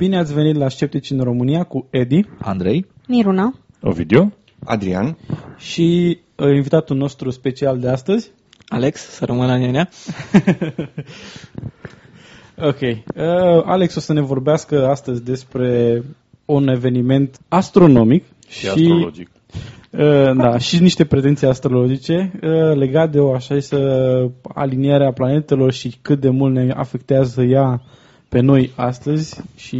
Bine ați venit la Sceptici în România cu Edi Andrei? Miruna. Ovidiu? Adrian? și uh, invitatul nostru special de astăzi. Alex, să rămână la nenea. Ok. Uh, Alex o să ne vorbească astăzi despre un eveniment astronomic Și astrologic. Uh, da, și niște pretenții astrologice uh, legat de o așa zisă aliniere a planetelor și cât de mult ne afectează ea pe noi astăzi și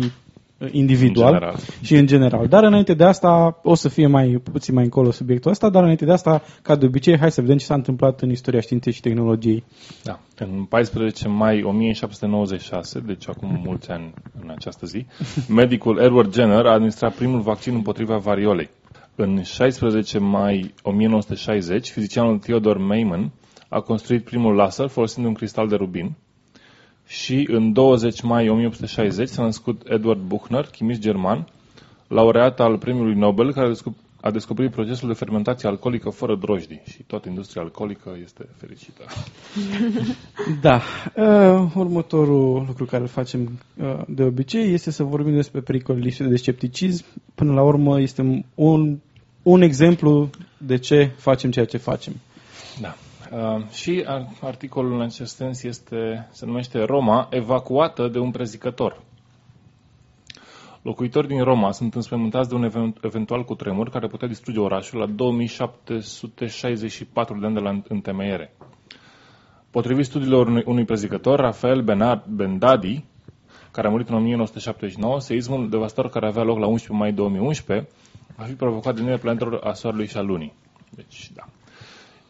uh, individual În general. și în general. Dar înainte de asta, o să fie mai puțin mai încolo subiectul ăsta, dar înainte de asta, ca de obicei, hai să vedem ce s-a întâmplat în istoria științei și tehnologiei. Da. În 14 mai 1796, deci acum mulți ani în această zi, medicul Edward Jenner a administrat primul vaccin împotriva variolei. În 16 mai 1960, fizicianul Theodor Maiman a construit primul laser folosind un cristal de rubin și în 20 mai 1860 s-a născut Edward Buchner, chimist german, laureat al premiului Nobel, care a descoperit a descoperit procesul de fermentație alcoolică fără drojdii și toată industria alcoolică este fericită. Da. Uh, următorul lucru care îl facem uh, de obicei este să vorbim despre pericolele lipsite de scepticism. Până la urmă este un, un exemplu de ce facem ceea ce facem. Da. Uh, și ar- articolul în acest sens este, se numește Roma evacuată de un prezicător. Locuitorii din Roma sunt înspăimântați de un even- eventual cutremur care putea distruge orașul la 2764 de ani de la întemeiere. Potrivit studiilor unui, unui prezicător, Rafael Benard, Bendadi, care a murit în 1979, seismul devastator care avea loc la 11 mai 2011 va fi provocat de unele planetelor a Soarelui și a Lunii. Deci, da.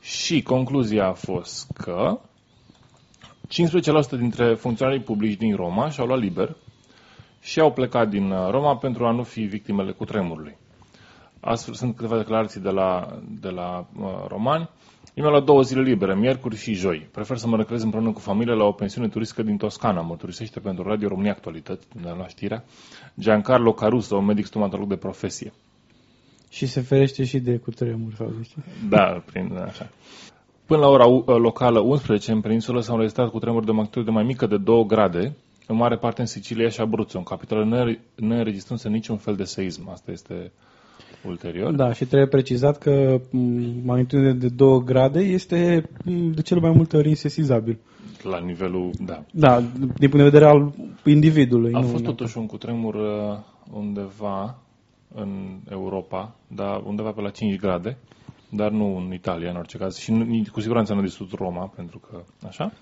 Și concluzia a fost că 15% dintre funcționarii publici din Roma și-au luat liber și au plecat din uh, Roma pentru a nu fi victimele cutremurului. Astfel sunt câteva declarații de la, de la uh, romani. Eu mi-am luat două zile libere, miercuri și joi. Prefer să mă recrez împreună cu familia la o pensiune turistică din Toscana. Mărturisește pentru Radio România Actualități, unde am luat știrea, Giancarlo Caruso, un medic stomatolog de profesie. Și se ferește și de cutremur sau de ce. Da, prin așa. Până la ora u- locală 11, în peninsulă s-au înregistrat cu tremuri de magnitudine mai mică de 2 grade, în mare parte în Sicilia și Abruzzo, în capitală nu neînregistrându-se niciun fel de seism. Asta este ulterior. Da, și trebuie precizat că m, magnitudinea de 2 grade este m, de cele mai multe ori insesizabil. La nivelul, da. Da, din punct de vedere al individului. A nu fost neapărat. totuși un cutremur uh, undeva în Europa, dar undeva pe la 5 grade, dar nu în Italia, în orice caz. Și nu, nici- cu siguranță nu a distrus Roma, pentru că, așa.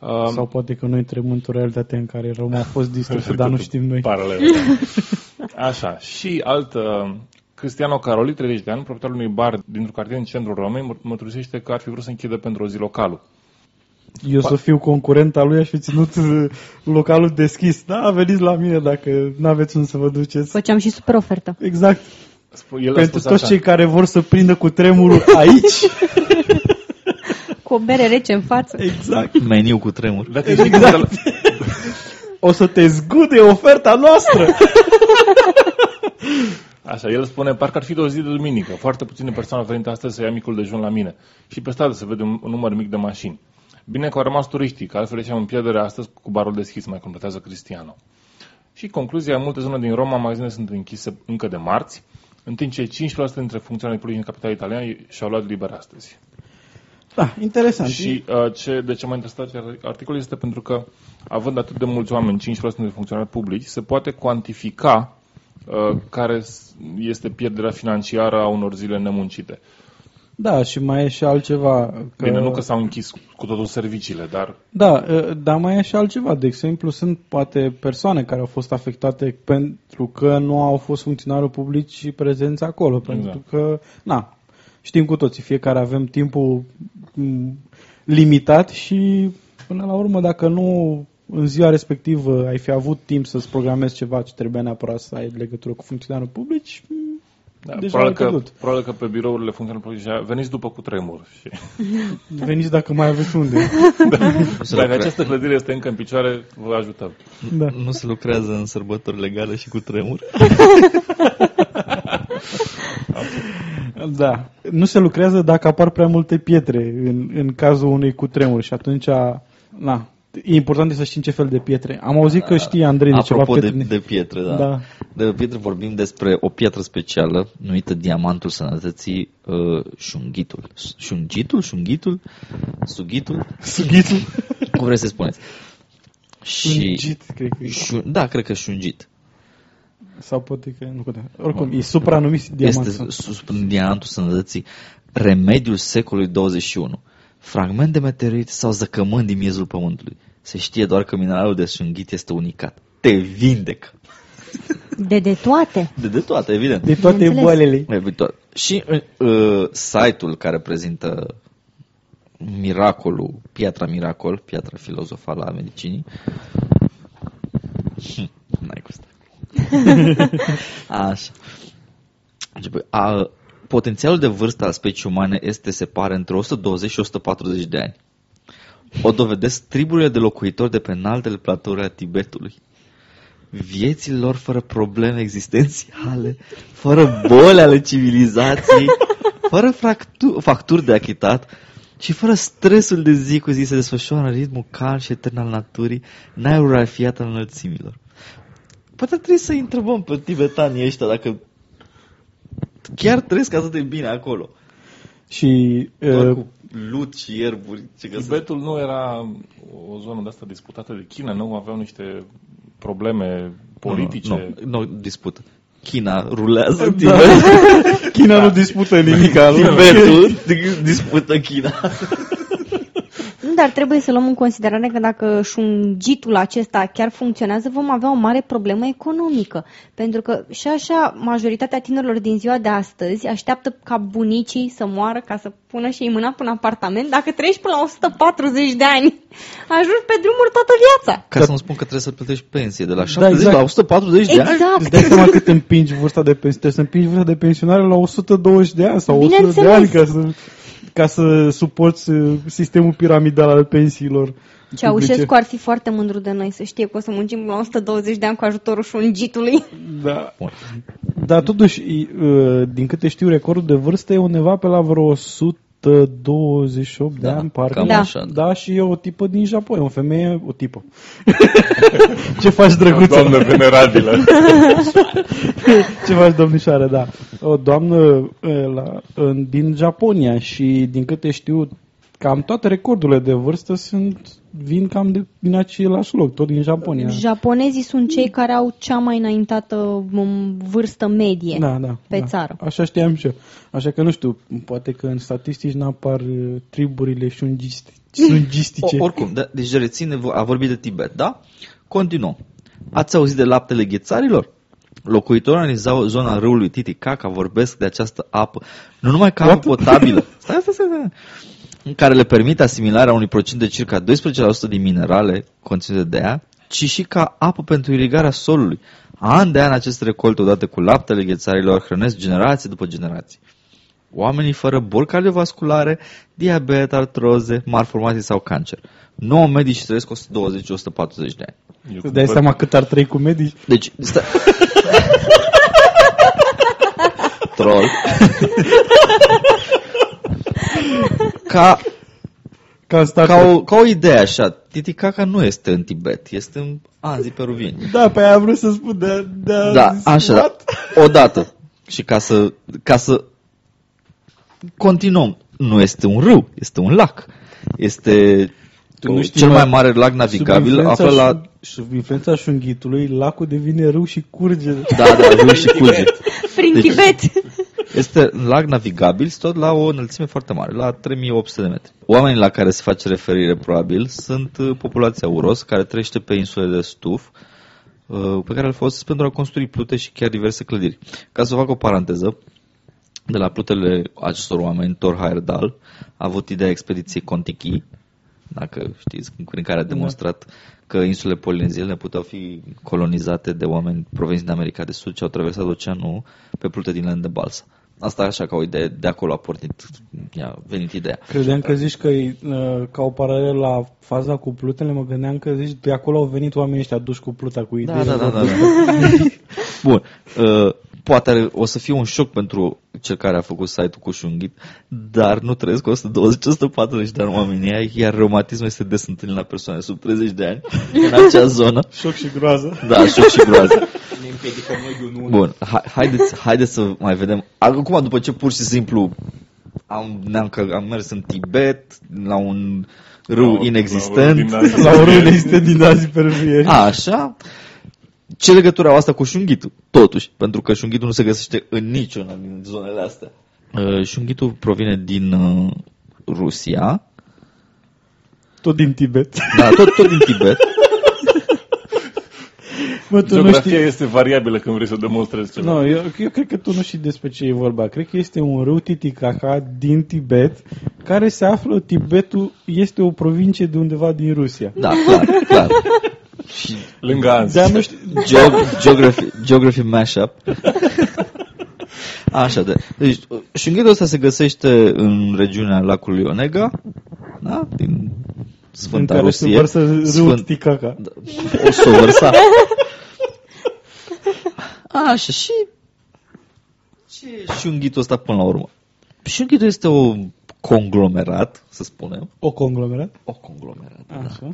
Uh, Sau poate că noi trăim într-o realitate în care Roma a fost distrusă, dar nu știm noi. Paralel. da. Așa. Și alt uh, Cristiano Caroli, 30 de ani, proprietarul unui bar dintr-un cartier în centrul Romei, mă- mărturisește că ar fi vrut să închidă pentru o zi localul. Eu să fiu concurent al lui, aș fi ținut uh, localul deschis. Da, veniți la mine dacă nu aveți unde să vă duceți. Făceam și super ofertă. Exact. Sp- El a Pentru spus toți așa. cei care vor să prindă cu tremurul aici. Cu o bere rece în față. Exact. Meniu cu tremur. Dacă știi cum de la- O să te zgude oferta noastră. Așa, el spune, parcă ar fi de o zi de duminică. Foarte puține persoane au venit astăzi să ia micul dejun la mine. Și pe stradă se vede un, un număr mic de mașini. Bine că au rămas turiștii, că altfel ieșeam în pierdere astăzi cu barul deschis, mai completează Cristiano. Și concluzia, în multe zone din Roma, magazinele sunt închise încă de marți, în timp ce 15% dintre funcționarii publici în capitala italiană și-au luat liber astăzi. Da, interesant. Și uh, ce, de ce m-a interesat articolul este pentru că, având atât de mulți oameni, 5% de funcționari publici, se poate cuantifica uh, care s- este pierderea financiară a unor zile nemuncite. Da, și mai e și altceva. Că... Bine, nu că s-au închis cu totul serviciile, dar Da, uh, dar mai e și altceva. De exemplu, sunt poate persoane care au fost afectate pentru că nu au fost funcționari publici prezenți acolo. Pentru că, na, știm cu toții, fiecare avem timpul m, limitat și până la urmă, dacă nu în ziua respectivă ai fi avut timp să-ți programezi ceva ce trebuia neapărat să ai legătură cu funcționarul publici, m, da, Deja probabil, ai că, pierdut. probabil că pe birourile funcționarilor publici veniți după cu tremur. Și veniți dacă mai aveți unde. Nu se, dacă lucre... această clădire este încă în picioare, vă ajutăm. Da. nu se lucrează în sărbători legale și cu tremur. Da. Nu se lucrează dacă apar prea multe pietre în, în cazul unui cutremur și atunci, na, e important să știm ce fel de pietre. Am auzit că știi, Andrei, de ceva Apropo de, pietre. de pietre, da. Da. De pietre vorbim despre o piatră specială numită Diamantul Sănătății, uh, șunghitul. Șunghitul? Șunghitul? Sughitul? Sughitul. Cum vreți să spuneți? Și, Șungit, cred că e. șu, da, cred că șungit. Sau poate că nu contează. Oricum, e supranumit diamant. Este sus, diamantul sănătății, remediul secolului 21. Fragment de meteorit sau zăcământ din miezul pământului. Se știe doar că mineralul de șunghit este unicat. Te vindecă. De de toate. De, de toate, evident. De toate Înțeles. boalele. E, tot. Și uh, site-ul care prezintă miracolul, piatra miracol, piatra filozofală a medicinii. Hm, N-ai gustat. Așa. Începe, a, potențialul de vârstă al speciei umane este, se pare, între 120 și 140 de ani. O dovedesc triburile de locuitori de pe înaltele platouri ale Tibetului. Viețile lor fără probleme existențiale, fără boli ale civilizației, fără fractu- facturi de achitat și fără stresul de zi cu zi se desfășoară în ritmul calm și etern al naturii, în aerul rafiat al înălțimilor. Poate trebuie să întrebăm pe tibetanii ăștia dacă chiar trăiesc atât de bine acolo. Și Doar uh, cu lut și ierburi ce găsesc. Tibetul nu era o zonă de asta disputată de China, nu aveau niște probleme politice. Nu, nu, nu dispută. China rulează Da. Tibet. China nu dispută nimic. Tibetul dispută China. Nu, dar trebuie să luăm în considerare că dacă șungitul acesta chiar funcționează, vom avea o mare problemă economică. Pentru că și așa majoritatea tinerilor din ziua de astăzi așteaptă ca bunicii să moară ca să pună și ei mâna pe un apartament. Dacă trăiești până la 140 de ani, ajungi pe drumuri toată viața. Ca să nu spun că trebuie să plătești pensie de la 70 exact. la 140 de ani. Exact. Îți dai seama cât împingi vârsta de pensionare? Trebuie să împingi vârsta de pensionare la 120 de ani sau 100 de Bineînțeles. ani ca să, ca să suporți uh, sistemul piramidal al pensiilor. Ceaușescu publice. ar fi foarte mândru de noi, să știe că o să muncim la 120 de ani cu ajutorul șungitului. Da. Bun. Dar totuși, uh, din câte știu, recordul de vârstă e undeva pe la vreo 100 28 da, de ani, parcă. da. Așa, da. da, și e o tipă din Japonia, o femeie, o tipă. Ce faci, drăguță? O doamnă venerabilă. Ce faci, domnișoară, da. O doamnă la, din Japonia și, din câte știu, cam toate recordurile de vârstă sunt vin cam de, din același loc, tot din Japonia. Japonezii sunt cei care au cea mai înaintată m, vârstă medie Da, da. pe da. țară. Așa știam și eu. Așa că nu știu, poate că în statistici n-apar uh, triburile șungisti- șungistice. O, oricum, da, deci de reține, a vorbit de Tibet, da? Continuăm. Ați auzit de laptele ghețarilor? Locuitorii analizau zona râului Titicaca, vorbesc de această apă, nu numai ca apă What? potabilă, stai, stai, stai, stai, în care le permite asimilarea unui procent de circa 12% din minerale conținute de ea, ci și ca apă pentru irigarea solului. An de an aceste recolte, odată cu laptele ghețarilor, hrănesc generații după generații. Oamenii fără boli cardiovasculare, diabet, artroze, malformații sau cancer. 9 medici trăiesc 120-140 de ani. Eu Îți dai văd- seama cât ar trăi cu medici? Deci, stă... Troll. ca, Ca, în Star ca, Trek. o, ca o idee așa, Titicaca nu este în Tibet, este în Anzi peruvieni. Da, pe aia am vrut să spun de, de Da, zis, așa, da. what? odată. Și ca să, ca să continuăm, nu este un râu, este un lac. Este Tu nu știi, cel mă, mai mare lac Sub navigabil, influența află la... șung- Sub influența șunghitului, lacul devine râu și curge. Da, da, râu și curge. Prin Deci- Tibet. Este un lag navigabil, tot la o înălțime foarte mare, la 3800 de metri. Oamenii la care se face referire probabil sunt uh, populația Uros, care trăiește pe insule de Stuf, uh, pe care îl folosesc pentru a construi plute și chiar diverse clădiri. Ca să fac o paranteză, de la plutele acestor oameni, Thor Heyerdahl a avut ideea expediției Contiki, dacă știți, prin care a demonstrat că insulele polineziene puteau fi colonizate de oameni proveniți din America de Sud ce au traversat oceanul pe plute din lemn de balsă. Asta așa ca o idee, de acolo a pornit, a venit ideea. Credeam că zici că e, uh, ca o paralelă la faza cu plutele, mă gândeam că zici de acolo au venit oamenii ăștia duși cu pluta cu ideea. Da, da, da, da. da. Bun. Uh, poate o să fie un șoc pentru cel care a făcut site-ul cu șunghit, dar nu trăiesc 120-140 de ani oamenii iar reumatismul este des întâlnit la persoane sub 30 de ani în acea zonă. șoc și groază. Da, șoc și groază. Bun, ha- haideți, haideți să mai vedem. Acum, după ce pur și simplu am, am, am mers în Tibet, la un râu la, inexistent. La un râu inexistent din Azi Pervieri. Așa, ce legătură au asta cu șunghitul? Totuși, pentru că șunghitul nu se găsește în niciuna din zonele astea. Uh, șunghitul provine din uh, Rusia. Tot din Tibet. Da, tot, tot din Tibet. Mă, tu Geografia nu știi... este variabilă când vrei să demonstrezi ceva. Nu, eu, eu cred că tu nu știi despre ce e vorba. Cred că este un râu Titicaca din Tibet, care se află, Tibetul este o provincie de undeva din Rusia. Da, clar, clar. Și lângă Anzi. Da, nu știu. Geog- geography, geography mashup. Așa de. Deci, șunghitul ăsta se găsește în regiunea lacului Onega, da? din Sfânta în care Rusie. se vărsă râul Sfânt... Titicaca. Da, o să o vărsa. Așa, și ce e șunghitul ăsta până la urmă? Șunghitul este o conglomerat, să spunem. O conglomerat? O conglomerat, Așa. da.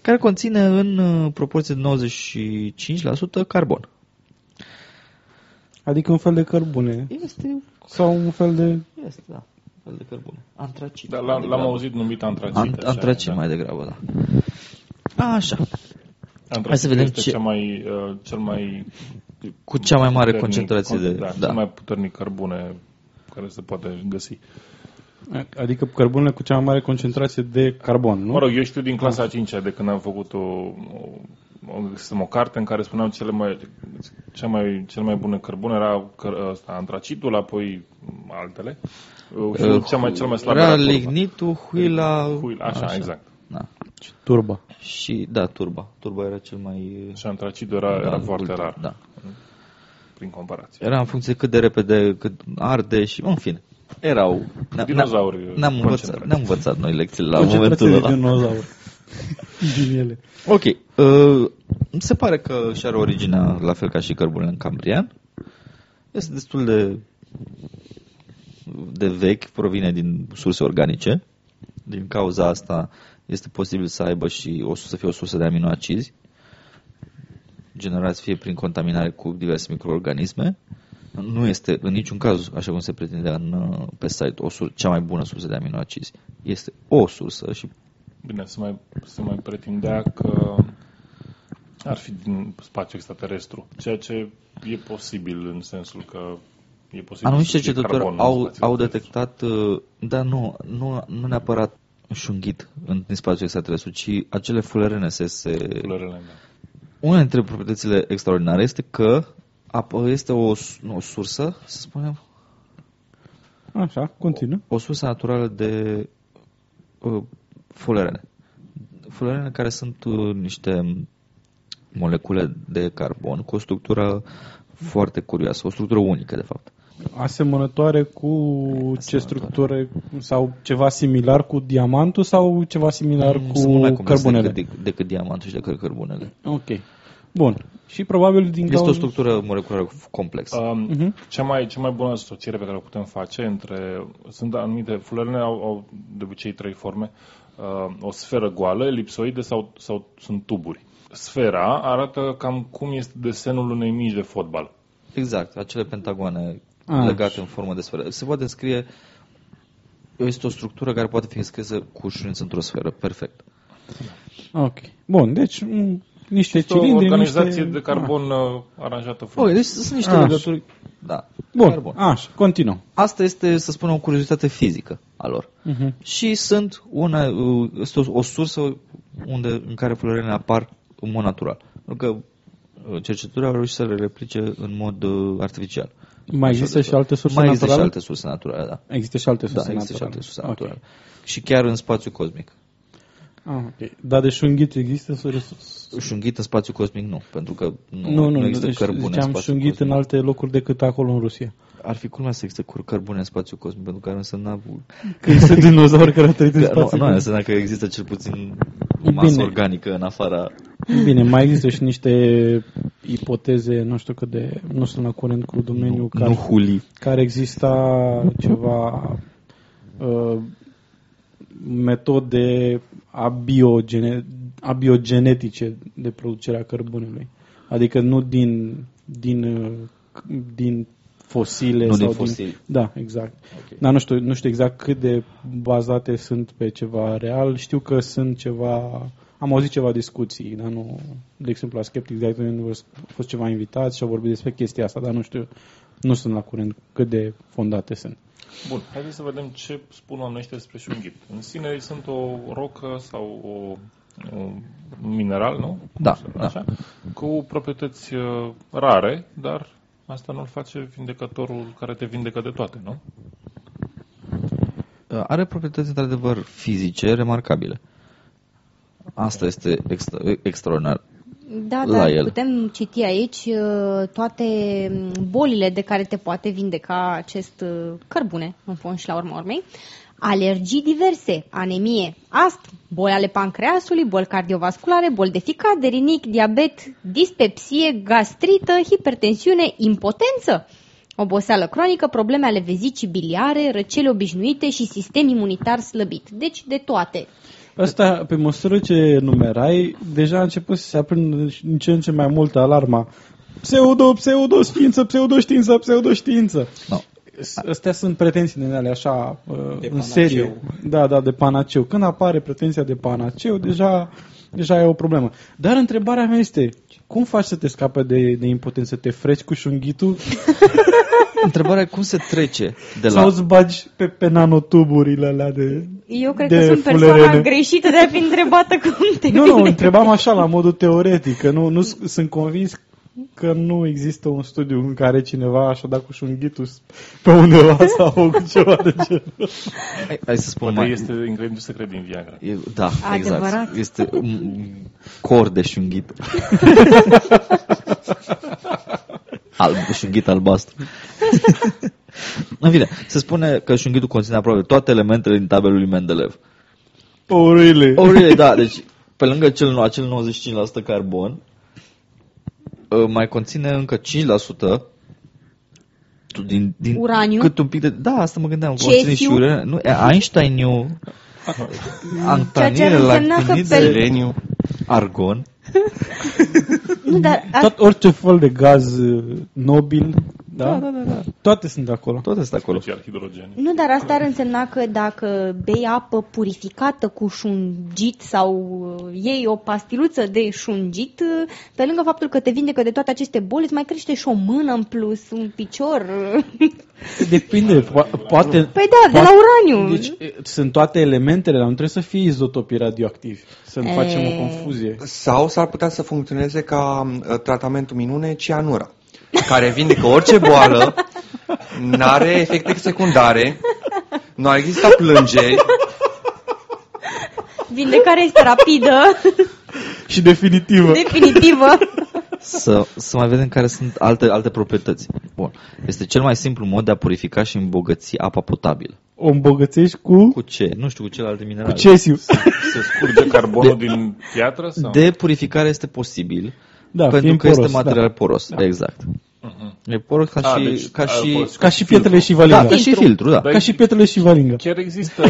Care conține în uh, proporție de 95% carbon. Adică un fel de cărbune. Este, Sau un fel de... este, da, un fel de cărbune. Antracit. Da, l-am, l-am auzit numit antracit. Ant, așa, antracit da. mai degrabă, da. Așa. Antracit Hai să vedem este ce- cea mai, uh, cel mai Cu cea mai mare puternic- concentrație de... Da, Da. cel mai puternic cărbune care se poate găsi. Adică cărbunele cu cea mai mare concentrație de carbon, nu? Mă rog, eu știu din clasa a 5 de când am făcut o, o, o, găsisem o carte în care spuneam cele mai, cea mai, cel mai bune cărbune era căr, ăsta, antracitul, apoi altele. Uh, și cea mai, cel mai slab Era era turba. lignitul, huila... Huil, așa, exact. Da. Turba. Și, da, turba. Turba era cel mai... Și antracitul era, da, era foarte ultim, rar, Da. Prin comparație. Era în funcție cât de repede, cât arde și, în fine. Erau... ne- Dinozauri Ne-am învățat, concentrați. ne-am învățat noi lecțiile la Concentrație momentul de ăla. dinozaur. Din ele. Ok. Uh, se pare că și are originea la fel ca și cărbunele în Cambrian. Este destul de de vechi, provine din surse organice. Din cauza asta este posibil să aibă și o, să fie o sursă de aminoacizi generați fie prin contaminare cu diverse microorganisme. Nu este în niciun caz, așa cum se pretindea în, uh, pe site, o sur- cea mai bună sursă de aminoacizi. Este o sursă și Bine, se mai, se mai pretindea că ar fi din spațiu extraterestru, ceea ce e posibil în sensul că e posibil Anumiți să fie cercetători carbon în au, spațiu au extraterestru. detectat, uh, dar nu, nu, nu neapărat șunghit în, din spațiul extraterestru, ci acele fulere NSS. Culorile, da. Una dintre proprietățile extraordinare este că apă este o, s- nu, o sursă, să spunem, Așa, continuă. o sursă naturală de uh, fulerene. Fulerene care sunt uh, niște molecule de carbon cu o structură foarte curioasă, o structură unică, de fapt. Asemănătoare cu ce structură sau ceva similar cu diamantul sau ceva similar Mm, Sunt mult mai cu complexe cărbunele? Decât, decât diamantul și decât cărbunele. Ok. Bun. Și probabil din Este o cauza... structură moleculară complexă. Um, Mhm. cea, mai, cea mai bună asociere pe care o putem face între... Sunt anumite... Fulerele au, au de obicei trei forme. Uh, o sferă goală, elipsoide sau, sau sunt tuburi. Sfera arată cam cum este desenul unei mici de fotbal. Exact, acele pentagoane Ah. legate în formă de sferă. Se poate descrie, este o structură care poate fi înscrisă cu ușurință într-o sferă. Perfect. Ok. Bun, deci m, niște Este o cilindri, organizație niște... de carbon uh, aranjată Ok, frumos. deci sunt niște Așa. legături. Da. Bun, Carbon. așa, continuăm. Asta este, să spunem, o curiozitate fizică a lor. Mhm. Și sunt una, uh, este o, o sursă unde, în care florile apar în mod natural. Pentru că uh, cercetătorii au reușit să le replice în mod uh, artificial. Mai există și alte surse Mai există și naturale? alte surse naturale, da. Există și alte Da, surse există și naturale. alte surse Ok. naturale. Și chiar în spațiu cosmic. Ah, ok. Dar de șunghit există surse? Șunghit în spațiu cosmic nu, pentru că nu, Nu, nu, există deci cărbune în ziceam spațiu șunghit cosmic. în alte locuri decât acolo în Rusia. Ar fi culmea să existe cur- cărbune în spațiu cosmic, pentru că ar însemna... Că există dinozauri care au trăit în Că, nu, spațiu. nu, ar însemna că există cel puțin masă Bine. organică în afara... Bine, mai există și niște ipoteze, nu știu cât de, nu sunt la curent cu domeniul, nu, care, nu huli. care exista ceva uh, metode abiogene, abiogenetice de producerea cărbunelui. Adică nu din, din, uh, din fosile Nu sau din fosili. Da, exact. Ok. Dar nu știu, nu știu exact cât de bazate sunt pe ceva real. Știu că sunt ceva... Am auzit ceva discuții, dar nu... De exemplu, la Skeptic de Universe au fost ceva invitați și au vorbit despre chestia asta, dar nu știu, nu sunt la curent cât de fondate sunt. Bun, haideți să vedem ce spun oamenii ăștia despre șunghit. În sine sunt o rocă sau o, un mineral, nu? Da, Așa, cu proprietăți uh, rare, dar asta nu-l face vindecătorul care te vindecă de toate, nu? Uh, Are proprietăți într-adevăr fizice remarcabile. Asta este extra, extraordinar. Da, la dar el. putem citi aici uh, toate mm, bolile de care te poate vindeca acest uh, cărbune, în fond și la urma urmei. Alergii diverse, anemie, astm, boli ale pancreasului, boli cardiovasculare, boli de ficat, de rinic, diabet, dispepsie, gastrită, hipertensiune, impotență, oboseală cronică, probleme ale vezicii biliare, răceli obișnuite și sistem imunitar slăbit. Deci de toate. Asta, pe măsură ce numerai, deja a început să se aprindă din ce în ce mai multă alarma. Pseudo, pseudo-știință, pseudo-știință, pseudo-știință. No. S- Astea sunt pretenții de ale așa, uh, De în panaceu. serie. Da, da, de panaceu. Când apare pretenția de panaceu, deja, deja e o problemă. Dar întrebarea mea este, cum faci să te scape de, de impotență? Te freci cu șunghitul Întrebarea e cum se trece de sau la... îți bagi pe, pe nanotuburile alea de... Eu cred de că sunt persoana fulerene? greșită de a fi întrebată cum te Nu, nu, vine. întrebam așa, la modul teoretic, că nu, nu s- sunt convins că nu există un studiu în care cineva așa dat cu șunghitul pe undeva sau cu ceva de genul. Hai, hai să spun Poate mai... este ingredientul secret din Viagra. E, da, Adevărat. exact. Este un cor de șunghit. Alb, șunghit albastru. În fine, se spune că șunghitul conține aproape toate elementele din tabelul lui Mendeleev. Oh, really? Oh, really? Da, deci pe lângă cel, acel 95% carbon, uh, mai conține încă 5% din, din Uraniu? Cât un pic de, da, asta mă gândeam. Cesiu? Conține și uraniu. Nu, e Einsteiniu, Ceea ce Antanire, ar însemna că lactinid, pe- Seleniu. argon. Nu, dar a- Tot orice fel de gaz uh, nobil, da? Da, da, da, da. Toate sunt acolo. Tot este acolo. Special hidrogen. Nu, dar asta ar însemna că dacă bei apă purificată cu șungit sau uh, iei o pastiluță de șungit, uh, pe lângă faptul că te vindecă de toate aceste boli, îți mai crește și o mână în plus, un picior. Depinde, po- poate... Păi da, de la uraniu. Deci e, sunt toate elementele, dar nu trebuie să fie izotopii radioactivi. Să nu E. facem o confuzie. Sau s-ar putea să funcționeze ca uh, tratamentul minune cianura, care vindecă orice boală, nu are efecte secundare, nu există plângeri, Vindecarea este rapidă, Și definitivă. definitivă. Să, să mai vedem care sunt alte, alte proprietăți. Bun. Este cel mai simplu mod de a purifica și îmbogăți apa potabilă. O îmbogățești cu, Cu ce? Nu știu, cu celelalte cu minerale. cesiu. Se scurge carbonul din piatră? Sau? De purificare este posibil, Da, pentru fiind că poros, este material da. poros. Exact. E poros ca A, și... deci, ca a, și poți- Ca și pietrele și valinga. da, ca și filtru, da. Dar Ca și pietrele și valinga. Chiar există,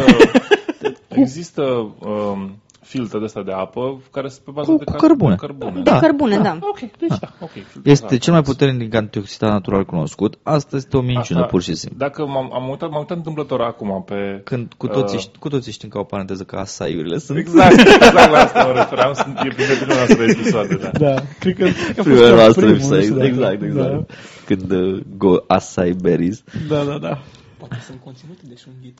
există um, filtre de astea de apă care sunt pe bază Cu- de cu car- cărbune. cărbune. De cărbune, da. Ok, deci da, ok. filtre Este de cel mai apă. puternic antioxidant natural cunoscut. Asta este o minciună, Asta- pur și simplu. Dacă m-am, am uitat, m-am uitat întâmplător acum pe... Când cu toții, Uh. ști- cu toții știm ca o paranteză că asaiurile sunt Exact, exact la asta mă refeream, sunt, e printre primele noastre episoade, da. Da, cred că, cred că a fost primele chiar noastre primul, nu știu episode. dacă- Exact, exact. Când uh, go acai berries. Da, da, da. Poate sunt conținute de șunghit.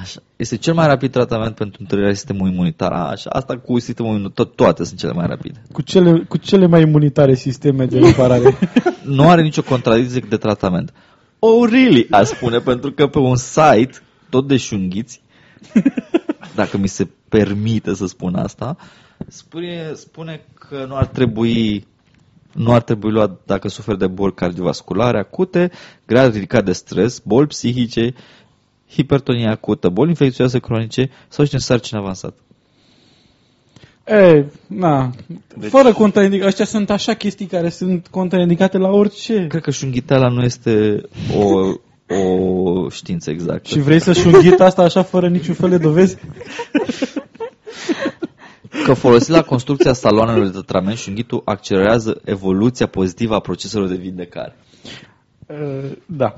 Așa. Este cel mai rapid tratament pentru întărirea sistemului imunitar. Așa. Asta cu sistemul imunitar, to- toate sunt cele mai rapide. Cu cele, cu cele mai imunitare sisteme de reparare. Nu are nicio contradicție de tratament. Oh, really? Aș spune, pentru că pe un site, tot de șunghiți, dacă mi se permite să spun asta, spune, spune că nu ar trebui nu ar trebui luat dacă suferi de boli cardiovasculare acute, grad ridicat de stres, boli psihice, hipertonie acută, boli infecțioase cronice sau și în sarcină avansată. E, na, Deci- fără contraindicare. Ăștia sunt așa chestii care sunt contraindicate la orice. Cred că șunghiteala nu este o, o știință exactă. Și vrei să șunghit asta așa fără niciun fel de dovezi? Că folosit la construcția saloanelor de tratament, șunghitul accelerează evoluția pozitivă a proceselor de vindecare. Uh, da.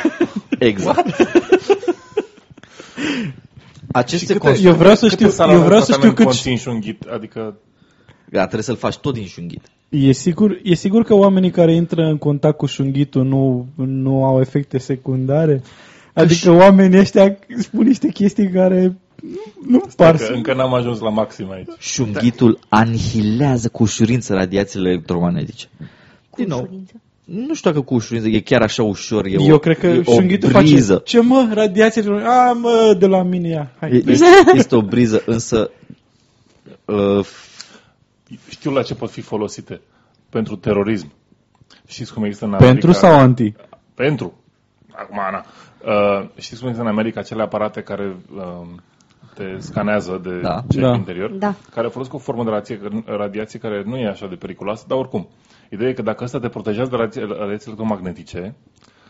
Exact. Aceste câte- construcții... Eu vreau să câte știu, saloane eu vreau de să știu tratament cât conțin șunghit, adică Da, trebuie să-l faci tot din șunghit. E sigur, e sigur că oamenii care intră în contact cu șunghitul nu, nu au efecte secundare? Adică oamenii ăștia spun niște chestii care nu par că să... încă n-am ajuns la maxim aici. Șunghitul anihilează cu ușurință radiațiile electromagnetice. Din nou, ușurință. nu știu dacă cu ușurință, e chiar așa ușor, e Eu o, cred că e o șunghitul briză. face... Ce mă, radiație? A, mă, de la mine ia. Hai. E- Este, este o briză, însă uh, Știu la ce pot fi folosite. Pentru terorism. Știți cum există în Pentru America? sau anti? Pentru. Acum, Ana. Uh, știți cum există în America acele aparate care uh, te scanează de Da. ce Da. da. interior? Da. Care folosesc o formă de radiație, radiație care nu e așa de periculoasă, dar oricum. Ideea e că dacă ăsta te protejează de radiații, radiații electromagnetice,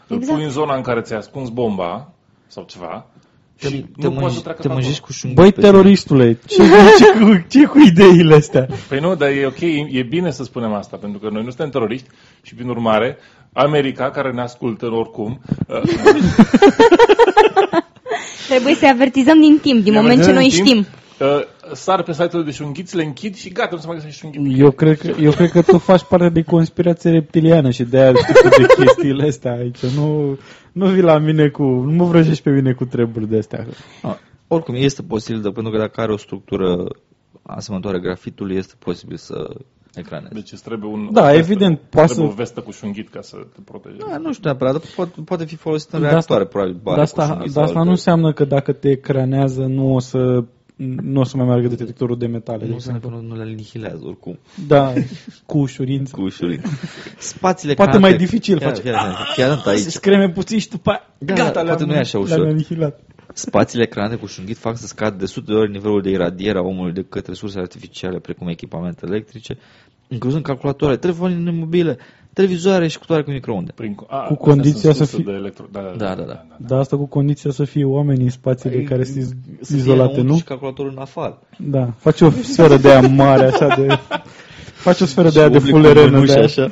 îl Exact. pui în zona în care ți-ai ascuns bomba sau ceva te, și te, nu poți să mânji, treacă te pe mânjești acolo. cu șunghit. Băi, pe tine. teroristule, ce, ce, cu, ce cu ideile astea? Păi nu, dar e ok, e bine să spunem asta, pentru că noi nu suntem teroriști și, prin urmare, America, care ne ascultă oricum, uh, Trebuie să-i avertizăm din timp, din ne moment ce avertizăm noi în timp, știm. uh, sar pe site-ul de șunghiți, le închid și gata, nu se mai găsește șunghiți. Eu cred, că, eu cred că tu faci parte de conspirație reptiliană și de aia știi de chestiile astea aici. Nu, nu vii la mine cu... Nu mă vrăjești pe mine cu treburi de astea. Ah, oricum, este posibil, de, pentru că dacă are o structură asemănătoare grafitului, este posibil să ecraneze. Deci îți trebuie un, Da, o vestă, evident, îți poate trebuie să- o vestă cu șunghit ca să te protejezi. Da, nu știu neapărat, dar poate, poate fi folosit în De reactoare, asta- probabil. bare Dar cu asta, șunghit dar sau asta nu alte- înseamnă că dacă te ecranează nu o să nu o să mai meargă detectorul de metale. de Nu, se exemplu. nu, nu le anihilează oricum, Da, cu ușurință. cu ușurință. Spațiile Poate create- mai dificil chiar, face. Chiar, chiar, chiar sunt Se aici. screme puțin și după aia, Da, gata, poate le-am- nu e așa ușor. le-am anihilat. Spațiile create cu șunghit fac să scadă de sute de ori nivelul de iradiere a omului de către surse artificiale, precum echipamente electrice, incluzând calculatoare, telefoane mobile, televizoare și cutoare cu microunde. Prin, a, Cu astea condiția sunt să surse fii- De electro, da, da, Da, da, da. Dar asta cu condiția să fie oameni în spațiile care sunt iz- Să fie izolate, înăuntru nu? Și calculatorul în afară. Da, faci o sferă de aia mare, așa de... Faci o sferă de aia de Și publicul fulerenă mânuși de aia. așa.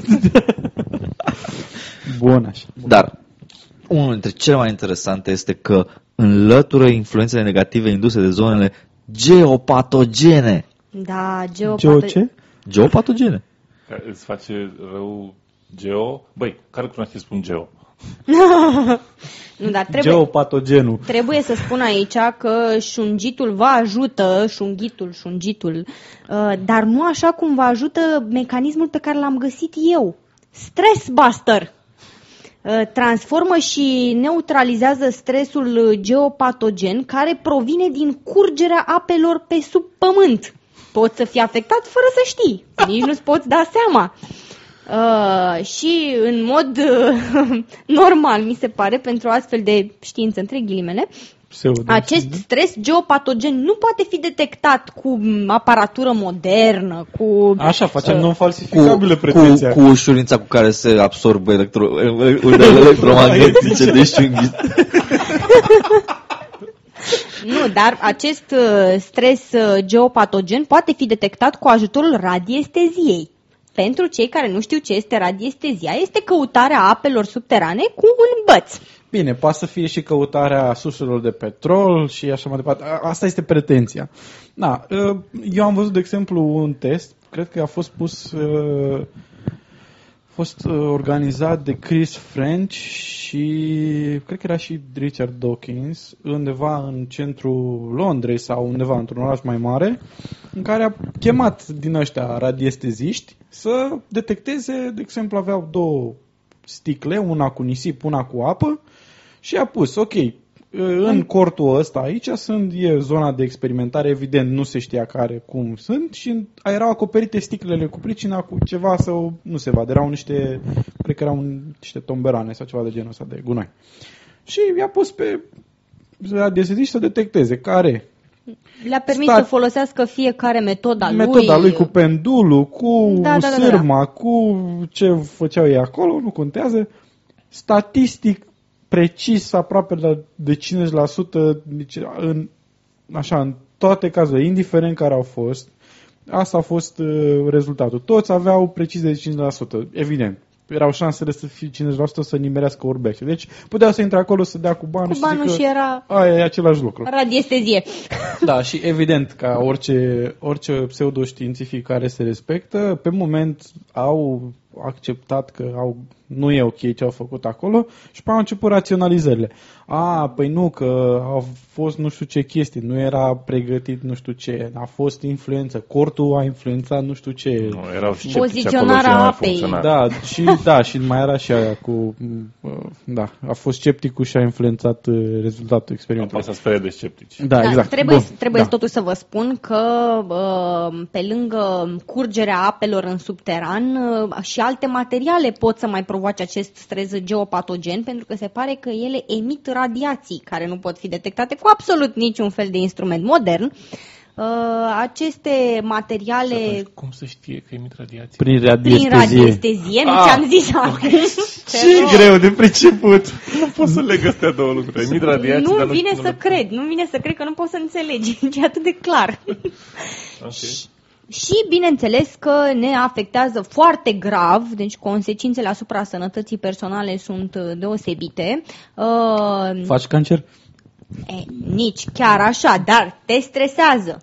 Bun, așa. Dar unul dintre cele mai interesante este că înlătură influențele negative induse de zonele geopatogene. Da, Geo geopato... ce? Geopatogene. Care îți face rău geo. Băi, care cunoaște să spun geo? Nu, dar trebuie, Geopatogenul. trebuie să spun aici că șungitul vă ajută, șunghitul, șungitul, uh, dar nu așa cum vă ajută mecanismul pe care l-am găsit eu. Stress Buster. Uh, Transformă și neutralizează stresul geopatogen care provine din curgerea apelor pe sub pământ. Poți să fii afectat fără să știi. Nici nu-ți poți da seama. Uh, și în mod uh, normal, mi se pare, pentru astfel de știință, între ghilimele, Pseudo. acest stres geopatogen nu poate fi detectat cu m, aparatură modernă, cu... Așa, facem uh, non-falsificabilă cu, pretenția. cu ușurința cu care se absorbă electro, undele electromagnetice de șunghit. Nu, dar acest uh, stres uh, geopatogen poate fi detectat cu ajutorul radiesteziei. Pentru cei care nu știu ce este radiestezia, este căutarea apelor subterane cu un băț. Bine, poate să fie și căutarea surselor de petrol și așa mai departe. A- Asta este pretenția. Da, uh, eu am văzut, de exemplu, un test, cred că a fost pus, uh, a fost uh, organizat de Chris French și cred că era și Richard Dawkins, undeva în centrul Londrei sau undeva într-un oraș mai mare, în care a chemat din ăștia radiesteziști să detecteze, de exemplu, aveau două sticle, una cu nisip, una cu apă și a pus, ok, în cortul ăsta aici sunt, e zona de experimentare, evident nu se știa care cum sunt și erau acoperite sticlele cu pricina cu ceva să nu se vadă, erau niște, cred că erau niște tomberane sau ceva de genul ăsta de gunoi. Și i-a pus pe radiesteziști să detecteze care Le-a permis Stat- să folosească fiecare metoda, metoda lui cu pendulul, cu Da, da, da, da, sârma, cu ce făceau ei acolo, nu contează. Statistic precis, aproape la de 50%, deci în, așa, în toate cazurile, indiferent care au fost, asta a fost uh, rezultatul. Toți aveau precis de 50%, evident. Erau șansele să fie 50% să nimerească urbește. Deci puteau să intre acolo să dea cu banul, cu și banul să și zică, era aia e același lucru. radiestezie. Da, și evident, ca orice, orice pseudoștiințific care se respectă, pe moment au acceptat că au, nu e ok ce au făcut acolo și pe au început raționalizările. A, păi nu, că a fost nu știu ce chestii, nu era pregătit nu știu ce, a fost influență, cortul a influențat nu știu ce. Nu, erau sceptici acolo Poziționarea și nu mai apei. funcționa. Da, și da, și mai era și aia cu uh, da, a fost scepticul și a influențat uh, rezultatul experimentului. Poate să sperie de sceptici. Da, exact. Trebuie, Bun, trebuie da. totuși să vă spun că uh, pe lângă curgerea apelor în subteran uh, și alte materiale pot să mai provoace acest stres geopatogen pentru că se pare că ele emit radiații care nu pot fi detectate cu absolut niciun fel de instrument modern. Uh, aceste materiale Atunci, cum să știe că emit radiații? Prin prin radiestezie. radiestezie, nu Ah, ți-am zis acum. Te Ce rog. greu de priceput. Nu pot să leg astea două lucruri. Emit radiații, dar Nu nu vine nu să le- cred, nu vine să cred că nu poți să înțelegi, e atât de clar. Ok. Și bineînțeles că ne afectează foarte grav, deci consecințele asupra sănătății personale sunt uh, deosebite. Uh, Faci cancer? e, nici chiar așa, dar te stresează.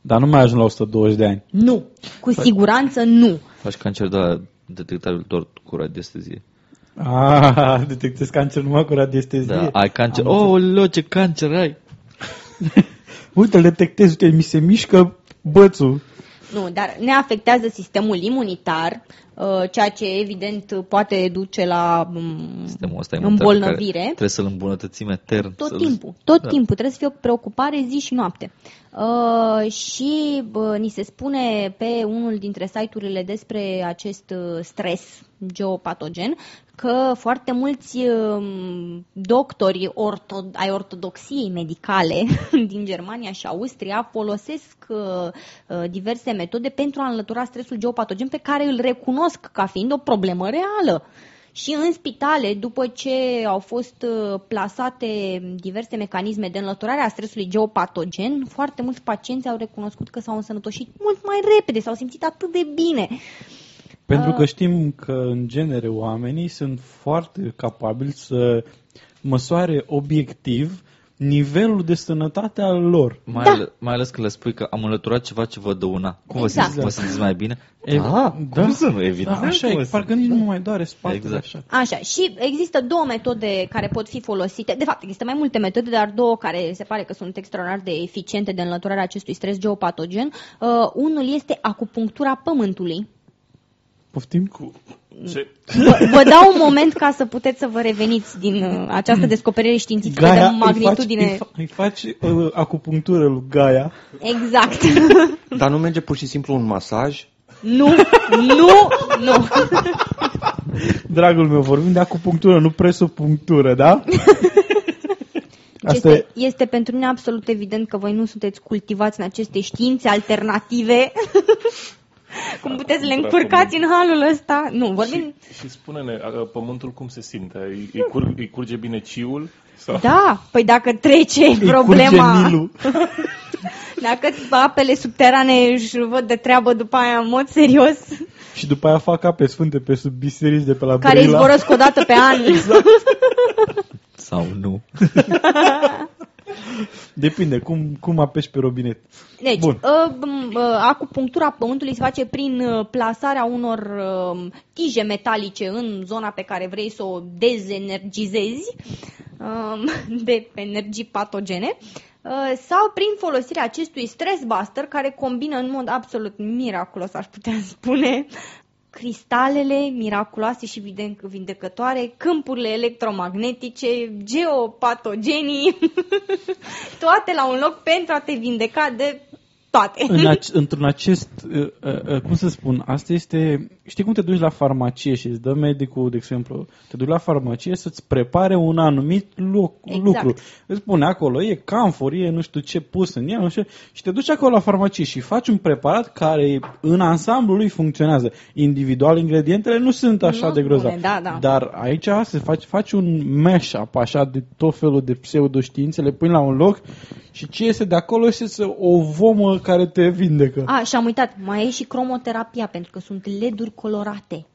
Dar nu mai ajung la 120 de ani. Nu, cu siguranță nu. Faci cancer de la detectabil doar cu radiestezie. Ah, detectezi cancer numai cu radiestezie. Da, ai cancer. Am înțeles. Oh, leo, ce cancer ai! Uite, îl detectezi, uite, mi se mișcă bățul. Nu, dar ne afectează sistemul imunitar, uh, ceea ce evident poate duce la um, Sistemul ăsta imunitar pe care îmbolnăvire. Trebuie să-l îmbunătățim etern. Tot să-l- timpul, tot Da. timpul. Trebuie să fie o preocupare zi și noapte. Uh, și uh, ni se spune pe unul dintre site-urile despre acest uh, stres geopatogen că foarte mulți uh, doctori orto- ai ortodoxiei medicale din Germania și Austria folosesc uh, uh, diverse metode pentru a înlătura stresul geopatogen pe care îl recunosc ca fiind o problemă reală. Și în spitale, după ce au fost uh, plasate diverse mecanisme de înlăturare a stresului geopatogen, foarte mulți pacienți au recunoscut că s-au însănătoșit mult mai repede, s-au simțit atât de bine. Pentru Ah. că știm că, în genere, oamenii sunt foarte capabili să măsoare obiectiv nivelul de sănătate al lor. Mai, Da. ale, mai ales că le spui că am înlăturat ceva ce vă dăuna. Cum vă Exact. simțiți? Vă simțiți mai bine? E- ah, da. cum să nu, evident. Da, așa cum e, să- parcă nici nu mă mai doare spatele Exact. așa. Așa, și există două metode care pot fi folosite. De fapt, există mai multe metode, dar două care se pare că sunt extraordinar de eficiente de înlăturare a acestui stres geopatogen. Uh, unul este acupunctura pământului. Poftim? Cu... Ce? Vă, vă dau un moment ca să puteți să vă reveniți din uh, această descoperire științifică Gaia, de îi faci, magnitudine. îi, fa- îi faci uh, acupunctură lui Gaia. Exact. Dar nu merge pur și simplu un masaj? nu, nu, nu. Dragul meu, vorbim de acupunctură, nu presopunctură, da? Asta Este, e, este pentru mine absolut evident că voi nu sunteți cultivați în aceste științe alternative. Cum puteți să le încurcați în halul ăsta? Nu, vorbim... Și, și spune-ne, a, pământul cum se simte? Îi, îi, cur, îi curge bine ciul? Sau... Da, păi dacă trece Îi curge problema, Nilul. dacă apele subterane își văd de treabă după aia în mod serios, Și după aia fac ape sfânte pe sub biserici de pe la care Brăila. izvorăsc o dată pe an. Sau nu. Depinde, cum, cum apeși pe robinet. Deci, Bun. uh, m- uh, acupunctura pământului se face prin uh, plasarea unor uh, tije metalice în zona pe care vrei să o dezenergizezi uh, de energii patogene uh, sau prin folosirea acestui stress buster care combină în mod absolut miraculos, aș putea spune, cristalele miraculoase și vinde- vindecătoare, câmpurile electromagnetice, geopatogenii, toate la un loc pentru a te vindeca de toate. În ac- într-un acest, uh, uh, uh, cum să spun, asta este, știi cum te duci la farmacie și îți dă medicul, de exemplu, te duci la farmacie să-ți prepare un anumit loc, Exact. lucru. Îți spune acolo, e camfor, e nu știu ce pus în el, nu știu, și te duci acolo la farmacie și faci un preparat care în ansamblu lui funcționează. Individual, ingredientele nu sunt așa Nu de grozave. spune, da, da. Dar aici se faci, faci un mashup așa de tot felul de pseudoștiințe, le pui la un loc și ce iese de acolo este o vomă care te vindecă. A, și am uitat, mai e și cromoterapia, pentru că sunt leduri colorate.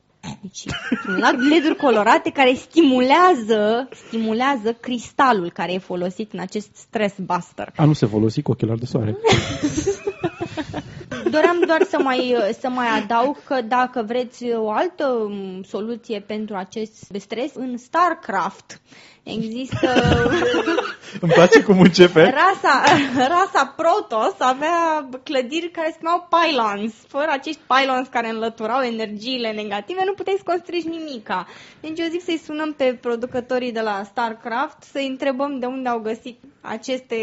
Deci, sunt la- leduri colorate care stimulează, stimulează cristalul care e folosit în acest stress buster. A nu se folosi cu ochelari de soare. Doream doar să mai, să mai adaug că dacă vreți o altă m, soluție pentru acest stres, în StarCraft există Îmi place cum începe. rasa, rasa Protoss avea clădiri care se numeau pylons. Fără acești pylons care înlăturau energiile negative, nu puteai să construiești nimica. Deci eu zic să-i sunăm pe producătorii de la StarCraft, să-i întrebăm de unde au găsit aceste,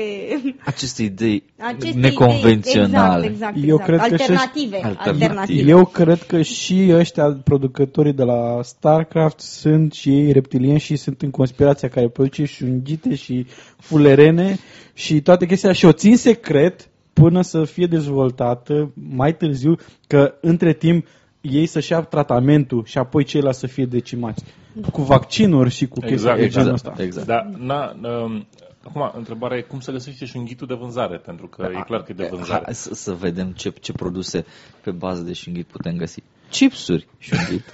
Aceste idei aceste neconvenționale. Idei. Exact, exact, Eu exact. cred că și- alternative, Alternative. alternative. Eu cred că și ăștia producătorii de la StarCraft sunt și ei reptilieni și sunt în conspirația care produce și unghite și fulerene și toate chestia și o țin secret până să fie dezvoltată mai târziu că între timp ei să-și ia tratamentul și apoi ceilalți să fie decimați. Cu vaccinuri și cu chestii Exact, de genul Exact, ăsta. exact. Dar, na, um, acum, întrebarea e cum să găsește șunghitul de vânzare, pentru că e clar că e de vânzare. Hai să, să vedem ce, ce produse pe bază de șunghit putem găsi. Chipsuri șunghit.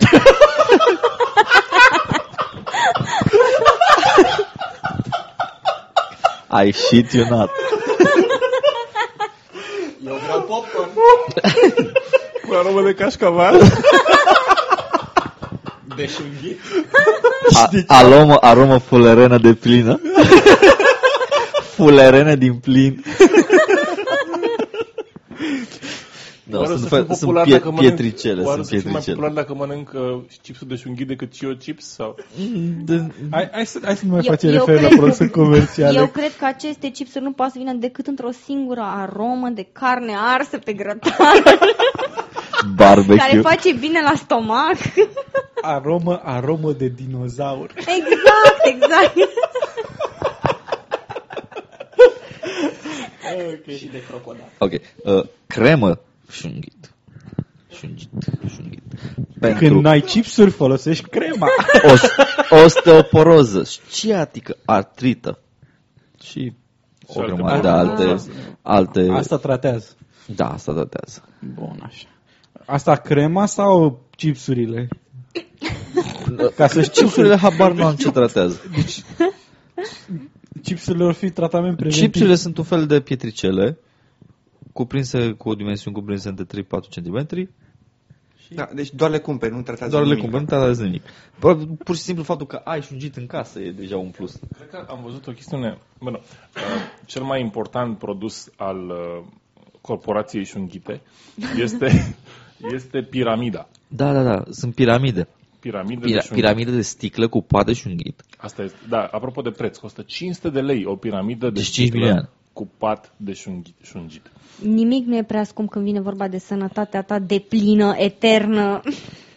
I shit you not. Eu vreau popcorn. Cu aromă de cașcaval? De șunghit. A, aromă, aromă fulerenă de plină. Fulerenă din plin. Da, Oare o sunt, să fiu fel, sunt popular pie, dacă mănânc- pietricele, Oare sunt să fiu mai pietricele. popular dacă mănânc uh, chipsul de șunghit decât și eu chips? Sau... De, hai, hai, să, hai să nu mai Eu- facem eu referire la cred- produse comerciale. Eu cred că aceste chipsuri nu pot să vină decât într-o singură aromă de carne arsă pe grătar, care Barbecue. face bine la stomac. Aromă, aromă de dinozaur. Exact, exact. Și de crocodil. Ok. Uh, cremă șunghit. Șunghit. Șunghit. Pentru Când n-ai chipsuri, folosești crema. os- osteoporoză, sciatică, artrită și o Și alte grămadă de probleme. alte, alte... Asta tratează. Da, asta datează. Bun, așa. Asta crema sau chipsurile? Ca să știu Chipsurile habar nu am ce tratează. Chipsurile vor fi tratament preventiv. Chipsurile sunt un fel de pietricele cuprinse cu o dimensiune cuprinse între 3-4 cm, Da, deci doar le cumperi, nu tratează doar le nimic. cumperi, nu tratează nimic. Bă, Pur și simplu faptul că ai șungit în casă e deja un plus. Cred că am văzut o chestiune. Bueno, uh, cel mai important produs al uh, corporației șunghite este, este piramida. Da, da, da, sunt piramide. Piramide de Pira- șunghit. piramide de sticlă cu pat de șunghit. Asta este. Da, apropo de preț, costă 500 de lei o piramidă de Deci 5 sticlă milioane. cu pat de șunghit. șungit. Nimic nu e prea scump când vine vorba de sănătatea ta de plină, eternă.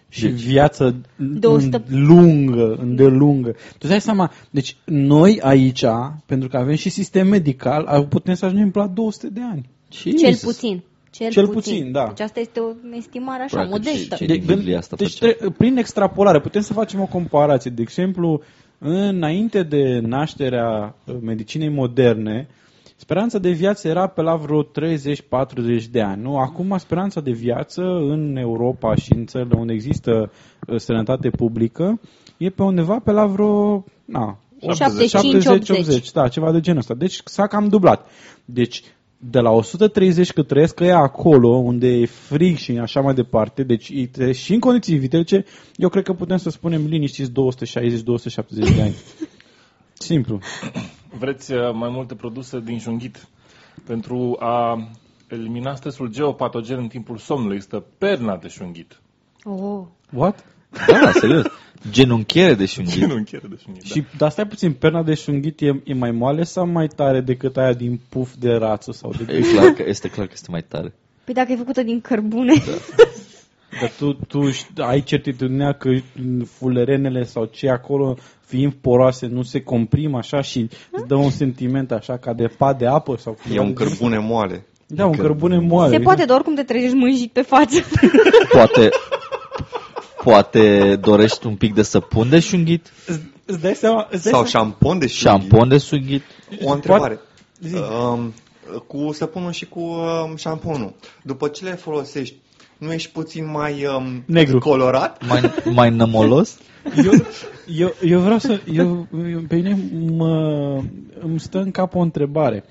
Și viață De o stă- lungă, îndelungă. Tu îți dai seama, deci noi aici, pentru că avem și sistem medical, putem să ajungem la 200 de ani. Cel puțin. Cel, Cel puțin, da. Deci asta este o estimare așa, Probabil că modestă. ce- ce- din Biblie asta deci face. tre- prin extrapolare putem să facem o comparație. De exemplu, înainte de nașterea uh, medicinei moderne, speranța de viață era pe la vreo 30-40 de ani. Nu? Acum speranța de viață în Europa și în țările unde există uh, sănătate publică e pe undeva pe la vreo na, 75-80. da, ceva de genul ăsta. Deci s-a cam dublat. Deci de la 130 cât trăiesc ăia acolo, unde e frig și așa mai departe, deci e- și în condiții vitece, eu cred că putem să spunem liniștiți 260-270 de ani. Simplu. Vreți uh, mai multe produse din junghit pentru a elimina stresul geopatogen în timpul somnului. Există perna de șunghit. Oh. What? Da, serios. Genunchiere de șunghit. Genunchiere de șunghit. Și, dar stai puțin, perna de șunghit e, e mai moale sau mai tare decât aia din puf de rață sau de Da. E clar că, este clar că este mai tare. Păi dacă e făcută din cărbune. Dar tu, tu ști- ai certitudinea că fulerenele sau ce acolo, fiind poroase, nu se comprimă așa și îți dă un sentiment așa ca de pat de apă? sau E ceva un de genul? cărbune moale. Da, un cărbune moale. Se poate, doar cum te trezești mânjit pe față. Poate, poate dorești un pic de săpun de șunghit? Îți, îți dai seama? Îți dai Sau seama? șampon de șunghit. Șampon de șunghit? O întrebare. Zi. Um, cu săpunul și cu um, șamponul. După ce le folosești, nu ești puțin mai um, Negru. colorat? Mai, mai nămolos? Eu, eu, eu vreau să... Eu, eu, pe mine mă, îmi stă în cap o întrebare.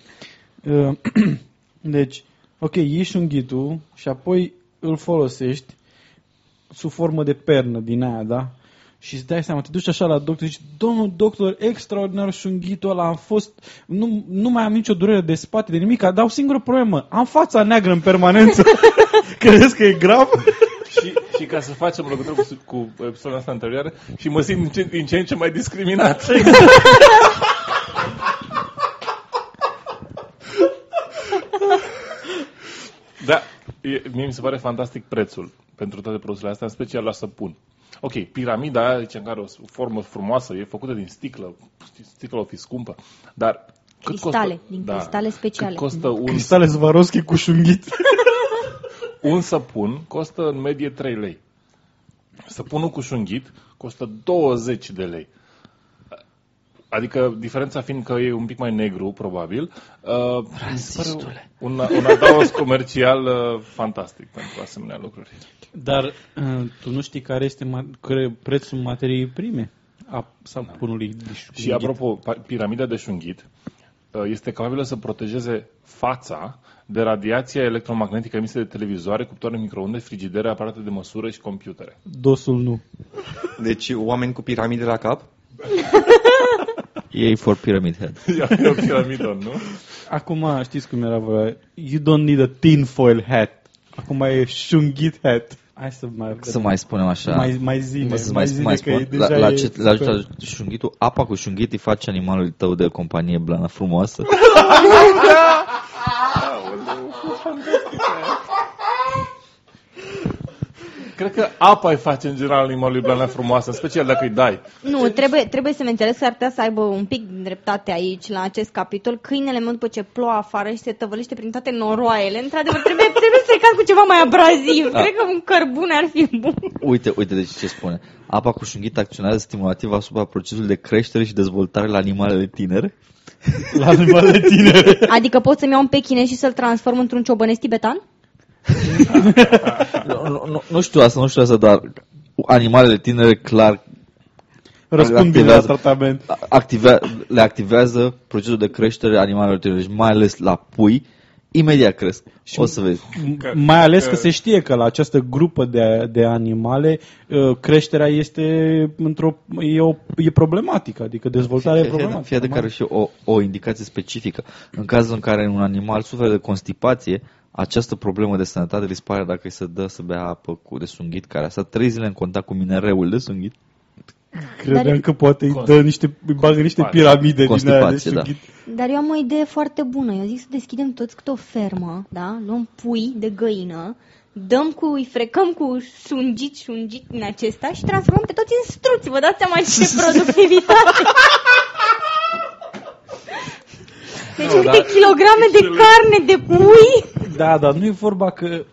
Uh, Deci, ok, iei șunghitul și apoi îl folosești sub formă de pernă din aia, da? Și îți dai seama, te duci așa la doctor și zici, domnul doctor, extraordinar șunghitul ăla, am fost, nu, nu mai am nicio durere de spate, de nimic, dar o singură problemă, am fața neagră în permanență. Crezi că e grav? Și, și ca să facem legătură cu, cu episodul ăsta anterioară și mă simt din ce, din ce în ce mai discriminat. da, e, mie mi se pare fantastic prețul pentru toate produsele astea, în special la săpun. Ok, piramida aia, zice, care o formă frumoasă, e făcută din sticlă, sticlă o fi scumpă, dar cât Cristale, costă, din cristale speciale. Cât costă un, Cristale Swarovski cu șunghit. un săpun costă în medie 3 lei. Săpunul cu șunghit costă 20 de lei. Adică diferența fiind că e un pic mai negru, probabil, uh, mi se pare un, un adaos comercial uh, fantastic pentru asemenea lucruri. Dar uh, tu nu știi care este ma- care prețul materiei prime a sapunului de șunghit. Și apropo, pa- piramida de șunghit uh, este capabilă să protejeze fața de radiația electromagnetică emisă de televizoare, cuptoare microunde, frigidere, aparate de măsură și computere. Dosul nu. Deci oameni cu piramide la cap? Ei for Pyramid Head. E o piramidă, nu? Acum știți cum era vorba. You don't need a tinfoil hat. Acum e șunghit hat. Hai să mai... Să mai spunem așa. mai, mai zine, să mai, mai, zine mai că spun, e la, deja la, e ce, la, super. la șunghitul, apa cu șunghit îi face animalul tău de companie blană frumoasă. Cred că apa îi face în general animalului blană frumoasă, în special dacă îi dai. Nu, trebuie, trebuie să-mi înțeles că ar putea să aibă un pic de dreptate aici, la acest capitol. Câinele meu, după ce plouă afară și se tăvălește prin toate noroaiele, într-adevăr, trebuie, trebuie stricat cu ceva mai abraziv. Da. Cred că un cărbune ar fi bun. Uite, uite deci ce spune. Apa cu șunghit acționează stimulativ asupra procesului de creștere și dezvoltare la animalele tinere. La animale tinere. Adică pot să-mi iau un pechine și să-l transform într-un ciobănesc tibetan? nu, nu, nu, nu știu asta, nu știu asta, dar animalele tinere clar Răspund bine la Activează. tratament. active, le activează procesul de creștere a animalelor tinere și mai ales la pui, imediat cresc. Și o să vezi. Că- Mai ales că că- se știe că la această grupă de, de animale uh, creșterea este într-o e, o, e problematică, adică dezvoltarea e Fie- fie- problematică. Fie de care și o, o indicație specifică. În cazul în care un animal suferă de constipație, această problemă de sănătate dispare dacă îi se dă să bea apă cu de sunghit, care a stat trei zile în contact cu minereul de sunghit. Credeam Dar- că poate îi dă niște, îi bagă niște piramide din aia de Constipație, da. șunghit. Dar eu am o idee foarte bună. Eu zic să deschidem toți câte o fermă, da? Luăm pui de găină, dăm cu, îi frecăm cu șungit, șungit din acesta și transformăm pe toți în struți. Vă dați seama ce productivitate! Deci Nu, câte dar- kilograme de carne de pui! Da, dar nu e vorba că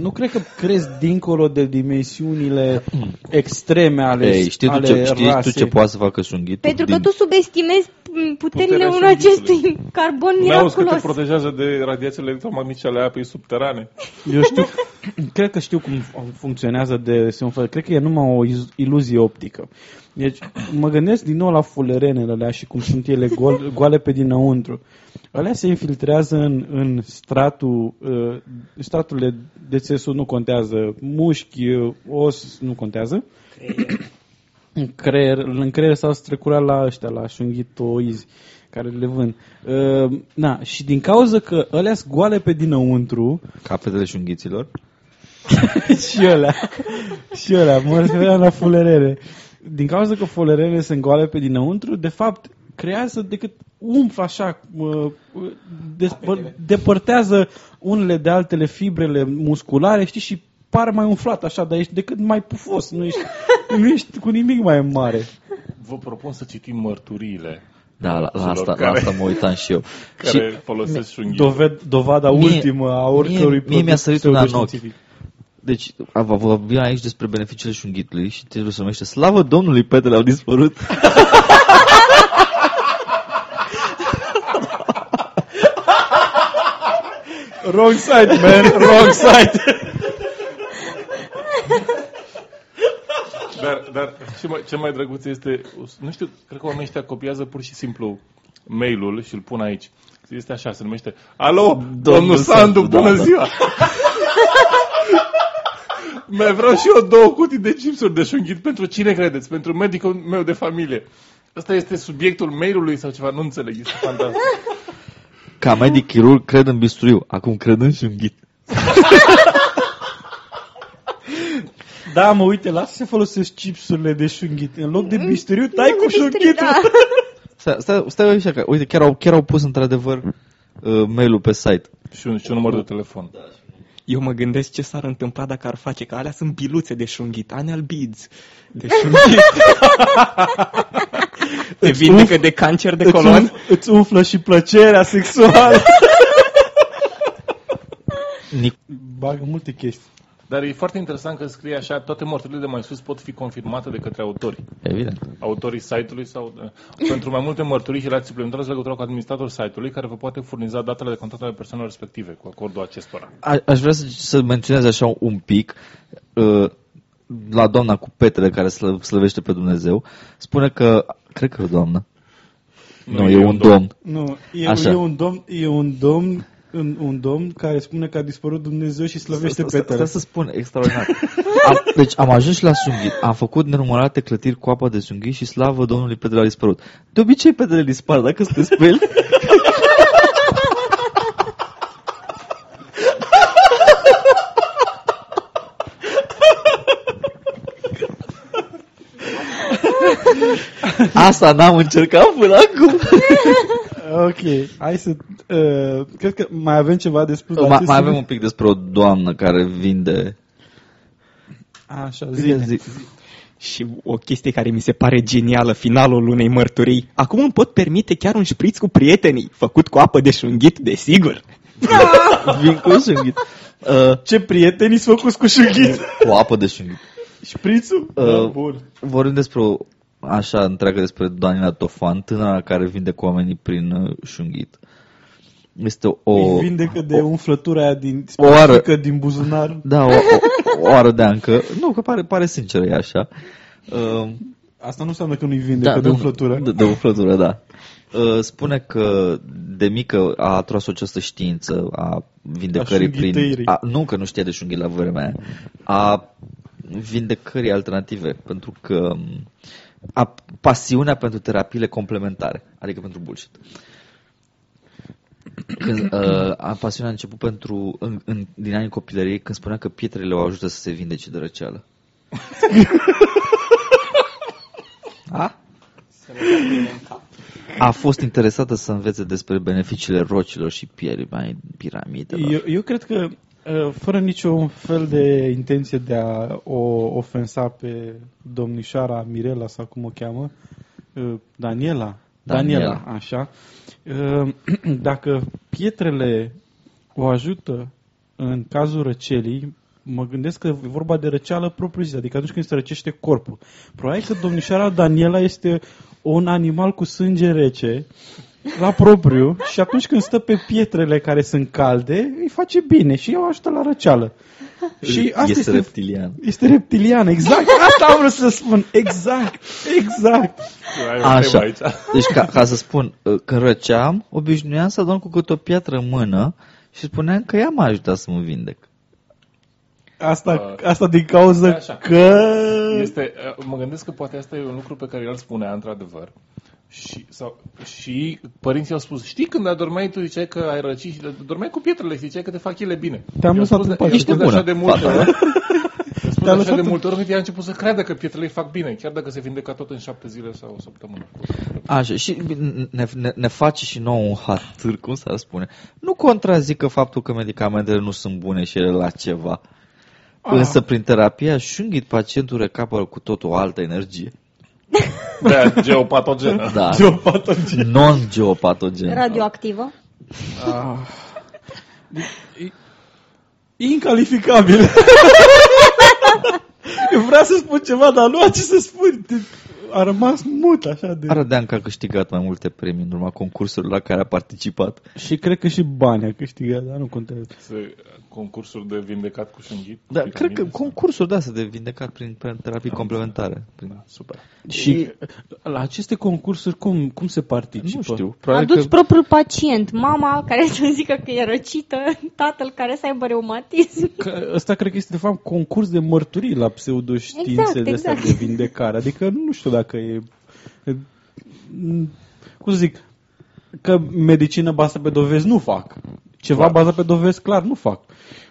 Nu cred că crezi dincolo de dimensiunile extreme ale, Ei, știi tu ale ce, știi tu rasei. ce poate să facă șunghitul? Pentru că din- tu subestimezi m, puterile Puterea unui acestui șunghitului. carbon Nu auzi că te miraculos. protejează de radiațiile electromagnetice ale apei subterane? Eu știu, cred că știu cum fun- funcționează de un fel. Cred că e numai o iz- iluzie optică. Deci, mă gândesc din nou la fulerenele alea și cum sunt ele gol, goale pe dinăuntru. Alea se infiltrează în, în stratul, uh, straturile de țesut nu contează, mușchi, uh, os nu contează. în creier, în creier s-au strecurat la ăștia, la șunghitoizi care le vând. Uh, na, și din cauza că alea sunt goale pe dinăuntru, Capetele șunghiților? și ălea, și ălea, mă refeream la fulerele. Din cauza că fulerele sunt goale pe dinăuntru, de fapt, creează decât umf așa, uh, despăr- depărtează unele de altele fibrele musculare, știi, și pare mai umflat așa, dar ești decât mai pufos, nu ești, nu ești cu nimic mai mare. Vă propun să citim mărturiile Da, la, la, celor asta, la care- asta mă uitam și eu. care și folosesc șunghitul. Doved, dovada Mie- ultimă a oricărui mie- mie mi-a produs sărit una în ochi. pseudoștiințific. Deci, a- vă vorbim aici despre beneficiile șunghitului și titlul se numește Slavă Domnului, petele au dispărut. Wrong side, man, wrong side. Dar, dar ce, mai, ce mai drăguț este, nu știu, cred că oamenii ăștia copiază pur și simplu mail-ul și îl pun aici. Este așa, se numește Alo, domnul Sandu, Sandu, da, bună da. ziua! Mai vreau și eu două cutii de chipsuri de șunghit pentru cine credeți? Pentru medicul meu de familie. Ăsta este subiectul mail-ului sau ceva? Nu înțeleg, este fantastic. Ca medic chirurg cred în bisturiu, acum cred în șunghit. Da, mă, uite, lasă să folosesc chipsurile de șunghit. În loc de bisturiu, tai cu Bisturi, șunghitul. da. Stai, stai, stai așa, că, uite, chiar au, chiar au pus într-adevăr uh, mail-ul pe site. și, un, și un număr de telefon. Eu mă gândesc ce s-ar întâmpla dacă ar face, că alea sunt biluțe de șunghit, anal beads de șunghit. Te vindecă de cancer de Îți, colon? umf, îți umflă și plăcerea sexuală. Nic- Bagă multe chestii. Dar e foarte interesant că scrie așa, toate mărturile de mai sus pot fi confirmate de către autori. Evident. autorii site-ului sau uh, pentru mai multe mărturii și relații suplimentare în legătură cu administratorul site-ului care vă poate furniza datele de contact ale persoanelor respective cu acordul acestora. A, aș vrea să, să menționez așa un pic uh, la doamna cu petele care slă, slăvește pe Dumnezeu. Spune că, cred că e o doamnă. Nu, e un domn. Nu, e, Așa. e un domn, e un domn, un, un domn care spune că a dispărut Dumnezeu și slăvește Stai- petele. Stai să spun, extraordinar. Am, deci am ajuns și la sunghit. Am făcut nenumărate clătiri cu apă de sunghit și slavă Domnului petele a dispărut. De obicei petele dispar dacă sunteți pe el. Asta n-am încercat până acum. Ok, hai să... Uh, cred că mai avem ceva de spus la mai, acest mai avem subiect? un pic despre o doamnă care vinde... Așa, Zi, zi. zi. Și o chestie care mi se pare genială, finalul unei mărturii. Acum îmi pot permite chiar un șpriț cu prietenii, făcut cu apă de șunghit, desigur. Vin cu sunghit. Uh, Ce prieteni sunt făcuți cu șunghit? cu apă de sunghit. Șprițul? Uh, Da, bun. Vorbim despre o, așa întreagă despre Daniela Tofan, tânăra care vinde cu oamenii prin uh, șunghit. Este o... Îi vindecă de umflătura aia din, o oară- specifică din buzunar. Da, o, o, o oră de ancă. Nu, că pare, pare sincer, e așa. Uh, Asta nu înseamnă că nu-i vindecă de nu, umflătură. De, de umflătură, da. Uh, spune că de mică a tras această știință a vindecării A prin... șunghiteirii. A, nu că nu știa de șunghit la vremea aia. A vindecării alternative. Pentru că um, a, pasiunea pentru terapiile complementare. Adică pentru bullshit. Când, uh, a pasiunea a început pentru, în, în, din anii copilăriei când spunea că pietrele o ajută să se vindece de răceală. a? A fost interesată să învețe despre beneficiile rocilor și pielii mai piramidelor. Eu, eu cred că, uh, fără niciun fel de intenție de a o ofensa pe domnișoara Mirela sau cum o cheamă, uh, Daniela, Daniela, Daniela. așa, uh, dacă pietrele o ajută în cazul răcelii, mă gândesc că e vorba de răceală propriu-zisă, adică atunci când se răcește corpul. Probabil că domnișoara Daniela este un animal cu sânge rece, la propriu, și atunci când stă pe pietrele care sunt calde, îi face bine și o ajută la răceală. Și asta este, este, reptilian. este reptilian, exact. Asta am vrut să spun. Exact, exact. Ai o Așa. temă aici. Deci, ca, ca să spun, uh, când răceam, obișnuiam să dorm cu câte o piatră în mână și spuneam că ea m-a ajutat să mă vindec. Asta, asta din cauza Uh, Așa. că... Este, uh, mă gândesc că poate asta e un lucru pe care el spunea într-adevăr. Și, sau, și părinții au spus, știi când adormeai tu ziceai că ai răcit și dormeai cu pietrele și ziceai că te fac ele bine. Te-am I-au lăsat spus în de- pace. i-au Ești spus de bună, așa de multe fata. ori. I-au spus de Te-am așa lăsat de în- multe ori încât ea a început să creadă că pietrele îi fac bine, chiar dacă se vindecă tot în șapte zile sau o săptămână. Așa, și ne, ne, ne face și nouă un hatâr, cum s-ar spune. Nu contrazică faptul că medicamentele nu sunt bune și ele la ceva. Ah. Însă, prin terapia șunghit, pacientul recapără cu tot o altă energie. De geopatogenă. Da. Geopatogen. Non-geopatogen. Radioactivă. Ah. E- Incalificabil. Eu vreau să spun ceva, dar nu am ce să spun. A rămas mut așa de... Arădeam că a câștigat mai multe premii în urma concursurilor la care a participat. Și cred că și bani a câștigat, dar nu contează. Se- Concursuri de vindecat cu șunghit. Da, Vitamine cred că sau- concursul de asta de vindecat prin, prin terapii complementare. Prin... Da, super. Și la aceste concursuri cum, cum se participă? Nu știu. Probabil Aduci că... propriul pacient, mama care să zică că e răcită, tatăl care să aibă reumatism. Că ăsta cred că este de fapt concurs de mărturii la pseudoștiințe Exact, de astea exact. de vindecare. Adică nu știu dacă e... e- Cum să zic? Că medicină bazată pe dovezi nu fac. Ceva Clar. bazat pe dovezi clar nu fac.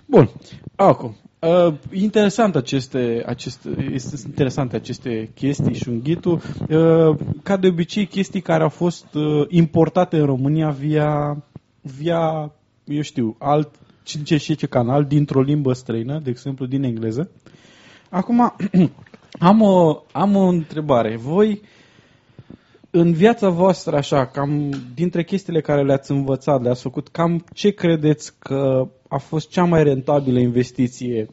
Bun. Acum. Uh, interesant aceste, aceste, este interesante aceste chestii și șunghitul. Uh, ca de obicei, chestii care au fost uh, importate în România via, via eu știu, alt ce și ce canal dintr-o limbă străină, de exemplu din engleză. Acum, am o, am o întrebare. Voi, în viața voastră, așa, cam dintre chestiile care le-ați învățat, le-ați făcut, cam ce credeți că a fost cea mai rentabilă investiție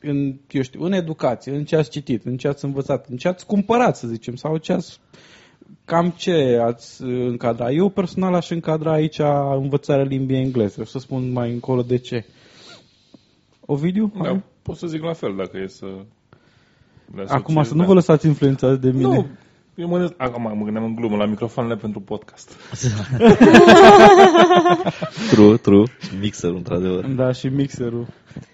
în, eu știu, în educație, în ce ați citit, în ce ați învățat, în ce ați cumpărat, să zicem, sau ce ați cam ce ați uh, încadra? Eu personal aș încadra aici învățarea limbii engleze. O să spun mai încolo de ce. Ovidiu? Da, pot să zic la fel dacă e să... le Acum asociez, să nu da. vă lăsați influențați de mine. Nu, eu mă, gândesc- acum mă gândeam în glumă la microfoanele pentru podcast. True, true. Mixer, într-adevăr. Da, și mixerul.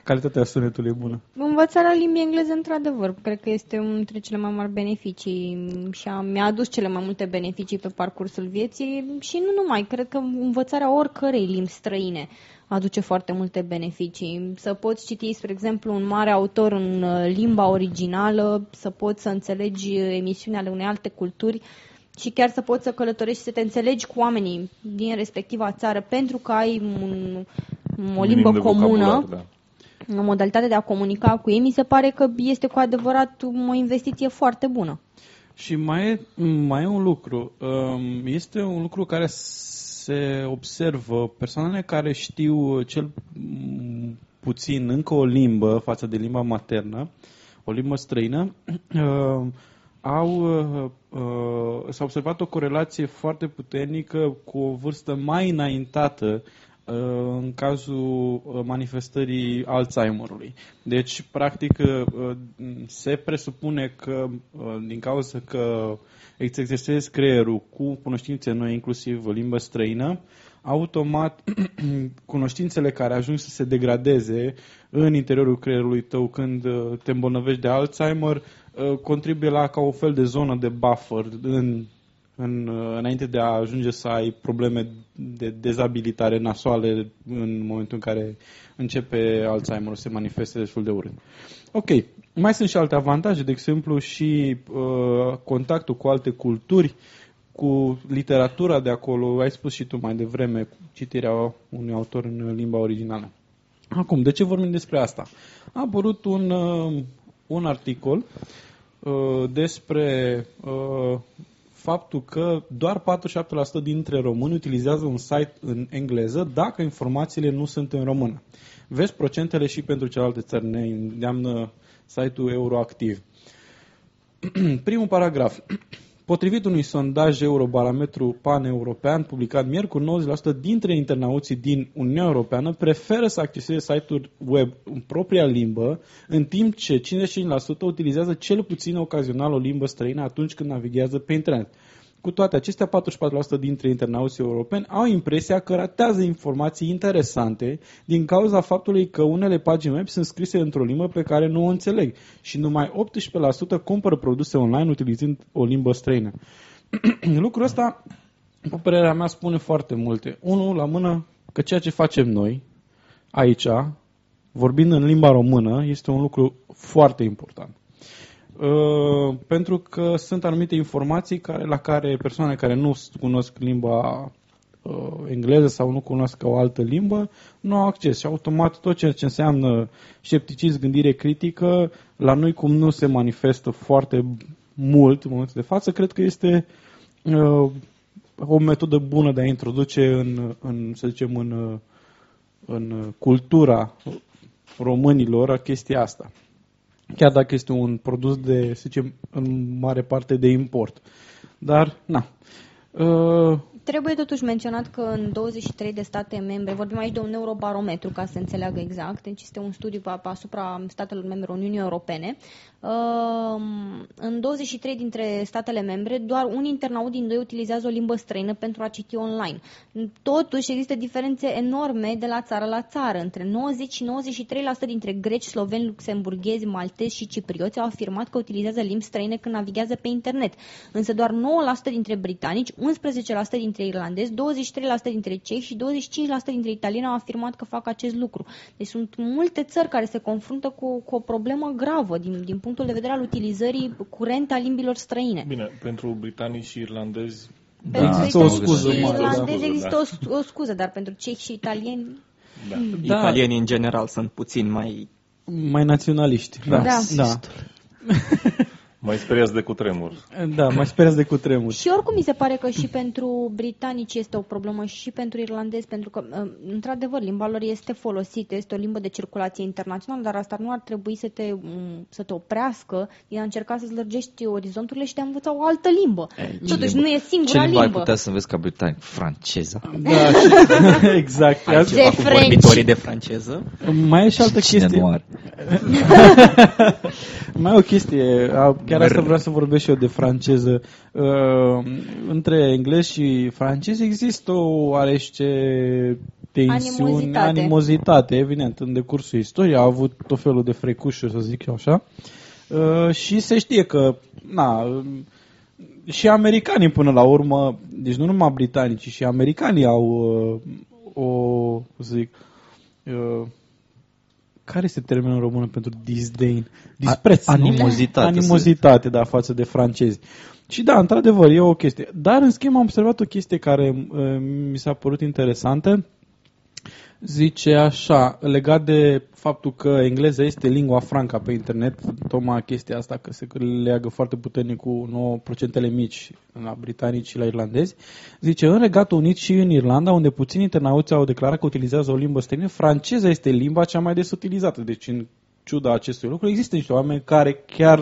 Calitatea sunetului e bună. Învățarea limbii engleze, într-adevăr, cred că este unul dintre cele mai mari beneficii și a, mi-a adus cele mai multe beneficii pe parcursul vieții și nu numai, cred că învățarea oricărei limbi străine aduce foarte multe beneficii. Să poți citi, spre exemplu, un mare autor în uh, limba originală, să poți să înțelegi uh, emisiunea ale unei alte culturi și chiar să poți să călătorești și să te înțelegi cu oamenii din respectiva țară pentru că ai un, o Minim limbă de comună vocabular, Da. o modalitate de a comunica cu ei, mi se pare că este cu adevărat o investiție foarte bună. Și mai e, mai e un lucru. Um, Este un lucru care se observă. Persoanele care știu cel m, puțin încă o limbă față de limba maternă, o limbă străină, uh, au, uh, uh, s-a observat o corelație foarte puternică cu o vârstă mai înaintată uh, în cazul uh, manifestării Alzheimerului. Deci, practic, uh, se presupune că, uh, din cauza că îți exersezi creierul cu cunoștințe noi, inclusiv o limbă străină, automat cunoștințele care ajung să se degradeze în interiorul creierului tău când uh, te îmbolnăvești de Alzheimer uh, contribuie la ca o fel de zonă de buffer în, în, uh, înainte de a ajunge să ai probleme de dezabilitare nasoale în momentul în care începe Alzheimer să se manifeste destul de urât. Ok, mai sunt și alte avantaje, de exemplu și uh, contactul cu alte culturi, cu literatura de acolo, ai spus și tu mai devreme, cu citirea unui autor în limba originală. Acum, de ce vorbim despre asta? A apărut un, uh, un articol uh, despre uh, faptul că doar 47% dintre români utilizează un site în engleză dacă informațiile nu sunt în română. Vezi procentele și pentru celelalte țări, ne îndeamnă site-ul Euroactiv. Primul paragraf. Potrivit unui sondaj Eurobarometru pan-european publicat miercuri, 90% dintre internauții din Uniunea Europeană preferă să acceseze site-uri web în propria limbă, în timp ce 55% utilizează cel puțin ocazional o limbă străină atunci când navighează pe internet. Cu toate acestea, 44% dintre internauții europeni au impresia că ratează informații interesante din cauza faptului că unele pagini web sunt scrise într-o limbă pe care nu o înțeleg și numai 18% cumpără produse online utilizând o limbă străină. Lucrul ăsta, după părerea mea, spune foarte multe. Unul, la mână, că ceea ce facem noi aici, vorbind în limba română, este un lucru foarte important. Uh, pentru că sunt anumite informații care, la care persoane care nu cunosc limba uh, engleză sau nu cunosc o altă limbă nu au acces. Și automat tot ceea ce înseamnă scepticism, gândire critică, la noi cum nu se manifestă foarte mult în momentul de față, cred că este uh, o metodă bună de a introduce în, în să zicem, în, uh, în cultura românilor a chestia asta chiar dacă este un produs de, să zicem, în mare parte de import. Dar, na. Uh, Trebuie totuși menționat că în 23 de state membre, vorbim aici de un eurobarometru ca să se înțeleagă exact, deci este un studiu asupra statelor membre Uniunii Europene, Ehm, în 23 dintre statele membre, doar un internaut din doi utilizează o limbă străină pentru a citi online. Totuși, există diferențe enorme de la țară la țară. Între 90 și 93% dintre greci, sloveni, luxemburghezi, maltezi și ciprioți au afirmat că utilizează limbi străine când navighează pe internet. Însă doar 9% dintre britanici, 11% dintre irlandezi, 23% dintre cehi și 25% dintre italieni au afirmat că fac acest lucru. Deci sunt multe țări care se confruntă cu, cu o problemă gravă din, din punctul de vedere al utilizării curente a limbilor străine. Bine, pentru britanici și irlandezi da, pentru o scuză și mare, irlandezi da. există o, o scuză, dar pentru cehi și italieni da. Da. Italienii în general sunt puțin mai... mai naționaliști. Da. Da. da. mai speriați de cutremur. Da, mai speriați de cutremur. Și oricum mi se pare că și pentru britanici este o problemă și pentru irlandezi, pentru că, uh, într-adevăr, limba lor este folosită, este o limbă de circulație internațională, dar asta nu ar trebui să te, um, să te oprească din a încerca să-ți lărgești orizonturile și de a învăța o altă limbă. Totuși, nu e Ce singura limbă ai limbă. putea să înveți ca britanic? Franceza. Da, și- exact. Ai Alt- ceva cu French. vorbitorii de franceză? Mai e și altă Cine chestie. nu are? Mai e o chestie, a- chiar asta vreau să vorbesc și eu de franceză. Uh, între englez și francez există o oarește tensiune, Animozitate. animozitate, evident, în decursul istoriei. A avut tot felul de frecușuri, să zic eu așa. Uh, și se știe că, na, um, și americanii până la urmă, deci nu numai britanici, ci și americanii au uh, o, cum să zic, uh, care este termenul în română pentru disdain? Dispreț. A- nu? animozitate, Animozitate, da, față de francezi. Și da, într-adevăr, e o chestie. Dar, în schimb, am observat o chestie care uh, mi s-a părut interesantă. Zice așa, legat de faptul că engleza este lingua franca pe internet, tocmai chestia asta că se leagă foarte puternic cu 9 procentele mici la britanici și la irlandezi, zice, în Regatul Unit și în Irlanda, unde puțini internauți au declarat că utilizează o limbă străină, franceza este limba cea mai des utilizată. Deci, în ciuda acestui lucru, există niște oameni care chiar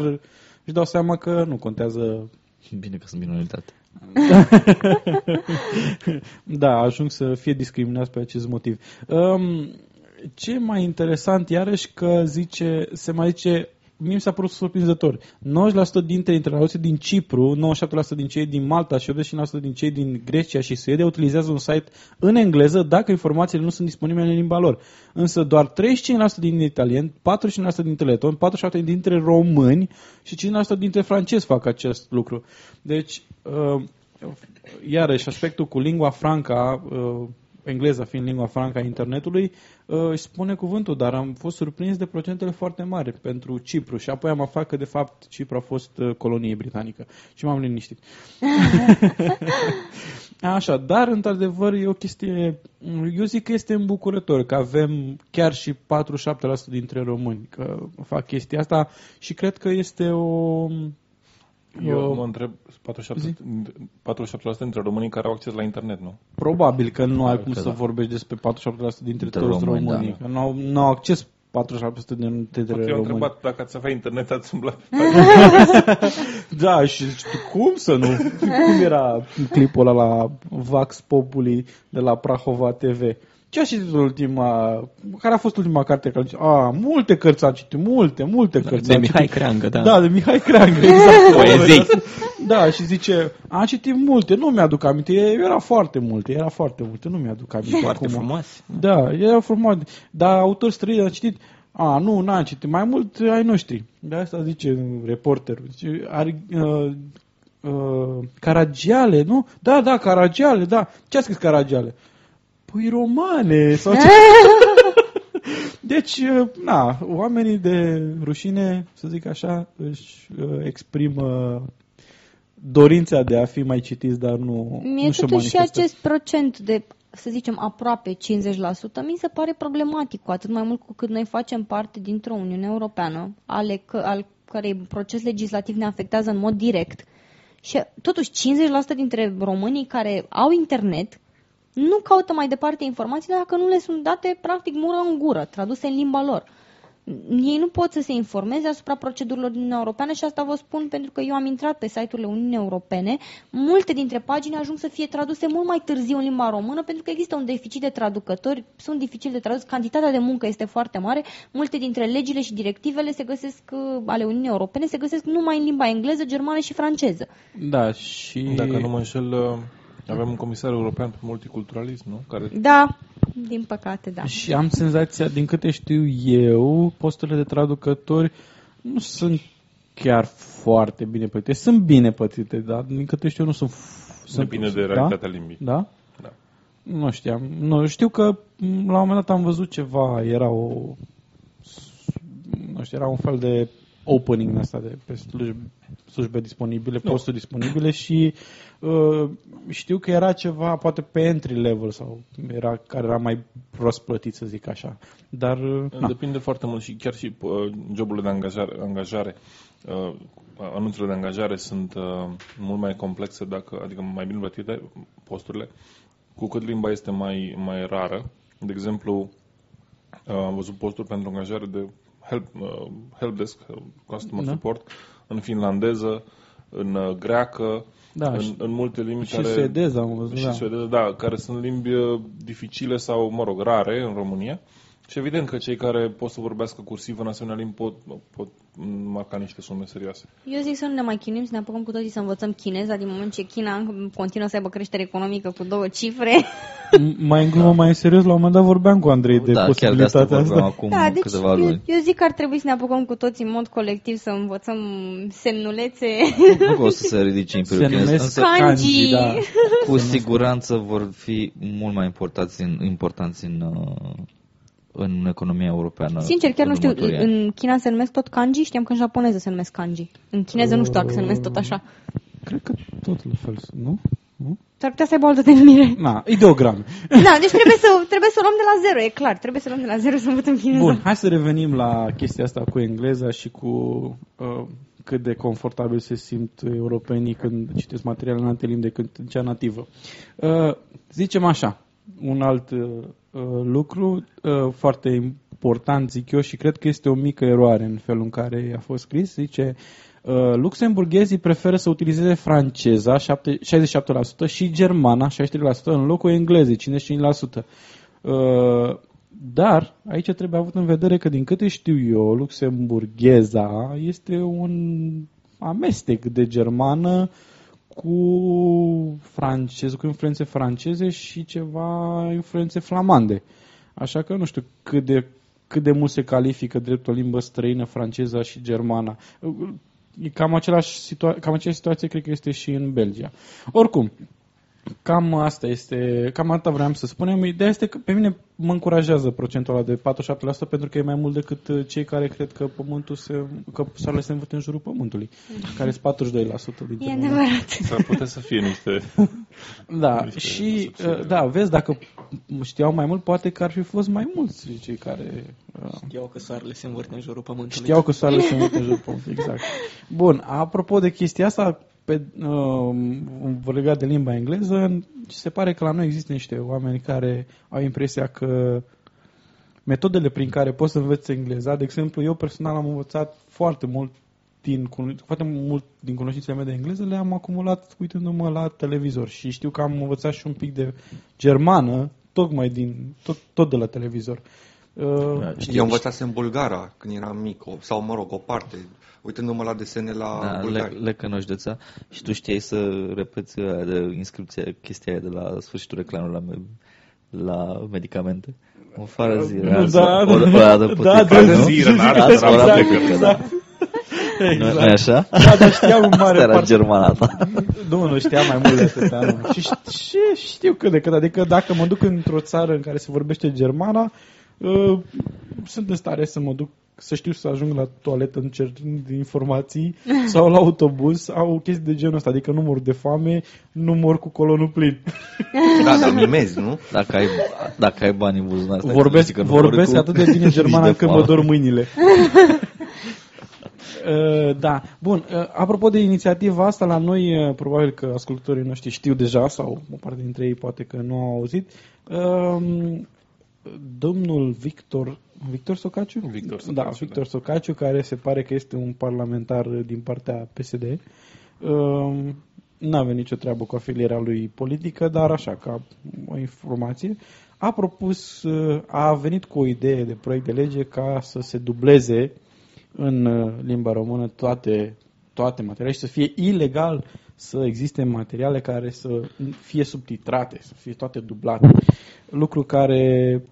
își dau seama că nu contează Bine că sunt minoritate. da, ajung să fie discriminați pe acest motiv. Um, ce mai interesant, iarăși, că zice, se mai zice, mie mi s-a părut surprinzător, 90% dintre internauții din Cipru, 97% din cei din Malta și 89% din cei din Grecia și Suedia utilizează un site în engleză dacă informațiile nu sunt disponibile în limba lor. Însă doar 35% din italieni, 45% dintre letoni, 47% dintre români și 5% dintre francezi fac acest lucru. Deci, uh, iarăși, aspectul cu lingua franca, uh, engleza fiind lingua franca a internetului, uh, își spune cuvântul, dar am fost surprins de procentele foarte mari pentru Cipru și apoi am aflat că, de fapt, Cipru a fost uh, colonie britanică și m-am liniștit. Așa, dar, într-adevăr, e o chestie, eu zic că este îmbucurător că avem chiar și 47% dintre români că fac chestia asta și cred că este o Eu Uh, mă întreb 47%, 47% dintre românii care au acces la internet, nu? Probabil că nu ai cum că să da. vorbești despre 47% dintre Dintre toți români, românii. da. Că nu au, nu au acces 47% dintre Poate eu am români. întrebat dacă ați avea internet, ați umblat. Da, și zici, tu, cum să nu? cum era clipul ăla la Vax Populi de la Prahova TV? Ce a citit ultima, care a fost ultima carte? Care zice, a, multe cărți am citit, multe, multe cărți De am Mihai citit. Creangă, da. Da, de Mihai Creangă, exact. Poezii. Da, și zice, am citit multe, nu mi-aduc aminte, era foarte multe, era foarte multe, nu mi-aduc aminte Foarte acum. frumos. Da, era frumos. Dar autor străin a citit, a, nu, n-am citit, mai mult ai noștri. De asta zice reporterul. Zice, ar, uh, uh, Caragiale, nu? Da, da, Caragiale, da. Ce a scris Caragiale? Păi romane sau ce? Deci, uh, na, oamenii de rușine, să zic așa, își uh, exprimă dorința de a fi mai citiți, dar nu, Mie nu și-o totuși și manifestă. acest procent de, să zicem, aproape 50%, mi se pare problematic, cu atât mai mult cu cât noi facem parte dintr-o Uniune Europeană, ale că, al cărei proces legislativ ne afectează în mod direct. Și totuși 50% dintre românii care au internet nu caută mai departe informații dacă nu le sunt date practic mură în gură, traduse în limba lor. Ei nu pot să se informeze asupra procedurilor din Uniunea Europeană și asta vă spun pentru că eu am intrat pe site-urile Uniunii Europene. Multe dintre pagini ajung să fie traduse mult mai târziu în limba română pentru că există un deficit de traducători, sunt dificil de tradus, cantitatea de muncă este foarte mare. Multe dintre legile și directivele se găsesc uh, ale Uniunii Europene se găsesc numai în limba engleză, germană și franceză. Da, și... Dacă nu mă înșel, uh, avem un comisar european pe multiculturalism, nu? Care Da, din păcate, da. Și am senzația, din câte știu eu, posturile de traducători nu sunt chiar foarte bine plătite. Sunt bine plătite, dar din câte știu eu nu sunt... f- sunt depinde de da? realitatea limbii. Da? Da. Nu știam. Nu, știu că m, la un moment dat am văzut ceva, era o... Nu știu, era un fel de opening în asta de pe slujbe, slujbe disponibile, Nu. posturi disponibile și uh, știu că era ceva poate pe entry level sau era care era mai prost plătit să zic așa. Dar uh, na. Depinde foarte mult și chiar și uh, joburile de angajare, angajare uh, anunțurile de angajare sunt uh, mult mai complexe, dacă, adică mai bine plătite posturile, cu cât limba este mai, mai rară. De exemplu, uh, am văzut posturi pentru angajare de help, uh, helpdesk, uh, customer Da. support, în finlandeză, în uh, greacă, Da, în, și- în multe limbi și care... suedeză am văzut, Și da. suedeză, da, care sunt limbi uh, dificile sau, mă rog, rare în România. Și evident că cei care pot să vorbească cursiv în asemenea limbi pot, pot marca niște sume serioase. Eu zic să nu ne mai chinuim, să ne apucăm cu toții să învățăm chineza, din moment ce China continuă să aibă creștere economică cu două cifre. M- mai în glumă, mai în serios, la un moment dat vorbeam cu Andrei de da, chiar de asta posibilitatea vorbeam asta. acum da, deci câteva eu, luni. eu zic că ar trebui să ne apucăm cu toții în mod colectiv să învățăm semnulețe. Nu că o să se ridice Se Imperiul Chinez, numesc însă Kanji. kanji, da. cu siguranță vor fi mult mai importanți în, importanți în, uh, în economia europeană. Sincer, chiar în nu știu, următorii ani. în China se numesc tot kanji, știam că în japoneză se numesc kanji. În chineză nu știu dacă se numesc tot așa. Cred că tot la fel, nu? nu? S-ar putea să aibă o altă denumire. Na, ideograme. Da, deci trebuie să, trebuie să o luăm de la zero, e clar. Trebuie să o luăm de la zero să învățăm chineză. Bun, hai să revenim la chestia asta cu engleza și cu uh, cât de confortabil se simt europenii când citesc materiale în alte limbi decât în cea nativă. Uh, zicem așa, un alt uh, uh, lucru uh, foarte important, zic eu, și cred că este o mică eroare în felul în care a fost scris, zice uh, luxemburghezii preferă să utilizeze franceza 7, 67% și germana 63% în locul englezei 55%. Uh, dar aici trebuie avut în vedere că din câte știu eu, luxemburgheza este un amestec de germană cu francez, cu influențe franceze și ceva influențe flamande. Așa că nu știu cât de, cât de mult se califică drept o limbă străină franceza și germana. E cam, același situa- cam aceeași situație cred că este și în Belgia. Oricum, Cam asta este, cam atâta vreau să spunem. Ideea este că pe mine mă încurajează procentul ăla de 47% pentru că e mai mult decât uh, cei care cred că pământul se, că soarele se învârte în jurul pământului, care sunt 42% dintre E noi. adevărat. S-ar putea să fie niște Da, Niște și subside. uh, da, vezi, dacă știau mai mult, poate că ar fi fost mai mulți cei care uh, Știau că soarele se învârte în jurul pământului. știau că soarele se mută în jurul pământului. Exact. Bun, apropo de chestia asta, pe, uh, legat de limba engleză, se pare că la noi există niște oameni care au impresia că metodele prin care poți să înveți engleza, de exemplu, eu personal am învățat foarte mult din, cuno- foarte mult din cunoștințele mele de engleză le-am acumulat uitându-mă la televizor. Și știu că am învățat și un pic de germană tocmai din, tot, tot de la televizor. Uh, Da, Eu învățasem bulgara când eram mic, o- sau mă rog, o parte, uitându-mă la desene la Da, le, bulgari. le cănoșdeța și tu știai să repeți aia de inscripție, chestia aia de la sfârșitul reclamei la, me- la medicamente? O fară zi, Da, o, da, o, o dată da, puteți, da, nu? zi, Renat, Asta Renat, ora Renat, plecă, da. Nu, exact. nu așa? Da, dar știam în mare Asta era parte. germana ta. Nu, nu știam mai mult de atâta. Nu. Și, și știu cât de cât. Adică dacă mă duc într-o țară în care se vorbește germana, uh, sunt în stare să mă duc să știu să ajung la toaletă în cer de informații sau la autobuz sau chestii de genul ăsta. Adică nu mor de foame, nu mor cu colonul plin. Da, dar mimezi, nu? Dacă ai, dacă ai bani în buzunar, stai să Vorbesc, zici că nu mori vorbesc cu- atât de bine germana nici de încât mă foame. dor mâinile. Uh, da, bun. Uh, apropo de inițiativa asta, la noi, uh, probabil că ascultătorii noștri știu deja, sau o parte dintre ei poate că nu au auzit, um, domnul Victor, Victor Socaciu? Victor Socaciu, Da, Victor Socaciu, care se pare că este un parlamentar din partea PSD. Um, nu avea nicio treabă cu afilierea lui politică, dar așa, ca o informație, a propus, uh, a venit cu o idee de proiect de lege ca să se dubleze în uh, limba română toate, toate materialele și să fie ilegal să existe materiale care să fie subtitrate, să fie toate dublate. Lucru care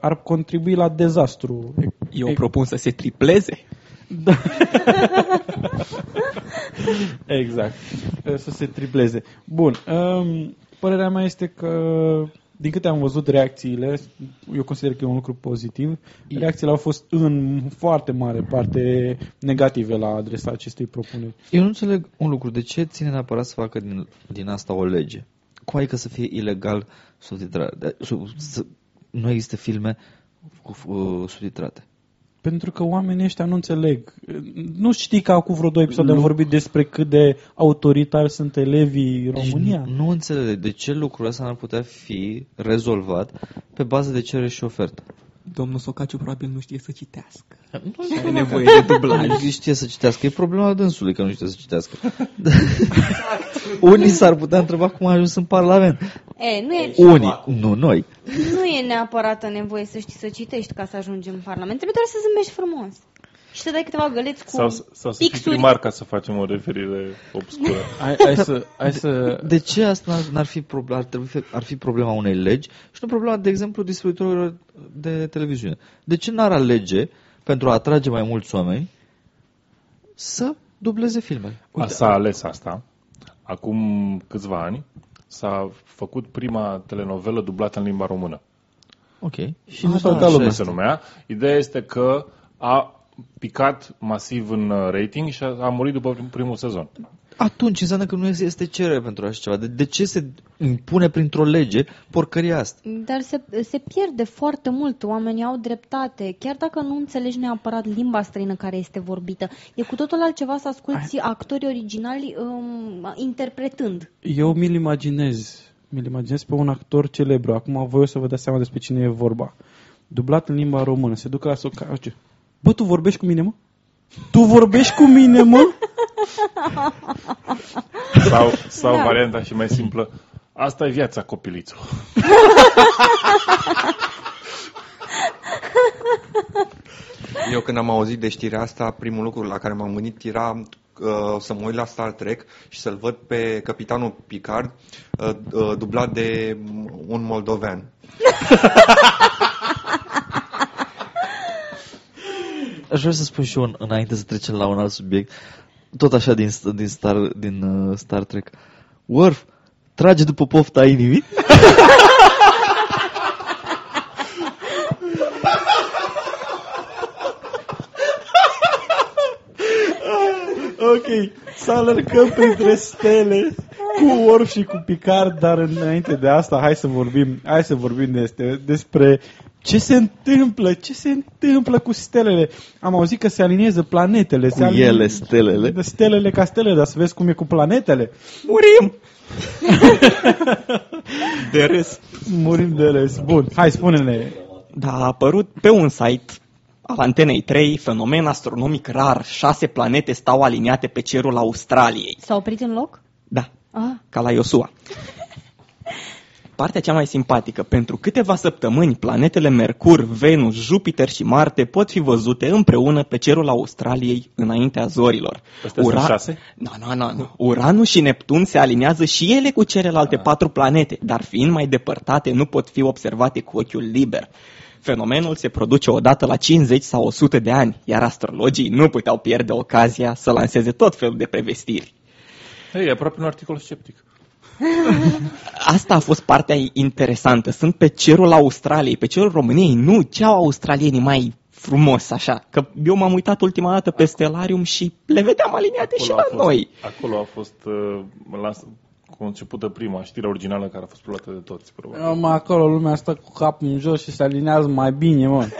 ar contribui la dezastru. Eu propun să se tripleze. Da. exact. Să se tripleze. Bun. Um, părerea mea este că, din câte am văzut reacțiile, eu consider că e un lucru pozitiv, reacțiile au fost în foarte mare parte negative la adresa acestei propuneri. Eu nu înțeleg un lucru. De ce ține neapărat să facă din, din asta o lege? Cum adică să fie ilegal subtitrare? De- sub- să- Nu există filme cu uh, subtitrate. Pentru că oamenii ăștia nu înțeleg. Nu știi că acum vreo două episoade am vorbit despre cât de autoritari sunt elevii în Deci România? Nu, nu înțeleg de ce lucrul ăsta n-ar putea fi rezolvat pe bază de cerere și ofertă. Domnul Socaciu probabil nu știe să citească. Nu Are nevoie de dublaj. Nu știe să citească. E problema dânsului că nu știe să citească. Unii s-ar putea întreba cum a ajuns în Parlament. E, nu e, Unii, nu noi. nu e neapărat nevoie să știi să citești ca să ajungi în Parlament. Trebuie doar să zâmbești frumos. Și să dai câteva găleți cu Sau, sau să fii pixuri. primar ca să facem o referire obscură. Hai, hai să... Hai să... De ce asta n-ar, n-ar fi, proble- ar, trebui, fi- ar fi problema unei legi și nu problema, de exemplu, distribuitorilor de televiziune? De ce n-ar alege, pentru a atrage mai mulți oameni, să dubleze filmele? A, s-a ales asta. Acum câțiva ani s-a făcut prima telenovelă dublată în limba română. Ok. Și nu Ah, s-a da, uitat așa lumea. Se numea. Ideea este că a picat masiv în uh, rating și a, a murit după prim- primul sezon. Atunci înseamnă că nu este cerere pentru așa ceva. De, de ce se impune printr-o lege porcăria asta? Dar se, se pierde foarte mult, oamenii au dreptate, chiar dacă nu înțelegi neapărat limba străină care este vorbită. E cu totul altceva să asculti actori originali um, interpretând. Eu mi-l imaginez. Mi-l imaginez pe un actor celebru. Acum voi o să vă dați seama despre cine e vorba. Dublat în limba română. Se ducă la soca... ce? Bă, tu vorbești cu mine, mă? Tu vorbești cu mine, mă? Sau, sau Da. varianta și mai simplă. Asta e viața, copilițu. Eu când am auzit de știrea asta, primul lucru la care m-am gândit era uh, să mă uit la Star Trek și să-l văd pe capitanul Picard uh, uh, dublat de un moldovean. Aș vrea să spun și eu, în- înainte să trecem la un alt subiect, tot așa din, din, Star, din uh, Star Trek. Worf, trage după pofta inimii? Ok. Să alergăm printre stele. cu Worf și cu Picard, dar înainte de asta, hai să vorbim, hai să vorbim despre, despre ce se întâmplă, ce se întâmplă cu stelele. Am auzit că se aliniază planetele. se Cu ele, stelele. De stelele ca stele, dar să vezi cum e cu planetele. Murim! de râs. Murim de râs. Bun, hai spune-ne. Da, a apărut pe un site al Antenei 3 fenomen astronomic rar. Șase planete stau aliniate pe cerul Australiei. S-a oprit în loc? Da, Ah, ca la Iosua. Partea cea mai simpatică, pentru câteva săptămâni, planetele Mercur, Venus, Jupiter și Marte pot fi văzute împreună pe cerul Australiei înaintea zorilor. Astea sunt șase? Nu, nu, nu, nu. Uranus și Neptun se aliniază și ele cu celelalte patru planete, dar fiind mai depărtate, nu pot fi observate cu ochiul liber. Fenomenul se produce odată la 50 sau 100 de ani, iar astrologii nu puteau pierde ocazia să lanseze tot felul de prevestiri. Hei, e aproape un articol sceptic. Asta a fost partea interesantă. Sunt pe cerul Australiei, pe cerul României. Nu, ce au australienii mai frumos așa? Că eu m-am uitat ultima dată pe Stellarium și le vedeam aliniate și a la fost, noi. Acolo a fost uh, lans, concepută prima știre originală care a fost preluată de toți, probabil. Mă, acolo lumea stă cu capul în jos și se alinează mai bine, mă.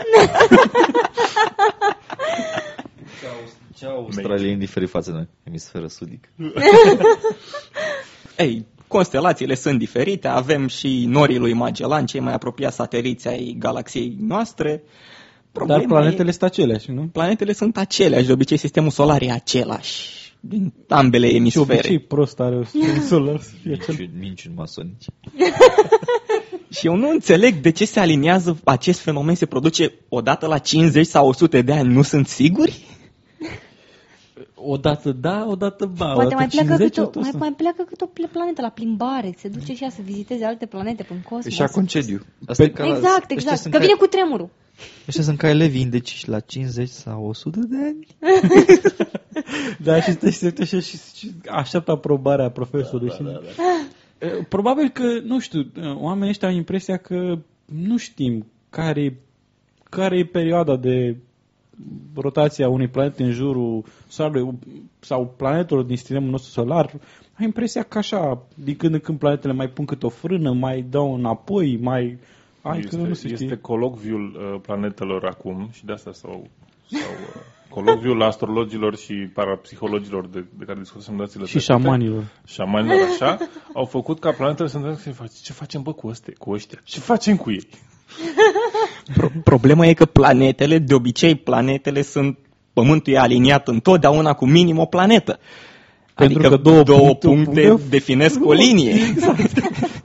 Ce au australieni diferit față de noi? Emisferă sudic. Ei, constelațiile sunt diferite, avem și norii lui Magellan, cei mai apropiați sateliți ai galaxiei noastre. Dar planetele sunt aceleași, nu? planetele sunt aceleași, de obicei sistemul solar e același din ambele Și emisfere. obicei prost are un solar să fie acel. Minciuni, minciuni masonici. Și eu nu înțeleg de ce se aliniază acest fenomen, se produce odată la 50 sau 100 de ani, nu sunt siguri? Odată da, odată ba. Poate odată mai pleacă, 50, câte o, odată mai, să- mai pleacă câte o ple- planetă la plimbare, se duce și ea să viziteze alte planete prin cosmos. Și a concediu. Asta Pe- e ca la- Exact, ăștia exact. sunt Că ca- vine cu tremurul. Ăștia sunt ca elevii indeciși la 50 sau 100 de ani. Da, și stă și se uită și, și, și așteaptă aprobarea profesorului. Da, da, da. Probabil că, nu știu, oamenii ăștia au impresia că nu știm care, care e perioada de rotație a unei planete în jurul Soarelui sau planetelor din sistemul nostru solar. Ai impresia că așa, din când în când planetele mai pun câte o frână, mai dau înapoi, mai... Ai este, că nu se știe. este colocviul uh, planetelor acum și de asta sau, sau uh, colocviul astrologilor și parapsihologilor de, de care discutăm dațiile Și șamanilor. șamanilor așa, au făcut ca planetele să întâlnească și face, ce facem bă cu, ăste, cu ăștia? Ce facem cu ei? Pro- problema e că planetele, de obicei planetele sunt, Pământul e aliniat întotdeauna cu minim o planetă. Pentru adică că două două puncte, puncte, un punct. definesc o linie.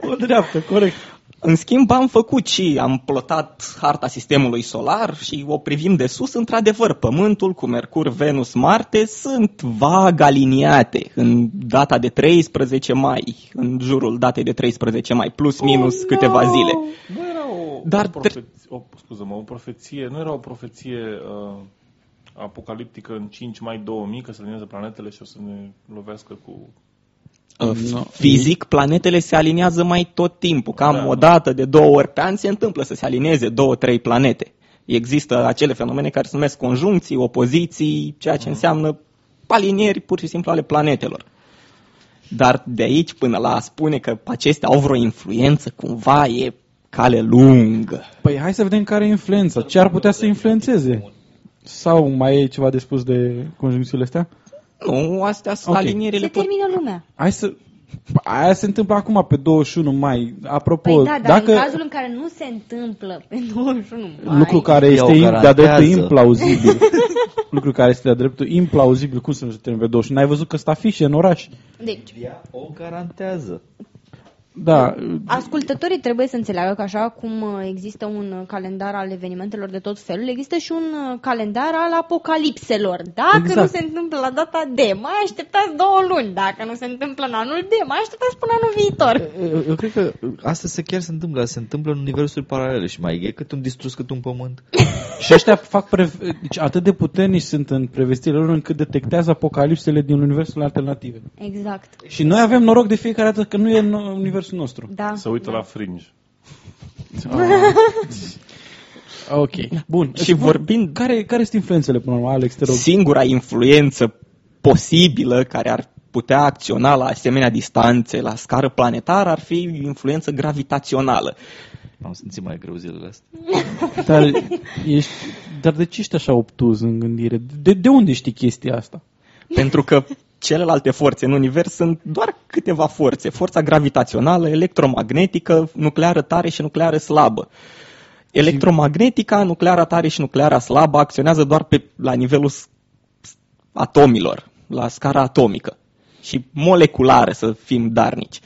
O dreaptă, corect. În schimb, am făcut și am plotat harta sistemului solar și o privim de sus. Într-adevăr, Pământul cu Mercur, Venus, Marte sunt vag aliniate în data de 13 mai, în jurul datei de 13 mai, plus minus Oh, câteva no! zile. Nu era o, Dar o, profeție, o, scuză-mă, o profeție, nu era o profeție uh, apocaliptică în 5 mai 2000 că se alinează planetele și o să ne lovească cu... Uh, No. Fizic, planetele se aliniază mai tot timpul, cam Da. o dată de două ori pe an se întâmplă să se alinieze două, trei planete. Există acele fenomene care se numesc conjuncții, opoziții, ceea ce înseamnă alinieri pur și simplu ale planetelor. Dar de aici până la a spune că acestea au vreo influență, cumva e cale lungă. Păi hai să vedem care e influența. Ce ar putea să influențeze? Sau mai e ceva de spus de conjuncțiile astea? Nu, astea sunt Ok. alinierile Se tot termină lumea. Hai să... Aia se întâmplă acum pe 21 mai. Apropo, Păi da, dar dacă în cazul în care nu se întâmplă pe 21 mai... lucru care Ea este o im- de-a dreptul garantează. implauzibil, lucru care este de-a dreptul implauzibil, cum să nu se termine pe 21? N-ai văzut că sunt afișe în oraș? Deci, O garantează. Da, ascultătorii trebuie să înțeleagă că așa cum uh, există un uh, calendar al evenimentelor de tot felul, există și un uh, calendar al apocalipselor. Dacă Exact. nu se întâmplă la data D, mai așteptați două luni. Dacă nu se întâmplă în anul D, mai așteptați până anul viitor. Eu, eu cred că asta se chiar se întâmplă, se întâmplă în universuri paralele și mai e cât un distrus cât un pământ. și ăștia fac pre... deci atât de puternici sunt în prevestirile lor încât detectează apocalipsele din universul alternative. Exact. Și noi avem noroc de fiecare dată că nu e în universul nostru. Da. Se uită da. la Fringe. Ok, bun. Și vorbind- Care, care sunt influențele până la urmă, Alex, te rog? Singura influență posibilă care ar putea acționa la asemenea distanțe, la scară planetară, ar fi influență gravitațională. Am simțit mai greu zilele astea. Dar, ești, dar de ce ești așa obtuz în gândire? De, de unde știi chestia asta? Pentru că celelalte forțe în univers sunt doar câteva forțe. Forța gravitațională, electromagnetică, nucleară tare și nucleară slabă. Electromagnetica, nucleara tare și nucleara slabă acționează doar pe, la nivelul s- s- atomilor, la scara atomică și moleculară, să fim darnici.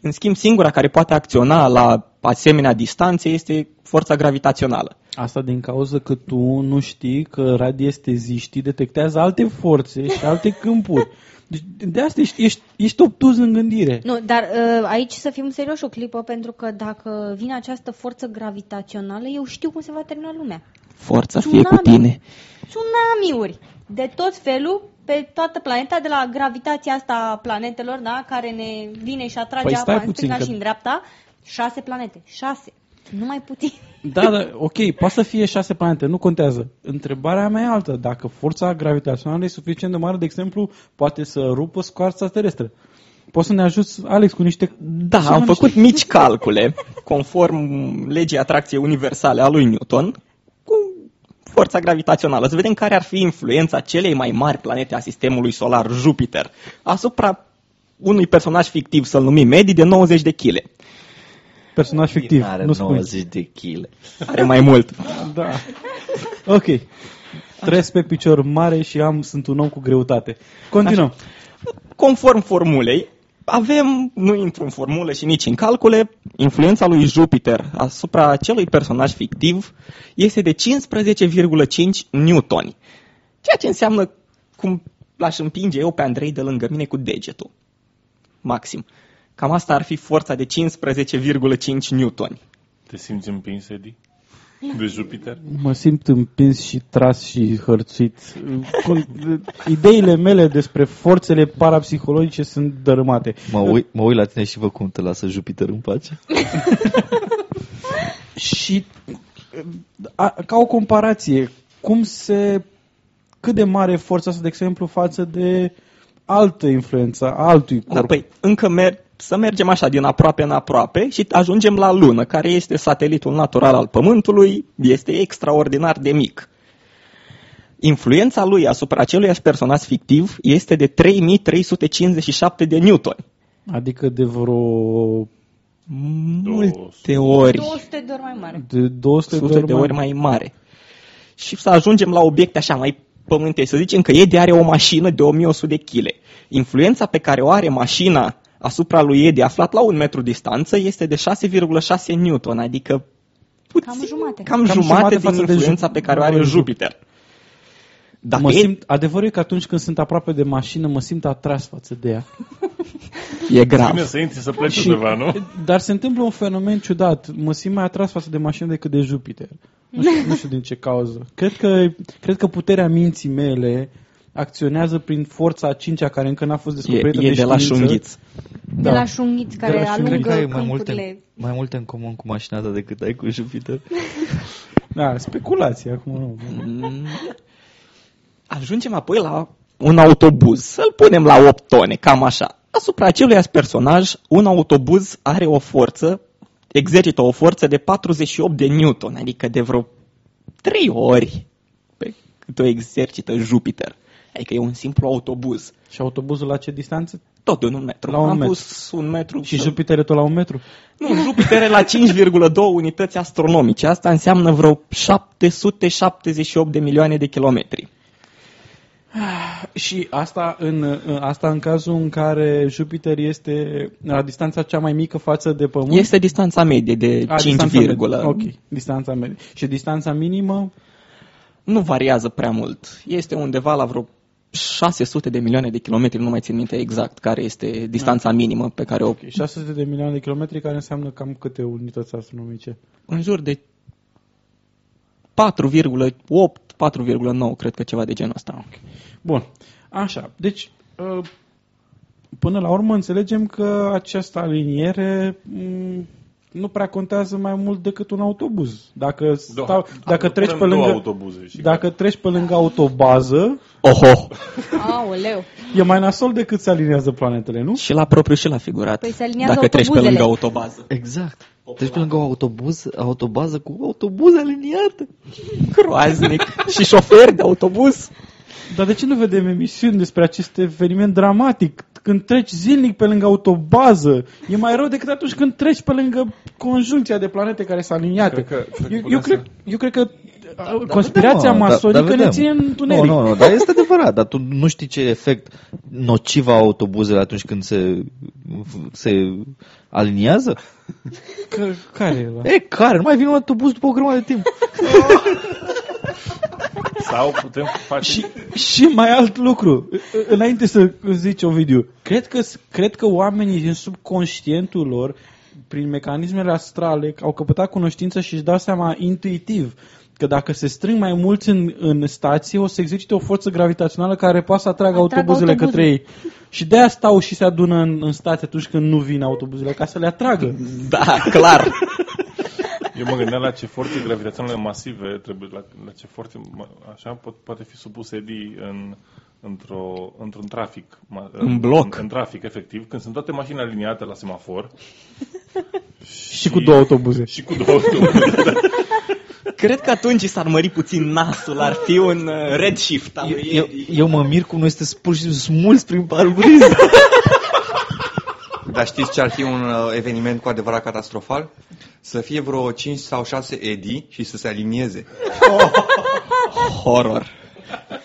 În schimb, singura care poate acționa la asemenea distanțe este forța gravitațională. Asta din cauza că tu nu știi că radiesteziștii detectează alte forțe și alte câmpuri. Deci de asta ești, ești, ești obtuz în gândire. Nu, dar uh, aici să fim serioși o clipă, pentru că dacă vine această forță gravitațională, eu știu cum se va termina lumea. Forța fie cu Tsunami. tine. Tsunamiuri de tot felul pe toată planeta, de la gravitația asta a planetelor, da, care ne vine și atrage Păi apa stai în puțin, stânga că- și în dreapta. Șase planete. Șase. Nu mai puțin. Da, da, ok, poate să fie șase planete, nu contează. Întrebarea mea e altă. Dacă forța gravitațională e suficient de mare, de exemplu, poate să rupă scoarța terestră. Poți să ne ajuți, Alex, cu niște... Da, ceva am niște- făcut mici calcule, conform legii atracției universale a lui Newton, cu forța gravitațională. Să vedem care ar fi influența celei mai mari planete a sistemului solar, Jupiter, asupra unui personaj fictiv, să-l numim Medi, de 90 de kg. Personaj fictiv, Are nu spui. 90 de kg. Are mai mult. Da. Ok. Trăiesc pe picior mare și am, sunt un om cu greutate. Continuăm. Conform formulei, avem, nu intru în formulă și nici în calcule, influența lui Jupiter asupra acelui personaj fictiv este de 15,5 newtoni. Ceea ce înseamnă cum l-aș împinge eu pe Andrei de lângă mine cu degetul. Maxim. Cam asta ar fi forța de 15,5 newtoni. Te simți împins, Edi? De Jupiter? Mă simt împins și tras și hărțuit. Con- Ideile mele despre forțele parapsihologice sunt dărâmate. Mă uit, mă uit la tine și văd cum te lasă Jupiter în pace. Și a, ca o comparație, cum se cât de mare e forța asta, de exemplu, față de altă influență, a altui corp. Da, păi, încă mer- să mergem așa din aproape în aproape și ajungem la Lună, care este satelitul natural al Pământului, este extraordinar de mic. Influența lui asupra aceluiași personaj fictiv este de 3357 de newton. Adică de vreo Multe ori, 200 de ori mai mare. de 200 sute de ori mai mare. Și să ajungem la obiecte așa mai pământești. Să zicem că Edi are o mașină de 1100 de kg. Influența pe care o are mașina asupra lui Edi aflat la un metru distanță este de 6,6 newton, adică puțin, Cam jumate. cam, Cam jumate, jumate din față de influența Ju- pe care o are Ju- Jupiter. Dacă Mă e, simt, adevărul e că atunci când sunt aproape de mașină, mă simt atras față de ea. e grav. Bine să intri să pleci Și- undeva, nu? Dar se întâmplă un fenomen ciudat. Mă simt mai atras față de mașină decât de Jupiter. Nu știu, nu știu din ce cauză. Cred că, cred că puterea minții mele acționează prin forța a cincea care încă n-a fost E, descoperită e de la știință. șunghiți. De la șunghiți care la șunghiți. Cred că alungă ai mai multe, câmpurile. mai multe în comun cu mașina ta decât ai cu Jupiter. Da, speculație acum nu. Mm. Ajungem apoi la un autobuz, să-l punem la 8 tone, cam așa. Asupra aceluiași personaj, un autobuz are o forță, exercită o forță de 48 de newton, adică de vreo 3 ori pe cât o exercită Jupiter. Adică e un simplu autobuz. Și autobuzul la ce distanță? Tot de un metru. La un Am metru. pus un metru. Și Jupiter e tot la un metru? Nu, Jupiter e la 5,2 unități astronomice. Asta înseamnă vreo 778 de milioane de kilometri. Și asta în, asta în cazul în care Jupiter este la distanța cea mai mică față de Pământ? Este distanța medie de A, 5, distanța medie. virgulă. Ok, distanța medie. Și distanța minimă? Nu variază prea mult. Este undeva la vreo 600 de milioane de kilometri, nu mai țin minte exact care este distanța minimă pe care o... Ok, 600 de milioane de kilometri, care înseamnă cam câte unități astronomice? În jur de 4,8, 4,9, cred că ceva de genul ăsta. Bun, așa, deci uh, până la urmă înțelegem că această aliniere m, nu prea contează mai mult decât un autobuz. Dacă, Da, stau, dacă, treci pe punem două lângă, autobuze și dacă treci pe lângă autobază, Oho! Aoleu. e mai nasol decât se aliniază planetele, nu? Și la propriu și la figurat. Păi se aliniază Dacă treci pe autobuzele. lângă autobază. Exact. Treci pe lângă o autobuz, autobază cu autobuze aliniate. Groaznic. și șoferi de autobuz. Dar de ce nu vedem emisiuni despre acest eveniment dramatic? Când treci zilnic pe lângă autobază, e mai rău decât atunci când treci pe lângă conjuncția de planete care sunt aliniate. Cred că- cred că eu, putem eu, cred, să- eu cred că da, conspirația vedem, mă, masonică da- da ne vedem. ține în întuneric. Nu, nu, nu, dar este adevărat, dar tu nu știi ce efect nociv au autobuzele atunci când se, se aliniază? Că, care e ăla? E, care? Nu mai vine un autobuz după o grămadă de timp. Sau putem face... Și, și mai alt lucru, înainte să zici Ovidiu, cred că, cred că oamenii din subconștientul lor, prin mecanismele astrale, au căpătat cunoștință și își dau seama intuitiv că dacă se strâng mai mulți în, în stație, o să exercite o forță gravitațională care poate să atragă Atrag autobuzele autobuzul. către ei. Și de aia stau și se adună în, în stație atunci când nu vin autobuzele, ca să le atragă. Da, clar. Eu mă gândeam la ce forțe gravitaționale masive trebuie, la, la ce forțe, ma- așa, pot, poate fi supus Eddie în, într-o, într-un trafic. ma- În bloc. În, în trafic, efectiv, când sunt toate mașinile aliniate la semafor. Și cu două autobuze. Și cu două autobuze. Cred că atunci i s-ar mări puțin nasul, ar fi un uh, redshift al lui Eu, Eddie. eu mă mir cum noi suntem pur și simplu smulți prin parbriză. Dar știți ce ar fi un uh, eveniment cu adevărat catastrofal? Să fie vreo 5 sau 6 Edi și să se alinieze. Horror.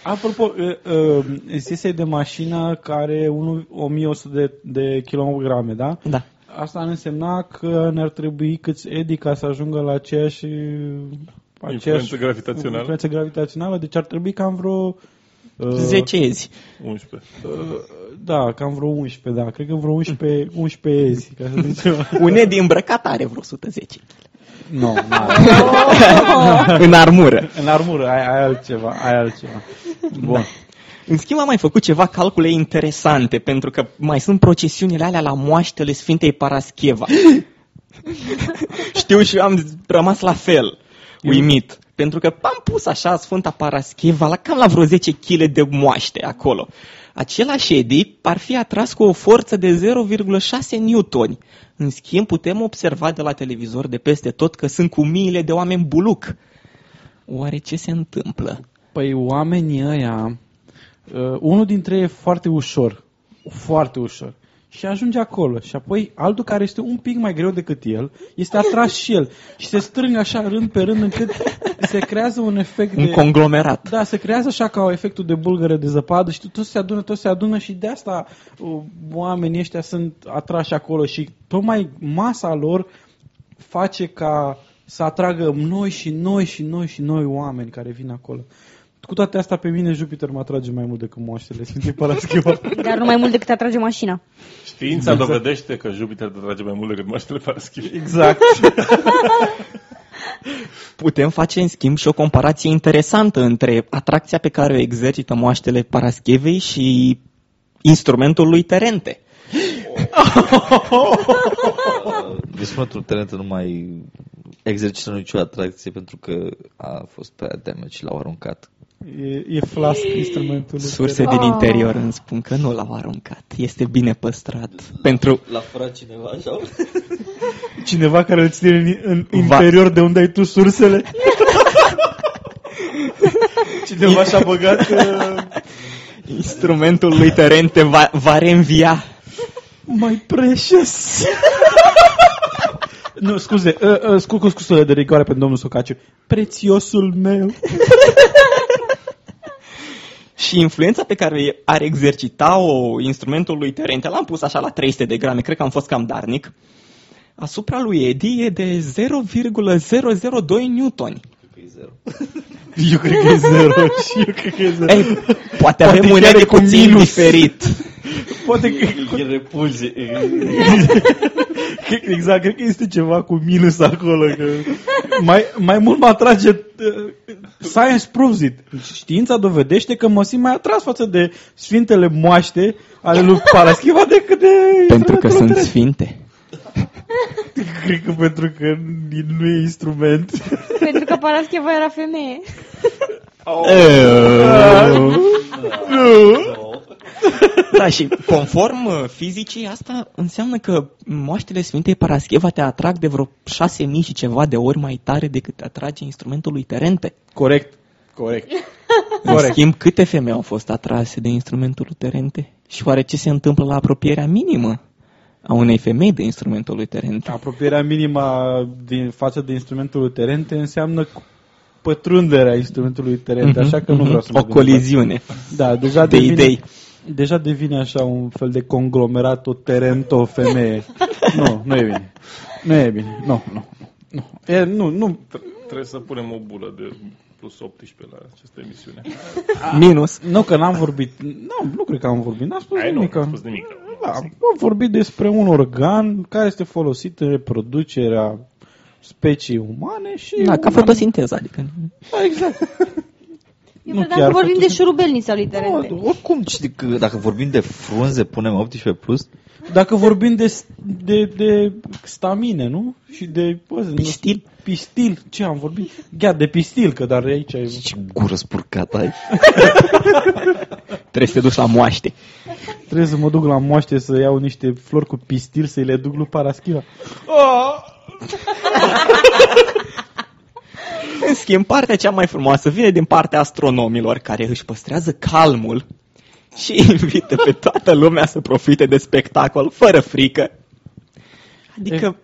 Apropo, uh, uh, zisei de mașină care are unu- 1100 de, de kilograme, da? Da. Asta ar însemna că ne-ar trebui câți Edi ca să ajungă la aceeași Influență gravitațională. influență gravitațională, deci ar trebui cam vreo uh, 10 ezi. 11. uh, da, cam vreo 11, da, cred că vreo 11, 11 ezi, ca să zicem. Un Eddie îmbrăcat are vreo 110. Nu, nu. în armură. În armură, ai, ai altceva, ai altceva. Bun. În schimb, am mai făcut ceva calcule interesante, pentru că mai sunt procesiunile alea la moaștele Sfintei Parascheva. Știu și eu am rămas la fel, uimit. Pentru că am pus așa Sfânta Parascheva la cam la vreo 10 kg de moaște acolo. Același Edi ar fi atras cu o forță de 0,6 newtoni. În schimb, putem observa de la televizor de peste tot că sunt cu miile de oameni buluc. Oare ce se întâmplă? Păi oamenii ăia, uh, unul dintre ei e foarte ușor, foarte ușor. Și ajunge acolo. Și apoi altul care este un pic mai greu decât el, este atras și el. Și se strâng așa rând pe rând încât se creează un efect Un de... conglomerat. Da, se creează așa ca efectul de bulgăre de zăpadă și tot se adună, tot se adună și de asta uh, oamenii ăștia sunt atrași acolo și tocmai masa lor face ca să atragă noi și noi și noi și noi oameni care vin acolo. Cu toate astea, pe mine Jupiter mă atrage mai mult decât moaștele Sfintei Parascheva. Dar nu mai mult decât atrage mașina. Știința dovedește că Jupiter te trage mai mult decât mașinile Paraschivii. exact. Putem face, în schimb, și o comparație interesantă între atracția pe care o exercită moaștele Paraschevei și instrumentul lui Terente. Instrumentul terentă nu mai exercită nicio atracție pentru că a fost prea damage și l-au aruncat. E, e flask instrumentul. Surse Ah. din interior îmi spun că nu l-au aruncat. Este bine păstrat. Pentru L-a furat cineva așa? Cineva care îl ține în, în Va- interior de unde ai tu sursele. Cineva și-a băgat... Uh, instrumentul lui Terente va, va reînvia. My precious. nu, scuze, uh, uh, scu, cu scuzele de rigoare pentru domnul Socaciu. Prețiosul meu. Și influența pe care ar exercita-o instrumentul lui Terente, l-am pus așa la 300 de grame, cred că am fost cam darnic, asupra lui Eddie e de 0,002 newtoni. Eu cred că e zero. și eu cred că e zero. Ei, poate Poate avem un chiar e Eddie cu puțin minus. diferit. Poate că... E repulzie. Cred, exact, cred că este ceva cu minus acolo. Că mai, mai mult mă atrage... Uh, science proves it. Știința dovedește că mă simt mai atras față de sfintele moaște ale lui Paraschiva decât de... Pentru că sunt instrumentul sfinte. cred că pentru că nu e instrument. Pentru că Parascheva era femeie. Da, și conform uh, fizicii, asta înseamnă că moaștele Sfintei Parascheva te atrag de vreo 6000 și ceva de ori mai tare decât te atrage instrumentul lui Terente. Corect. Corect. În Corect. schimb, câte femei au fost atrase de instrumentul lui Terente? Și oare ce se întâmplă la apropierea minimă a unei femei de instrumentul lui Terente? Apropierea minimă din față de instrumentul terente înseamnă cu- pătrunderea instrumentului terente, așa că nu vreau să Mhm, O mergem departe. coliziune. Da, deja de devine, idei. Deja devine așa un fel de conglomerat, o terent, o femeie. nu, nu e bine. Nu e bine. Nu, nu, nu. E, nu, nu. Trebuie să punem o bulă de plus 18 la această emisiune. Minus. Nu, că n-am vorbit. Nu, nu cred că am vorbit. N-am spus Ai nu, nimic. n-am spus nimic. Da, am vorbit despre un organ care este folosit în reproducerea speciei umane și... Da, ca un- fotosinteză, adică... Da, exact. Eu Nu credeam chiar că vorbim de făcut- șurubelnița lui Terente. Nu, Oricum, știi că dacă vorbim de frunze, punem 18 plus? Dacă vorbim de, de, de stamine, nu? Și de... Bă, nu- Pistil. Pistil. Ce am vorbit? Chiar de pistil, că dar aici e... Ce gură spurcată ai. Trebuie să te duci la moaște. Trebuie să mă duc la moaște să iau niște flori cu pistil să-i le duc lui Paraschiva. În schimb, partea cea mai frumoasă vine din partea astronomilor care își păstrează calmul și invită pe toată lumea să profite de spectacol fără frică. Adică,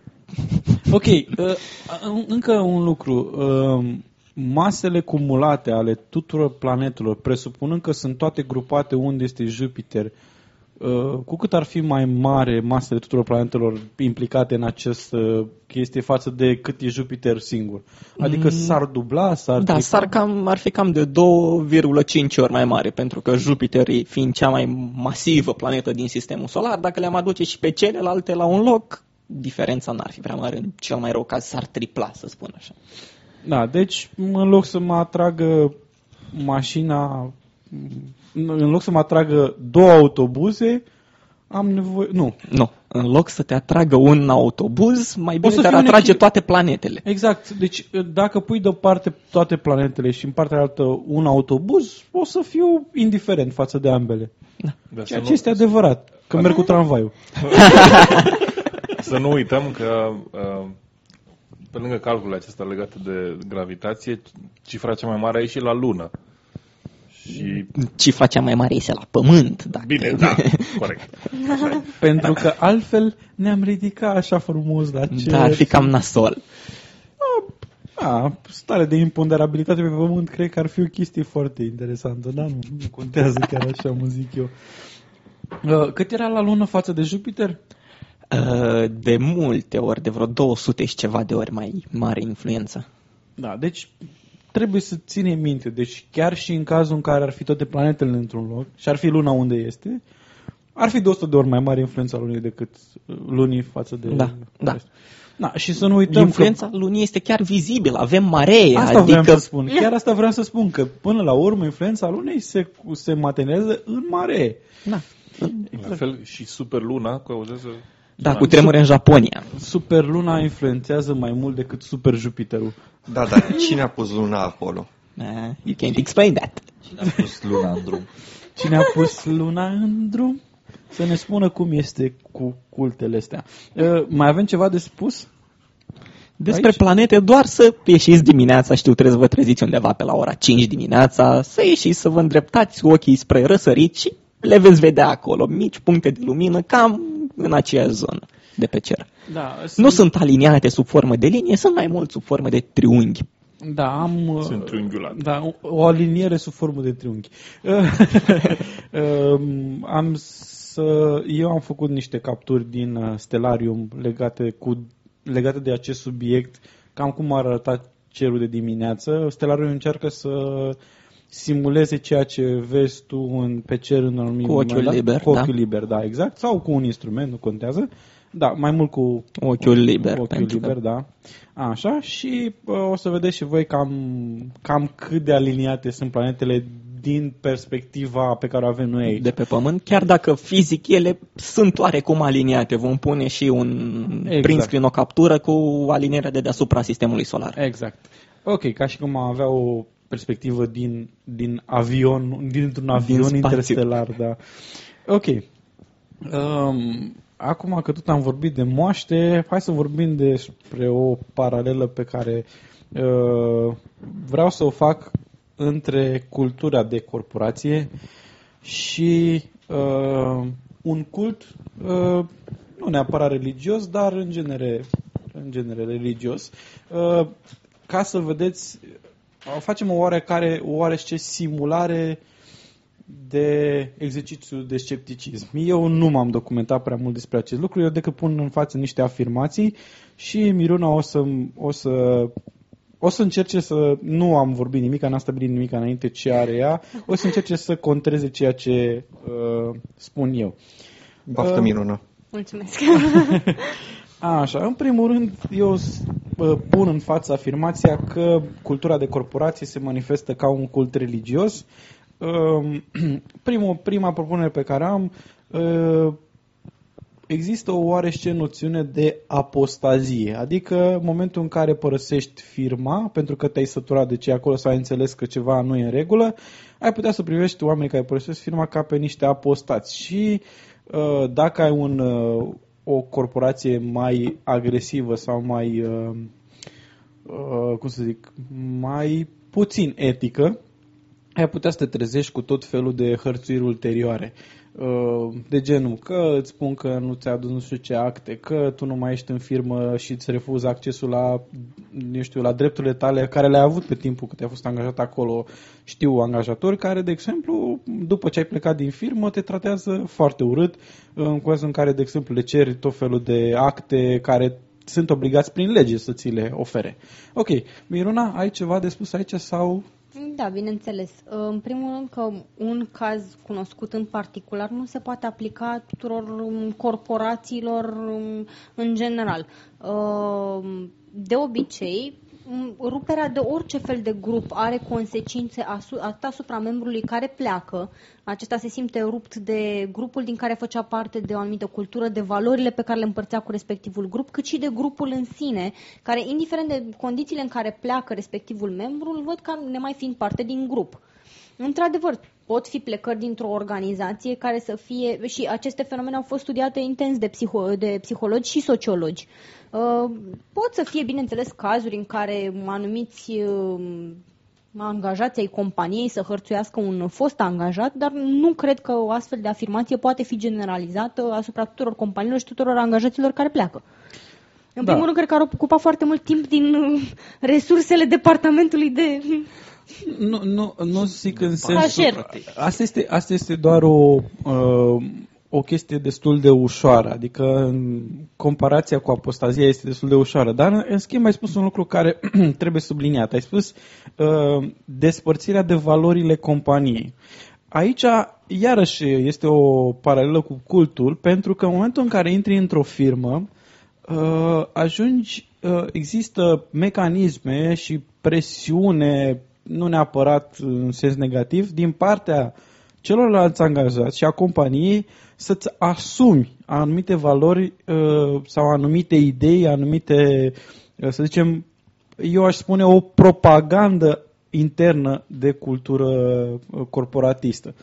Ok, uh, în- încă un lucru. Uh, masele cumulate ale tuturor planetelor, presupunând că sunt toate grupate unde este Jupiter, uh, cu cât ar fi mai mare masele tuturor planetelor implicate în această chestie față de cât e Jupiter singur? Adică s-ar dubla, s-ar da, tripla? s-ar cam, ar fi cam de 2,5 ori mai mare, pentru că Jupiter, fiind cea mai masivă planetă din sistemul solar, dacă le-am aduce și pe celelalte la un loc, diferența n-ar fi prea mare. În cel mai rău caz s-ar tripla, să spun așa. Da, deci în loc să mă atragă mașina, în loc să mă atragă două autobuze, am nevoie... Nu, Nu, în loc să te atragă un autobuz, mai bine să te-ar fie un atrage echil- toate planetele. Exact. Deci dacă pui deoparte toate planetele și în partea altă un autobuz, o să fiu indiferent față de ambele. Dar Ceea să ce este adevărat. Că merg cu tramvaiul. Să nu uităm că uh, pe lângă calculele acestea legate de gravitație, cifra cea mai mare a ieșit la lună. Și Cifra cea mai mare este la Pământ. Dacă... bine, da, corect. Pentru că altfel ne-am ridicat așa frumos la cer. Da, ar fi cam nasol. A, stare de imponderabilitate pe pământ, cred că ar fi o chestie foarte interesantă, dar nu, nu contează chiar așa, mă zic eu. Uh, Cât era la lună față de Jupiter? Uh, De multe ori, de vreo 200 și ceva de ori mai mare influență. Da, deci trebuie să ținem minte. Deci chiar și în cazul în care ar fi toate planetele într-un loc și ar fi luna unde este, ar fi de 100 de ori mai mare influența lunii decât uh, lunii față de... Da, da. Da, și să nu uităm Influența lunii este chiar vizibilă, avem maree, că... Asta adică vreau să spun. Chiar asta vreau să spun, că până la urmă influența lunei se, se materializează în mare. Da, La fel și superluna cauzează... da cu tremure în Japonia. Superluna influențează mai mult decât Super Jupiterul. Da, dar cine a pus luna acolo? Uh, you can't explain that. Cine a pus luna în drum? Cine a pus luna în drum? Să ne spună cum este cu cultele astea. Uh, mai avem ceva de spus? Despre Aici? planete, doar să ieșiți dimineața, știu, trebuie să vă treziți undeva pe la ora 5 dimineața, să ieșiți să vă îndreptați ochii spre răsărit și le veți vedea acolo, mici puncte de lumină, cam în aceeași zonă de pe cer. Da, Nu sunt aliniate sub formă de linie, sunt mai mult sub formă de triunghi. Da, am... uh, Sunt triunghiulate. Da, o, o aliniere sub formă de triunghi. Um, am să, eu am făcut niște capturi din uh, Stellarium legate, cu, legate de acest subiect, cam cum ar arăta cerul de dimineață. Stellarium încearcă să simuleze ceea ce vezi tu în, pe cer în anumit Cu ochiul moment dat. liber, Cu da. ochiul liber, da, exact. Sau cu un instrument, nu contează. Da, mai mult cu Ochiul liber, Ochiul pentru liber, că- da. Așa, și uh, o să vedeți și voi cam, cam cât de aliniate sunt planetele din perspectiva pe care o avem noi aici. de pe Pământ, chiar dacă fizic ele sunt oarecum aliniate. Vom pune și un Exact. print screen, o captură cu alinierea de deasupra sistemului solar. Exact. Ok, ca și cum am avea o perspectivă din, din avion, dintr-un avion spațiu. interstelar, da. Ok. Um, acum că tot am vorbit de moaște, hai să vorbim despre o paralelă pe care uh, vreau să o fac între cultura de corporație și uh, un cult, uh, nu neapărat religios, dar în genere, în genere religios, uh, ca să vedeți, uh, facem o oarecare, o oarește simulare de exercițiu de scepticism. Eu nu m-am documentat prea mult despre acest lucru, eu decât pun în față niște afirmații și Miruna o să, o să, o să încerce să, nu am vorbit nimic, n-am stabilit nimic înainte ce are ea, o să încerce să contreze ceea ce uh, spun eu. Baftă Uh, Miruna. Mulțumesc. Așa, în primul rând, eu s- bă, pun în față afirmația că cultura de corporație se manifestă ca un cult religios. Um, Primul, prima propunere pe care am, uh, există o oarește noțiune de apostazie, adică în momentul în care părăsești firma, pentru că te-ai săturat de ce acolo sau ai înțeles că ceva nu e în regulă, ai putea să privești oamenii care părăsesc firma ca pe niște apostați. Și uh, dacă ai un, uh, o corporație mai agresivă sau mai, uh, uh, cum să zic, mai puțin etică, ai putea să te trezești cu tot felul de hărțuiri ulterioare. Uh, De genul că îți spun că nu ți-a adus nu știu ce acte, că tu nu mai ești în firmă și îți refuză accesul la, nu știu, la drepturile tale care le-ai avut pe timpul cât ai fost angajat acolo. Știu angajatori care, de exemplu, după ce ai plecat din firmă, te tratează foarte urât, în cazul în care, de exemplu, le ceri tot felul de acte care sunt obligați prin lege să ți le ofere. Ok, Miruna, ai ceva de spus aici sau Da, bineînțeles. În primul rând că un caz cunoscut în particular nu se poate aplica tuturor um, corporațiilor um, în general. Uh, De obicei, um, ruperea de orice fel de grup are consecințe asu- atât asupra membrului care pleacă, acesta se simte rupt de grupul din care făcea parte de o anumită cultură, de valorile pe care le împărțea cu respectivul grup, cât și de grupul în sine, care, indiferent de condițiile în care pleacă respectivul membru, îl văd ca nemai fiind parte din grup. Într-adevăr, pot fi plecări dintr-o organizație care să fie, și aceste fenomene au fost studiate intens de, psiho, de psihologi și sociologi. Uh, pot să fie, bineînțeles, cazuri în care anumiți uh, angajați ai companiei să hărțuiască un fost angajat, dar nu cred că o astfel de afirmație poate fi generalizată asupra tuturor companiilor și tuturor angajaților care pleacă. În Da. primul rând, cred că ar ocupa foarte mult timp din uh, resursele departamentului de Nu, nu, nu zic în sensul... Cașer. Asta este, asta este doar o, uh, o chestie destul de ușoară, adică în comparația cu apostazia este destul de ușoară, dar în schimb ai spus un lucru care trebuie subliniat. Ai spus uh, despărțirea de valorile companiei. Aici, iarăși, este o paralelă cu cultul, pentru că în momentul în care intri într-o firmă, uh, ajungi, uh, există mecanisme și presiune, nu neapărat în sens negativ, din partea celorlalți angajați și a companiei să-ți asumi anumite valori uh, sau anumite idei, anumite, uh, să zicem, eu aș spune o propagandă internă de cultură uh, corporatistă.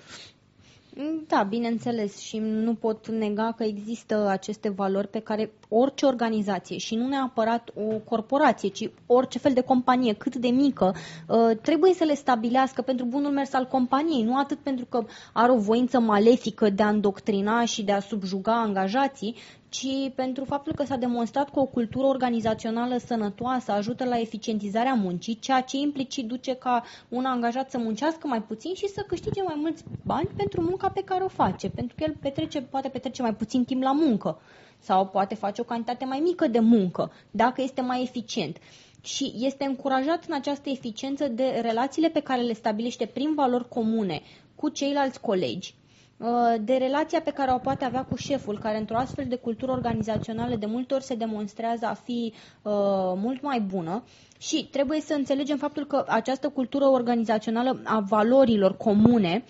Da, bineînțeles și nu pot nega că există aceste valori pe care orice organizație și nu neapărat o corporație, ci orice fel de companie, cât de mică, uh, trebuie să le stabilească pentru bunul mers al companiei, nu atât pentru că are o voință malefică de a îndoctrina și de a subjuga angajații, ci pentru faptul că s-a demonstrat că o cultură organizațională sănătoasă ajută la eficientizarea muncii, ceea ce implicit duce ca un angajat să muncească mai puțin și să câștige mai mulți bani pentru munca pe care o face, pentru că el petrece, poate petrece mai puțin timp la muncă sau poate face o cantitate mai mică de muncă, dacă este mai eficient. și este încurajat în această eficiență de relațiile pe care le stabilește prin valori comune cu ceilalți colegi, uh, de relația pe care o poate avea cu șeful, care într-o astfel de cultură organizațională de multe ori se demonstrează a fi uh, mult mai bună. Și trebuie să înțelegem faptul că această cultură organizațională a valorilor comune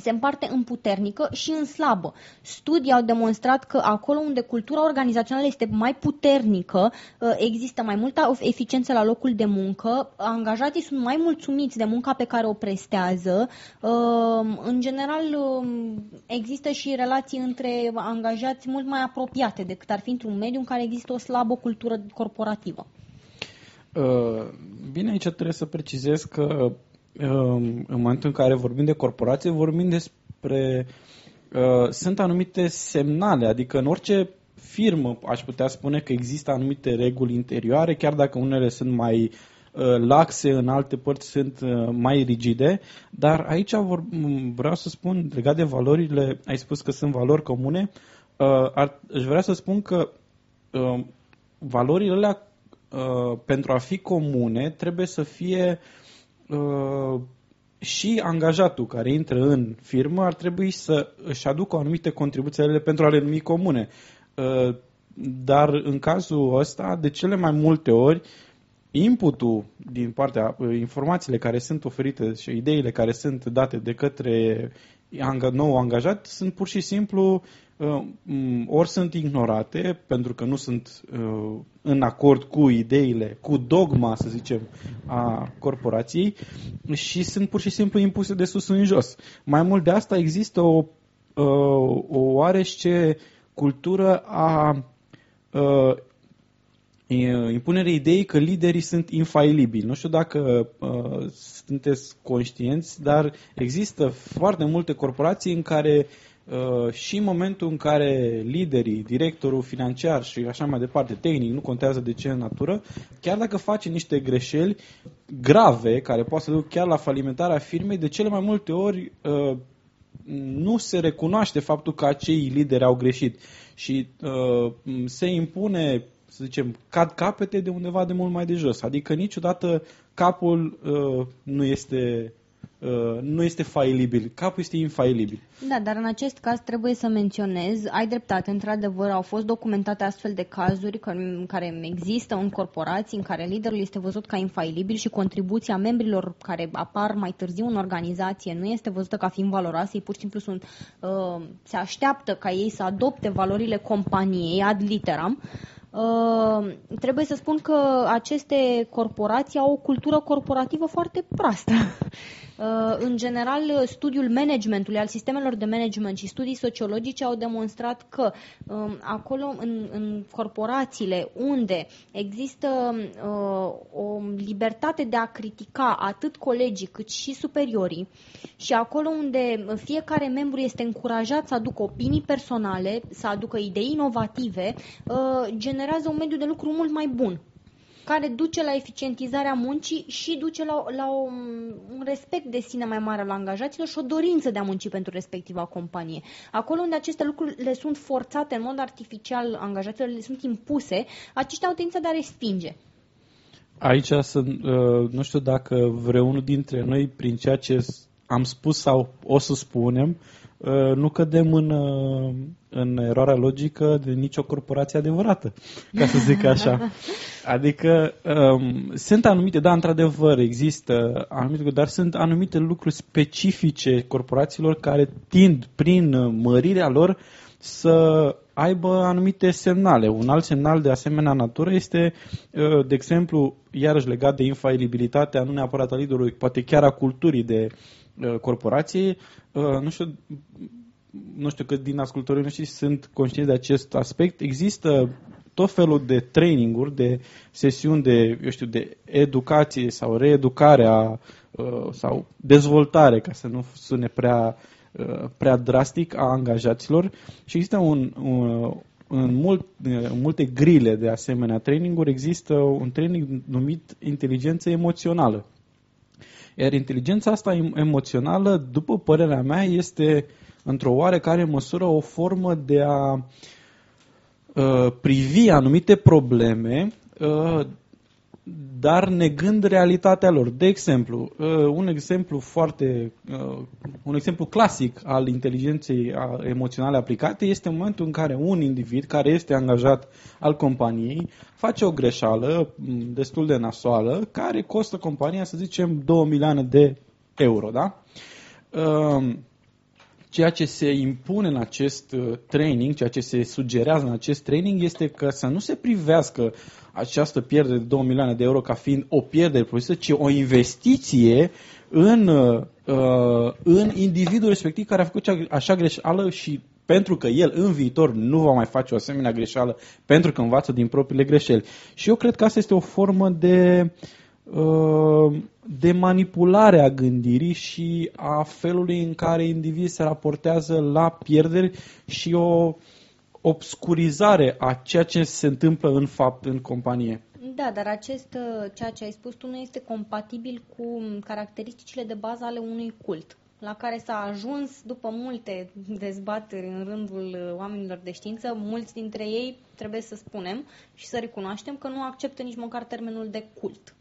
se împarte în puternică și în slabă. Studii au demonstrat că acolo unde cultura organizațională este mai puternică, uh, există mai multă eficiență la locul de muncă, angajații sunt mai mulțumiți de munca pe care o prestează. Uh, în general, um, există și relații între angajați mult mai apropiate decât ar fi într-un mediu în care există o slabă cultură corporativă. Uh, bine, aici trebuie să precizez că în momentul în care vorbim de corporație, vorbim despre... Uh, sunt anumite semnale, adică în orice firmă aș putea spune că există anumite reguli interioare, chiar dacă unele sunt mai uh, laxe, în alte părți sunt uh, mai rigide, dar aici vor, vreau să spun, legat de valorile, ai spus că sunt valori comune, ar, aș vrea să spun că valorile alea, pentru a fi comune, trebuie să fie uh, Uh, și angajatul care intră în firmă ar trebui să își aducă o anumite contribuții pentru a le numi comune. Uh, dar în cazul ăsta, de cele mai multe ori, inputul din partea, uh, informațiile care sunt oferite și ideile care sunt date de către nou angajat sunt pur și simplu Uh, ori sunt ignorate pentru că nu sunt uh, în acord cu ideile, cu dogma, să zicem, a corporației și sunt pur și simplu impuse de sus în jos. Mai mult de asta există o, uh, o oarește cultură a impunerea ideii că liderii sunt infailibili. Nu știu dacă uh, sunteți conștienți, dar există foarte multe corporații în care uh, Uh, și în momentul în care liderii, directorul financiar și așa mai departe, tehnic, nu contează de ce natură, chiar dacă face niște greșeli grave, care poate să duc chiar la falimentarea firmei, de cele mai multe ori uh, nu se recunoaște faptul că acei lideri au greșit și uh, se impune să zicem, cad capete de undeva de mult mai de jos. Adică niciodată capul uh, nu este Uh, nu este failibil. Capul este infailibil. Da, dar în acest caz trebuie să menționez, ai dreptate, într-adevăr, au fost documentate astfel de cazuri în care există în corporații în care liderul este văzut ca infailibil și contribuția membrilor care apar mai târziu în organizație nu este văzută ca fiind valoroasă, ei pur și simplu sunt, uh, se așteaptă ca ei să adopte valorile companiei ad literam. Uh, trebuie să spun că aceste corporații au o cultură corporativă foarte proastă. Uh, în general, studiul managementului, al sistemelor de management și studii sociologice au demonstrat că um, acolo, în, în corporațiile unde există uh, o libertate de a critica atât colegii cât și superiorii și acolo unde fiecare membru este încurajat să aducă opinii personale, să aducă idei inovative, uh, generează un mediu de lucru mult mai bun care duce la eficientizarea muncii și duce la, la o, un respect de sine mai mare la angajaților și o dorință de a munci pentru respectiva companie. Acolo unde aceste lucruri le sunt forțate în mod artificial, angajaților le sunt impuse, aceștia au tendința de a respinge. Aici sunt, uh, nu știu dacă vreunul dintre noi, prin ceea ce am spus sau o să spunem, uh, nu cădem în, uh, în eroarea logică de nicio corporație adevărată, ca să zic așa. Adică um, sunt anumite, da, într-adevăr, există anumite, dar sunt anumite lucruri specifice corporațiilor care tind, prin mărirea lor, să aibă anumite semnale. Un alt semnal de asemenea natură este, uh, de exemplu, iarăși legat de infailibilitatea, nu neapărat a liderului, poate chiar a culturii de uh, corporație. Uh, nu știu, nu știu cât din ascultătorii noștri sunt conștienți de acest aspect. Există tot felul de traininguri, de sesiuni de, eu știu, de educație sau reeducare a, uh, sau dezvoltare, ca să nu sune prea, uh, prea drastic, a angajaților și există un, un în, mult, în multe grile de asemenea traininguri există un training numit inteligență emoțională. Iar inteligența asta emoțională, după părerea mea, este într-o oarecare măsură o formă de a uh, privi anumite probleme uh, dar negând realitatea lor. De exemplu, uh, un exemplu foarte, uh, un exemplu clasic al inteligenței a- emoționale aplicate este momentul în care un individ care este angajat al companiei face o greșeală m, destul de nasoală care costă compania, să zicem, 2 milioane de euro, da? Um, ceea ce se impune în acest uh, training, ceea ce se sugerează în acest training este că să nu se privească această pierdere de 2 milioane de euro ca fiind o pierdere produsă, ci o investiție în, uh, uh, în individul respectiv care a făcut cea- așa greșeală și pentru că el în viitor nu va mai face o asemenea greșeală pentru că învață din propriile greșeli. Și eu cred că asta este o formă de uh, de manipulare a gândirii și a felului în care indivizii se raportează la pierderi și o obscurizare a ceea ce se întâmplă în fapt în companie. Da, dar acest, uh, ceea ce ai spus tu, nu este compatibil cu caracteristicile de bază ale unui cult la care s-a ajuns după multe dezbateri în rândul uh, oamenilor de știință, mulți dintre ei, trebuie să spunem și să recunoaștem că nu acceptă nici măcar termenul de cult.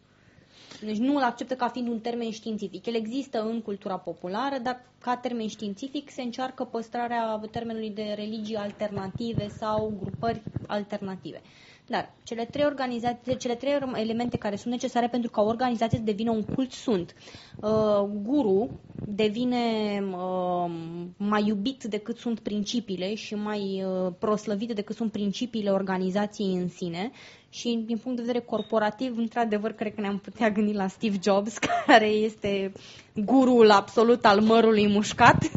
Deci nu îl acceptă ca fiind un termen științific. El există în cultura populară, dar ca termen științific se încearcă păstrarea termenului de religii alternative sau grupări alternative. Dar cele trei, organizații, cele trei elemente care sunt necesare pentru ca o organizație să devină un cult sunt uh, guru devine uh, mai iubit decât sunt principiile și mai uh, proslăvit decât sunt principiile organizației în sine și din punct de vedere corporativ, într-adevăr, cred că ne-am putea gândi la Steve Jobs, care este gurul absolut al mărului mușcat.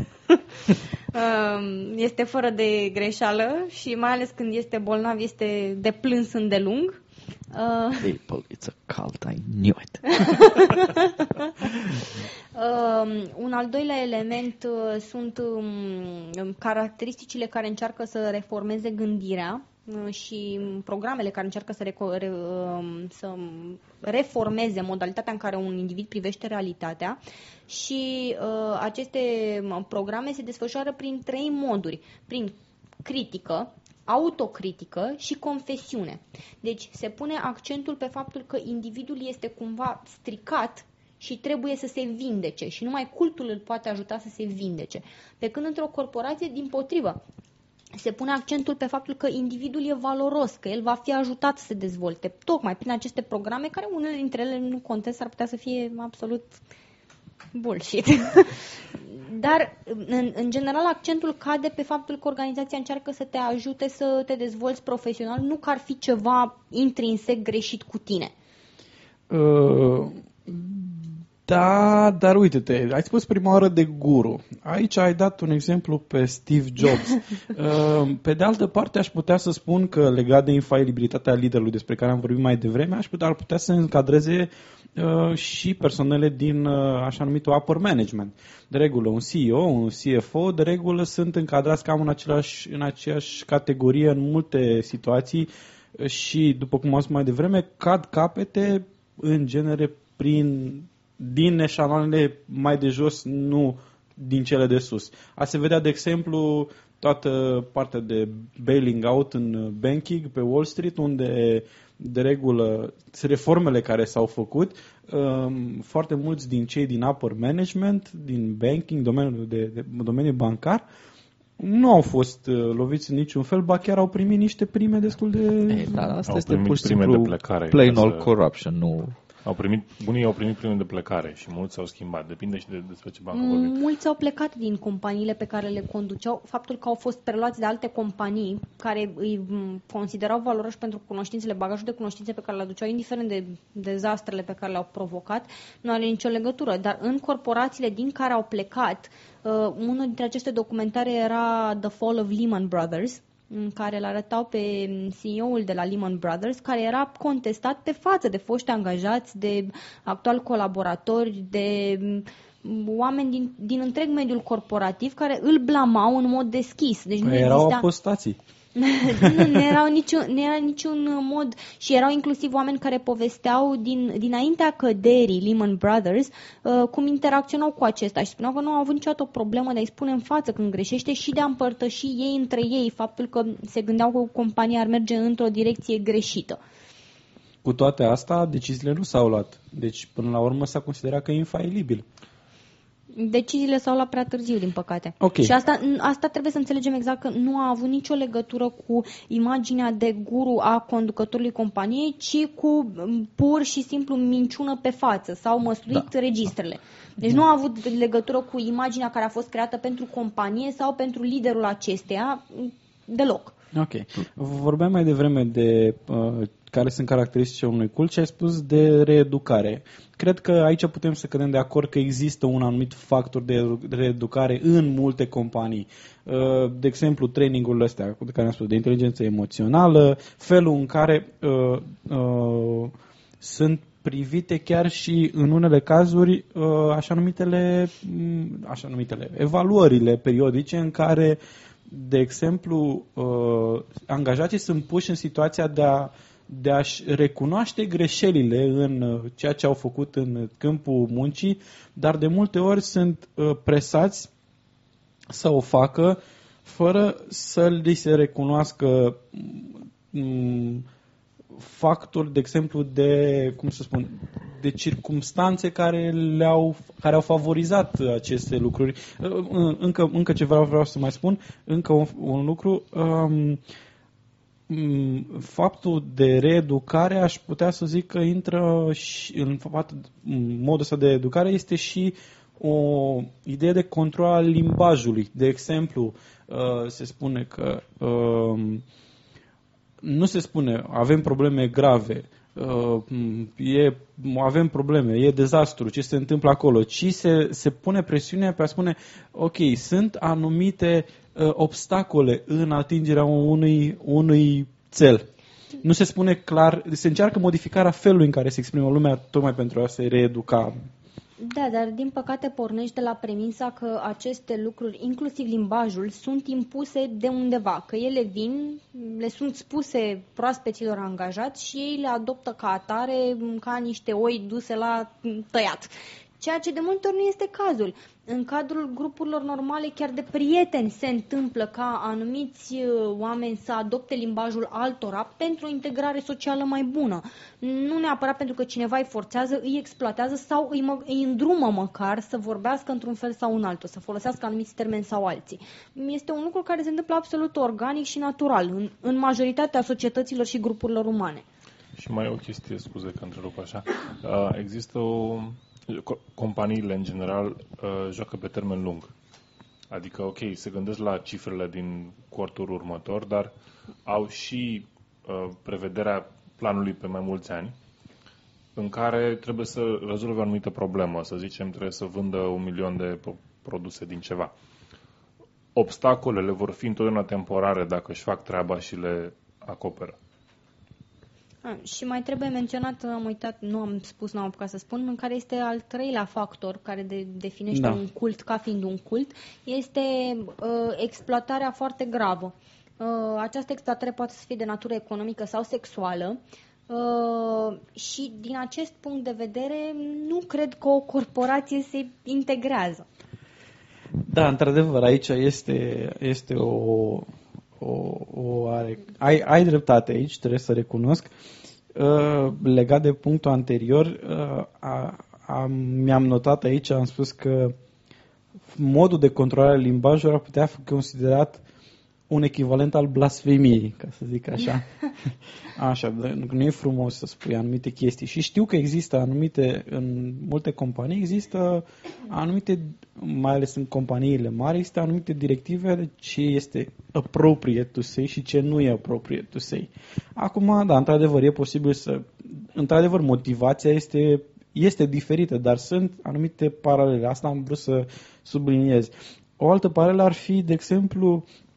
Um, este fără de greșeală și mai ales când este bolnav este de plâns îndelung. Uh, People, it's a cult, I knew it. Um, un al doilea element uh, sunt um, caracteristicile care încearcă să reformeze gândirea uh, și programele care încearcă să, reco- re, um, să reformeze modalitatea în care un individ privește realitatea și uh, aceste programe se desfășoară prin trei moduri. Prin critică, autocritică și confesiune. Deci se pune accentul pe faptul că individul este cumva stricat și trebuie să se vindece și numai cultul îl poate ajuta să se vindece. Pe când într-o corporație, din potrivă, se pune accentul pe faptul că individul e valoros, că el va fi ajutat să se dezvolte, tocmai prin aceste programe, care unele dintre ele nu contest, ar putea să fie absolut bullshit. Dar, în, în general, accentul cade pe faptul că organizația încearcă să te ajute să te dezvolți profesional, nu că ar fi ceva intrinsec greșit cu tine. Uh, da, dar uite-te, ai spus prima oară de guru. Aici ai dat un exemplu pe Steve Jobs. Uh, pe de altă parte, aș putea să spun că legat de infailibilitatea liderului despre care am vorbit mai devreme, aș putea, ar putea să încadreze uh, și persoanele din uh, așa numitul upper management. De regulă, un CEO, un CFO, de regulă sunt încadrați cam în, același, în aceeași categorie în multe situații uh, și, după cum am spus mai devreme, cad capete în genere prin din eșalonele mai de jos, nu din cele de sus. A se vedea, de exemplu, toată partea de bailing out în banking pe Wall Street, unde de regulă reformele care s-au făcut, um, foarte mulți din cei din upper management, din banking, domeniul, de, de, domeniul bancar, nu au fost uh, loviți în niciun fel, ba chiar au primit niște prime destul de... Ei, dar asta Au este primit pur și prime simplu de plecare, plain ca old să- corruption, nu... Au primit, bunii au primit prime de plecare și mulți s-au schimbat. Depinde și de, despre ce bancă vorbim. Mulți au plecat din companiile pe care le conduceau. Faptul că au fost preluați de alte companii care îi m, considerau valoroși pentru cunoștințele, bagajul de cunoștințe pe care le aduceau, indiferent de dezastrele pe care le-au provocat, nu are nicio legătură. Dar în corporațiile din care au plecat, uh, unul dintre aceste documentare era The Fall of Lehman Brothers, în care îl arătau pe CEO-ul de la Lehman Brothers, care era contestat pe față de foști angajați, de actuali colaboratori, de m, oameni din, din întreg mediul corporativ care îl blamau în mod deschis. Deci nu Erau exista... apostații. nu, nu, erau niciun, nu era niciun mod și erau inclusiv oameni care povesteau din, dinaintea căderii Lehman Brothers uh, cum interacționau cu acesta și spuneau că nu au avut niciodată o problemă de a-i spune în față când greșește și de a împărtăși ei între ei faptul că se gândeau că compania ar merge într-o direcție greșită. Cu toate astea, deciziile nu s-au luat. Deci, până la urmă, s-a considerat că e infailibil. Deciziile s-au luat prea târziu, din păcate. Ok. Și asta, asta trebuie să înțelegem exact că nu a avut nicio legătură cu imaginea de guru a conducătorului companiei, ci cu m, pur și simplu minciună pe față sau măsluit Da. registrele. Deci nu a avut legătură cu imaginea care a fost creată pentru companie sau pentru liderul acesteia m, deloc. Ok. Vorbeam mai devreme de uh, care sunt caracteristicile unui cult și ai spus de reeducare. Cred că aici putem să cădem de acord că există un anumit factor de reeducare în multe companii. Uh, de exemplu, trainingurile astea de care am spus, de inteligență emoțională, felul în care uh, uh, sunt privite chiar și în unele cazuri uh, așa numitele, m, așa numitele evaluările periodice în care de exemplu, uh, angajații sunt puși în situația de a de a-și recunoaște greșelile în uh, ceea ce au făcut în câmpul muncii, dar de multe ori sunt uh, presați să o facă fără să li se recunoască mm, factori, de exemplu, de, cum să spun, de circumstanțe care le-au, care au favorizat aceste lucruri. Uh, Încă, încă ceva vreau să mai spun, încă un, un lucru, um, mm, faptul de reeducare aș putea să zic că intră și în fapt, modul ăsta de educare este și o idee de control al limbajului. De exemplu, uh, se spune că um, nu se spune avem probleme grave, uh, e, avem probleme, e dezastru, ce se întâmplă acolo, ci se, se pune presiunea pe a spune, ok, sunt anumite uh, obstacole în atingerea unui, unui cel. Nu se spune clar, se încearcă modificarea felului în care se exprimă lumea tocmai pentru a se reeduca. Da, dar din păcate pornești de la premisa că aceste lucruri, inclusiv limbajul, sunt impuse de undeva, că ele vin, le sunt spuse proaspeților angajați și ei le adoptă ca atare, ca niște oi duse la tăiat. Ceea ce de multe ori nu este cazul. În cadrul grupurilor normale, chiar de prieteni, se întâmplă ca anumiți uh, oameni să adopte limbajul altora pentru o integrare socială mai bună. Nu neapărat pentru că cineva îi forțează, îi exploatează sau îi, mă, îi îndrumă măcar să vorbească într-un fel sau în altul, să folosească anumiți termeni sau alții. Este un lucru care se întâmplă absolut organic și natural în, în majoritatea societăților și grupurilor umane. Și mai e o chestie, scuze că întrerup așa. Uh, Există o... co- Companiile, în general, uh, joacă pe termen lung. Adică, ok, se gândesc la cifrele din quartul următor, dar au și uh, prevederea planului pe mai mulți ani, în care trebuie să rezolve o anumită problemă. Să zicem, trebuie să vândă un milion de pro- produse din ceva. Obstacolele vor fi întotdeauna temporare dacă își fac treaba și le acoperă. A, și mai trebuie menționat, am uitat, nu am spus, nu am apucat să spun, în care este al treilea factor care de, definește Da. un cult ca fiind un cult, este uh, exploatarea foarte gravă. Uh, această exploatare poate să fie de natură economică sau sexuală uh, și din acest punct de vedere nu cred că o corporație se integrează. Da, într-adevăr, aici este, este o, o, o are, ai, ai dreptate aici, trebuie să recunosc. Uh, legat de punctul anterior, uh, a, am, mi-am notat aici, am spus că modul de controlare a limbajului ar putea fi considerat un echivalent al blasfemiei, ca să zic așa. Așa, de- nu e frumos să spui anumite chestii. Și știu că există anumite, în multe companii, există anumite, mai ales în companiile mari, există anumite directive de ce este appropriate to say și ce nu e appropriate to say. Acum, da, într-adevăr, e posibil să... Într-adevăr, motivația este, este diferită, dar sunt anumite paralele. Asta am vrut să subliniez. O altă paralelă ar fi, de exemplu, uh,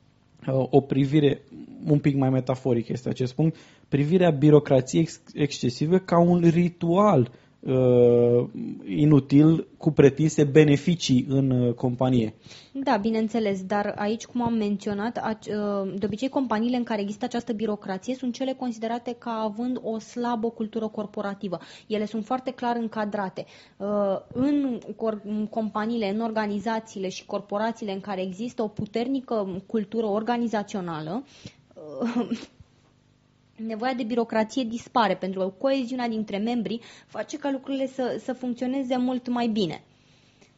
o privire un pic mai metaforic este acest punct, privirea birocrației ex- excesive ca un ritual uh, inutil cu pretinse beneficii în uh, companie. Da, bineînțeles, dar aici, cum am menționat, ac- uh, de obicei companiile în care există această birocrație sunt cele considerate ca având o slabă cultură corporativă. Ele sunt foarte clar încadrate. Uh, În cor- în companiile, în organizațiile și corporațiile în care există o puternică cultură organizațională, uh, nevoia de birocrație dispare, pentru că coeziunea dintre membri face ca lucrurile să, să funcționeze mult mai bine.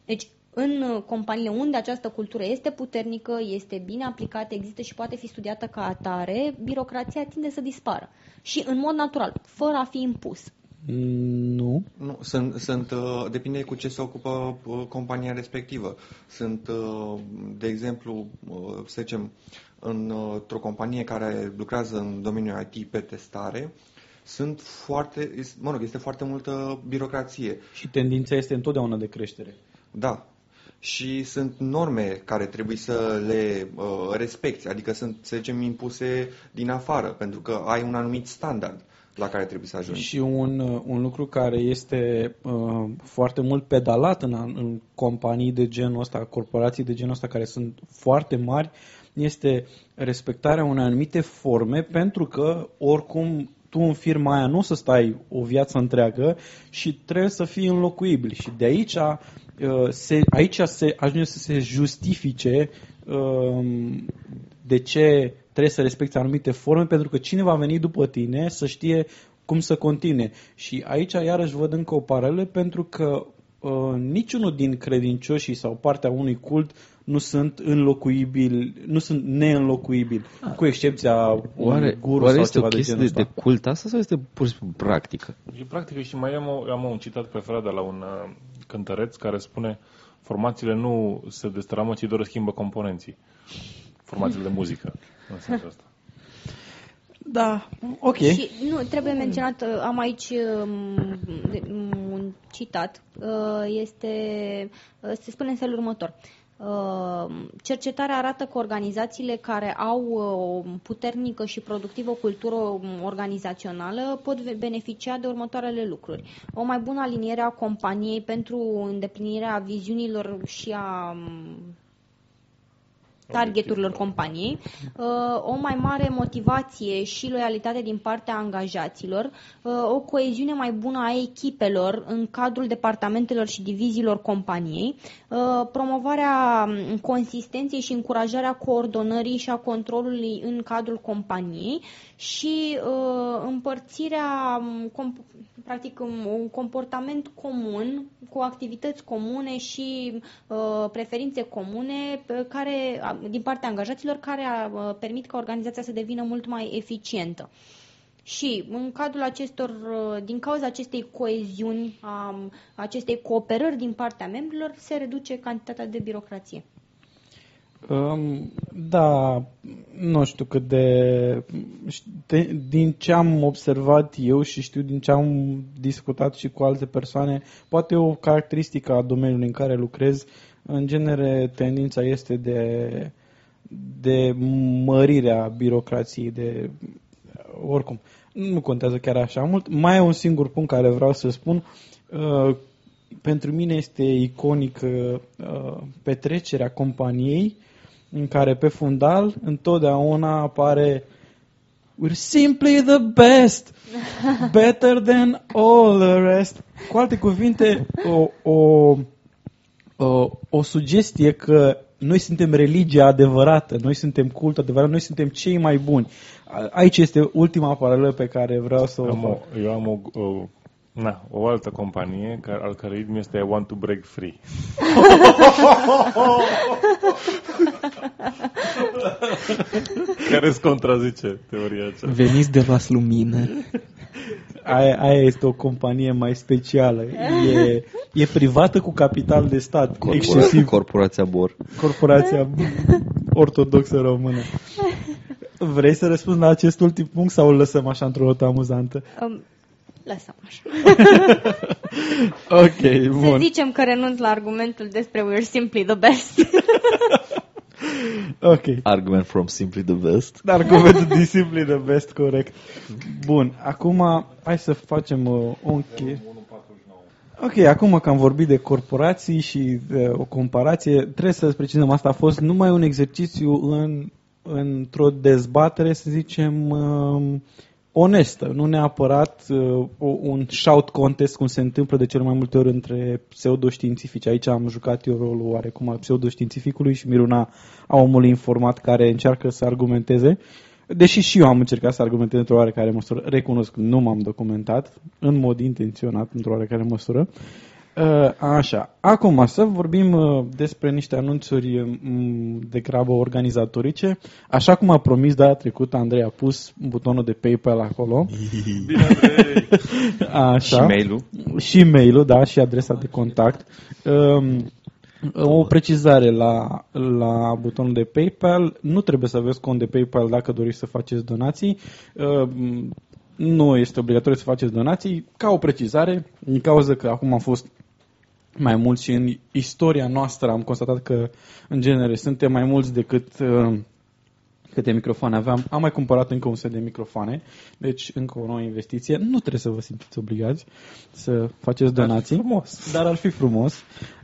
Deci, în uh, companiile unde această cultură este puternică, este bine aplicată, există și poate fi studiată ca atare, birocrația tinde să dispară. Și în mod natural, fără a fi impus. Nu. Nu, sunt, sunt, uh, depinde cu ce se ocupă uh, compania respectivă. Sunt, uh, de exemplu, uh, să zicem, în, uh, într-o companie care lucrează în domeniul IT pe testare, sunt foarte, is- mă rog, este foarte multă birocrație. Și tendința este întotdeauna de creștere. Da. Și sunt norme care trebuie să le uh, respecti, adică sunt, să zicem, impuse din afară, pentru că ai un anumit standard la care trebuie să ajungi. Și un, uh, un lucru care este uh, foarte mult pedalat în, în companii de genul ăsta, corporații de genul ăsta care sunt foarte mari, este respectarea unei anumite forme, pentru că oricum tu în firma aia nu o să stai o viață întreagă și trebuie să fii înlocuibil. Și de aici, uh, se, aici se ajunge să se justifice um, de ce trebuie să respecti anumite forme, pentru că cine va veni după tine să știe cum să continue. Și aici iarăși văd încă o paralelă, pentru că uh, niciunul din credincioșii sau partea unui cult nu sunt înlocuibili, nu sunt neînlocuibili, cu excepția unui Oare, guru oare sau este o ceva de chestie genul de, ăsta. de cult asta sau este pur și simplu practică? E practică și mai am, o, am un citat preferat de la un uh, cântăreț care spune formațiile nu se destramă, ci doar schimbă componenții. Formațiile de muzică, în sensul ăsta. Da, ok. Și nu, trebuie menționat, uh, am aici um, de- un citat, uh, este, uh, se spune în felul următor. Uh, Cercetarea arată că organizațiile care au uh, o puternică și productivă cultură um, organizațională pot ve- beneficia de următoarele lucruri. O mai bună aliniere a companiei pentru îndeplinirea viziunilor și a um, targeturilor companiei, uh, o mai mare motivație și loialitate din partea angajaților, uh, o coeziune mai bună a echipelor în cadrul departamentelor și diviziilor companiei, uh, promovarea um, consistenței și încurajarea coordonării și a controlului în cadrul companiei și uh, împărțirea, um, com- practic, um, un comportament comun cu activități comune și uh, preferințe comune pe care, a- din partea angajaților care uh, permit ca organizația să devină mult mai eficientă. Și în cadrul acestor, uh, din cauza acestei coeziuni, a acestei cooperări din partea membrilor, se reduce cantitatea de birocrație. Um, da, nu știu cât de... ști- Din ce am observat eu și știu din ce am discutat și cu alte persoane, poate o caracteristică a domeniului în care lucrez, în genere tendința este de, de mărirea birocrației, de oricum. Nu contează chiar așa mult. Mai e un singur punct care vreau să spun. Uh, pentru mine este iconic uh, petrecerea companiei în care pe fundal întotdeauna apare We're simply the best, better than all the rest. Cu alte cuvinte, o, o, o, o sugestie că noi suntem religia adevărată, noi suntem cult adevărat, noi suntem cei mai buni. A- Aici este ultima paralelă pe care vreau să o Am o, fac. eu am o, o, na, o altă companie care, al cărei ritm este I want to break free. care îți contrazice teoria aceasta. Veniți de luați lumină. Aia, aia este o companie mai specială. E, e privată cu capital de stat, Corpora- excesiv Corporația Bor. corporația ortodoxă română. Vrei să răspunzi la acest ultim punct sau îl lăsăm așa într-o notă amuzantă? Um, lăsăm așa. Ok, Să bun. zicem că renunț la argumentul despre we're simply the best. Ok. Argument from Simply the Best. Argumentul de simply the best, corect. Bun, acum hai să facem uh, o încheiere. Ok, acum că am vorbit de corporații și de o comparație, trebuie să precizăm, asta a fost numai un exercițiu în, într-o dezbatere, să zicem, um, onestă, nu neapărat uh, o- un shout contest cum se întâmplă de cel mai multe ori între pseudoștiințifici. Aici am jucat eu rolul oarecum al pseudoștiințificului și Miruna a omului informat care încearcă să argumenteze. Deși și eu am încercat să argumentez într-o oarecare măsură, recunosc că nu m-am documentat, în mod intenționat, într-o oarecare măsură. Uh, Așa, acum să vorbim uh, despre niște anunțuri mm, degrabă organizatorice. Așa cum a promis data trecută, Andrei a pus butonul de PayPal acolo. Așa. Și mail-ul. Și mail-ul, da, și adresa de contact. Um, o precizare la, la butonul de PayPal. Nu trebuie să aveți cont de PayPal dacă doriți să faceți donații. Um, nu este obligatoriu să faceți donații. Ca o precizare, din cauza că acum am fost mai mulți și în istoria noastră am constatat că, în genere, suntem mai mulți decât uh, câte microfoane aveam. Am mai cumpărat încă un set de microfoane, deci încă o nouă investiție. Nu trebuie să vă simțiți obligați să faceți donații. frumos. Dar ar fi frumos.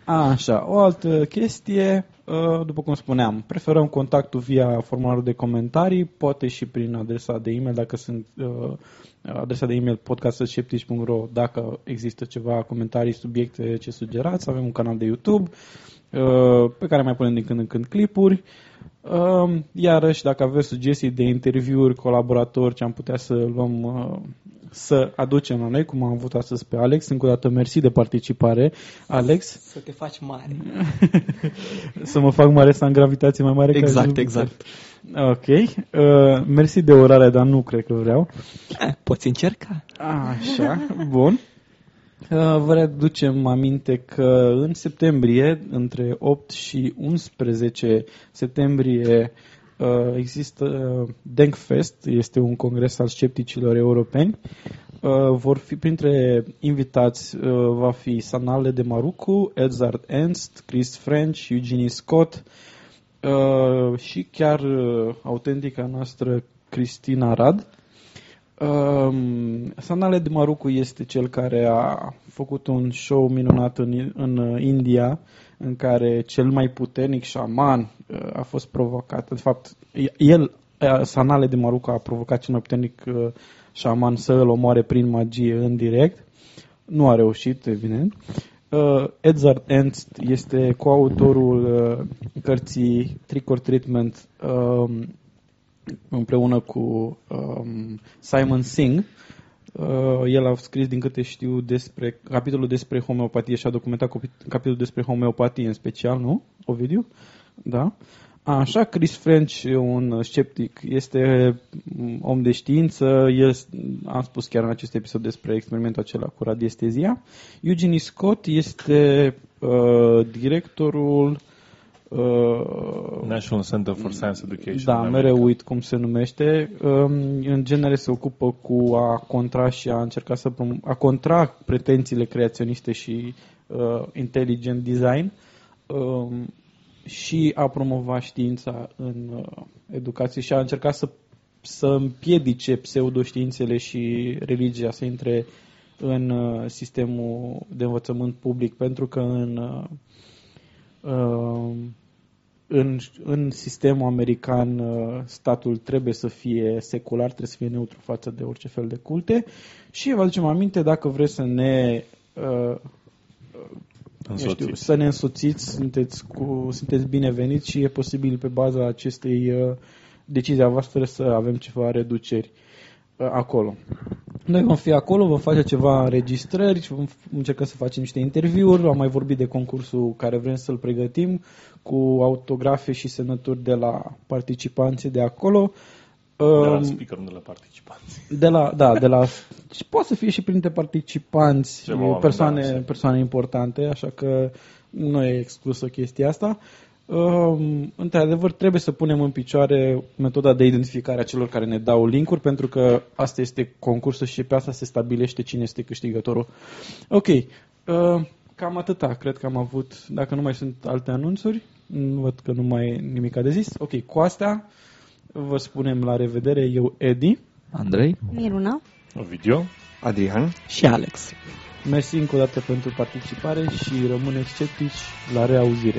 A, așa, o altă chestie, uh, după cum spuneam, preferăm contactul via formularul de comentarii, poate și prin adresa de e-mail, dacă sunt uh, adresa de e-mail podcastsceptici.ro dacă există ceva comentarii, subiecte ce sugerați. Avem un canal de YouTube uh, pe care mai punem din când în când clipuri. Uh, Iarăși, dacă aveți sugestii de interviuri, colaboratori, ce am putea să luăm, uh, să aducem la noi, cum am avut astăzi pe Alex. Încă o dată, mersi de participare, Alex. Să te faci mare. să mă fac mare, să am gravitație mai mare. ca Exact, Jupiter. exact. Ok. Uh, mersi de orare, dar nu cred că vreau. Eh, poți încerca. Așa, bun. Uh, Vă readucem aminte că în septembrie, între 8 și 11 septembrie, uh, există uh, Denkfest, este un congres al scepticilor europeni. Uh, Vor fi printre invitați uh, va fi Sanale de Marucu, Edzard Ernst, Chris French, Eugenie Scott uh, și chiar uh, autentica noastră Cristina Rad. Um, Sanale de Marucu este cel care a făcut un show minunat în, în India, în care cel mai puternic șaman uh, a fost provocat. De fapt, el, uh, Sanale de Marucu a provocat cel mai puternic uh, șaman să îl omoare prin magie în direct. Nu a reușit, evident. Uh, Edzard Ernst este coautorul uh, cărții Trick or Treatment um, împreună cu um, Simon Singh. Uh, el a scris, din câte știu, despre capitolul despre homeopatie și a documentat copi- capitolul despre homeopatie în special, nu? Ovidiu? Da. Așa, Chris French, un sceptic, este mm, om de știință, el, am spus chiar în acest episod despre experimentul acela cu radiestezia. Eugenie Scott este uh, directorul uh, National Center for Science Education. da, în mereu America. uit cum se numește. Um, în genere se ocupă cu a contra și a încerca să prom- a contra pretențiile creaționiste și uh, intelligent design um, și a promova știința în uh, educație și a încercat să, să împiedice pseudoștiințele și religia să intre în uh, sistemul de învățământ public, pentru că în uh, uh, în, în sistemul american uh, statul trebuie să fie secular, trebuie să fie neutru față de orice fel de culte și vă aducem aminte, dacă vreți să ne uh, eu știu, Însoțiți. să ne însoțiți, sunteți, cu, sunteți bineveniți și e posibil pe baza acestei uh, decizii a voastră să avem ceva reduceri uh, acolo. Noi vom fi acolo, vom face ceva înregistrări, vom încerca să facem niște interviuri, am mai vorbit de concursul care vrem să-l pregătim cu autografe și semnături de la participanții de acolo. De la Um, speaker, nu de la participanți. de la, da, de la, și poate să fie și printre participanți Ceva oameni, persoane, da, persoane importante, așa că nu e exclusă chestia asta. Um, într-adevăr, trebuie să punem în picioare metoda de identificare a celor care ne dau linkuri, pentru că asta este concursul și pe asta se stabilește cine este câștigătorul. Ok, uh, cam atâta cred că am avut, dacă nu mai sunt alte anunțuri, nu văd că nu mai e nimic de zis. Ok, cu astea vă spunem la revedere, eu Edi. Andrei? Miruna? Video? Adrian? Și Alex. Mersi încă o dată pentru participare și rămâneți sceptici la reauzire.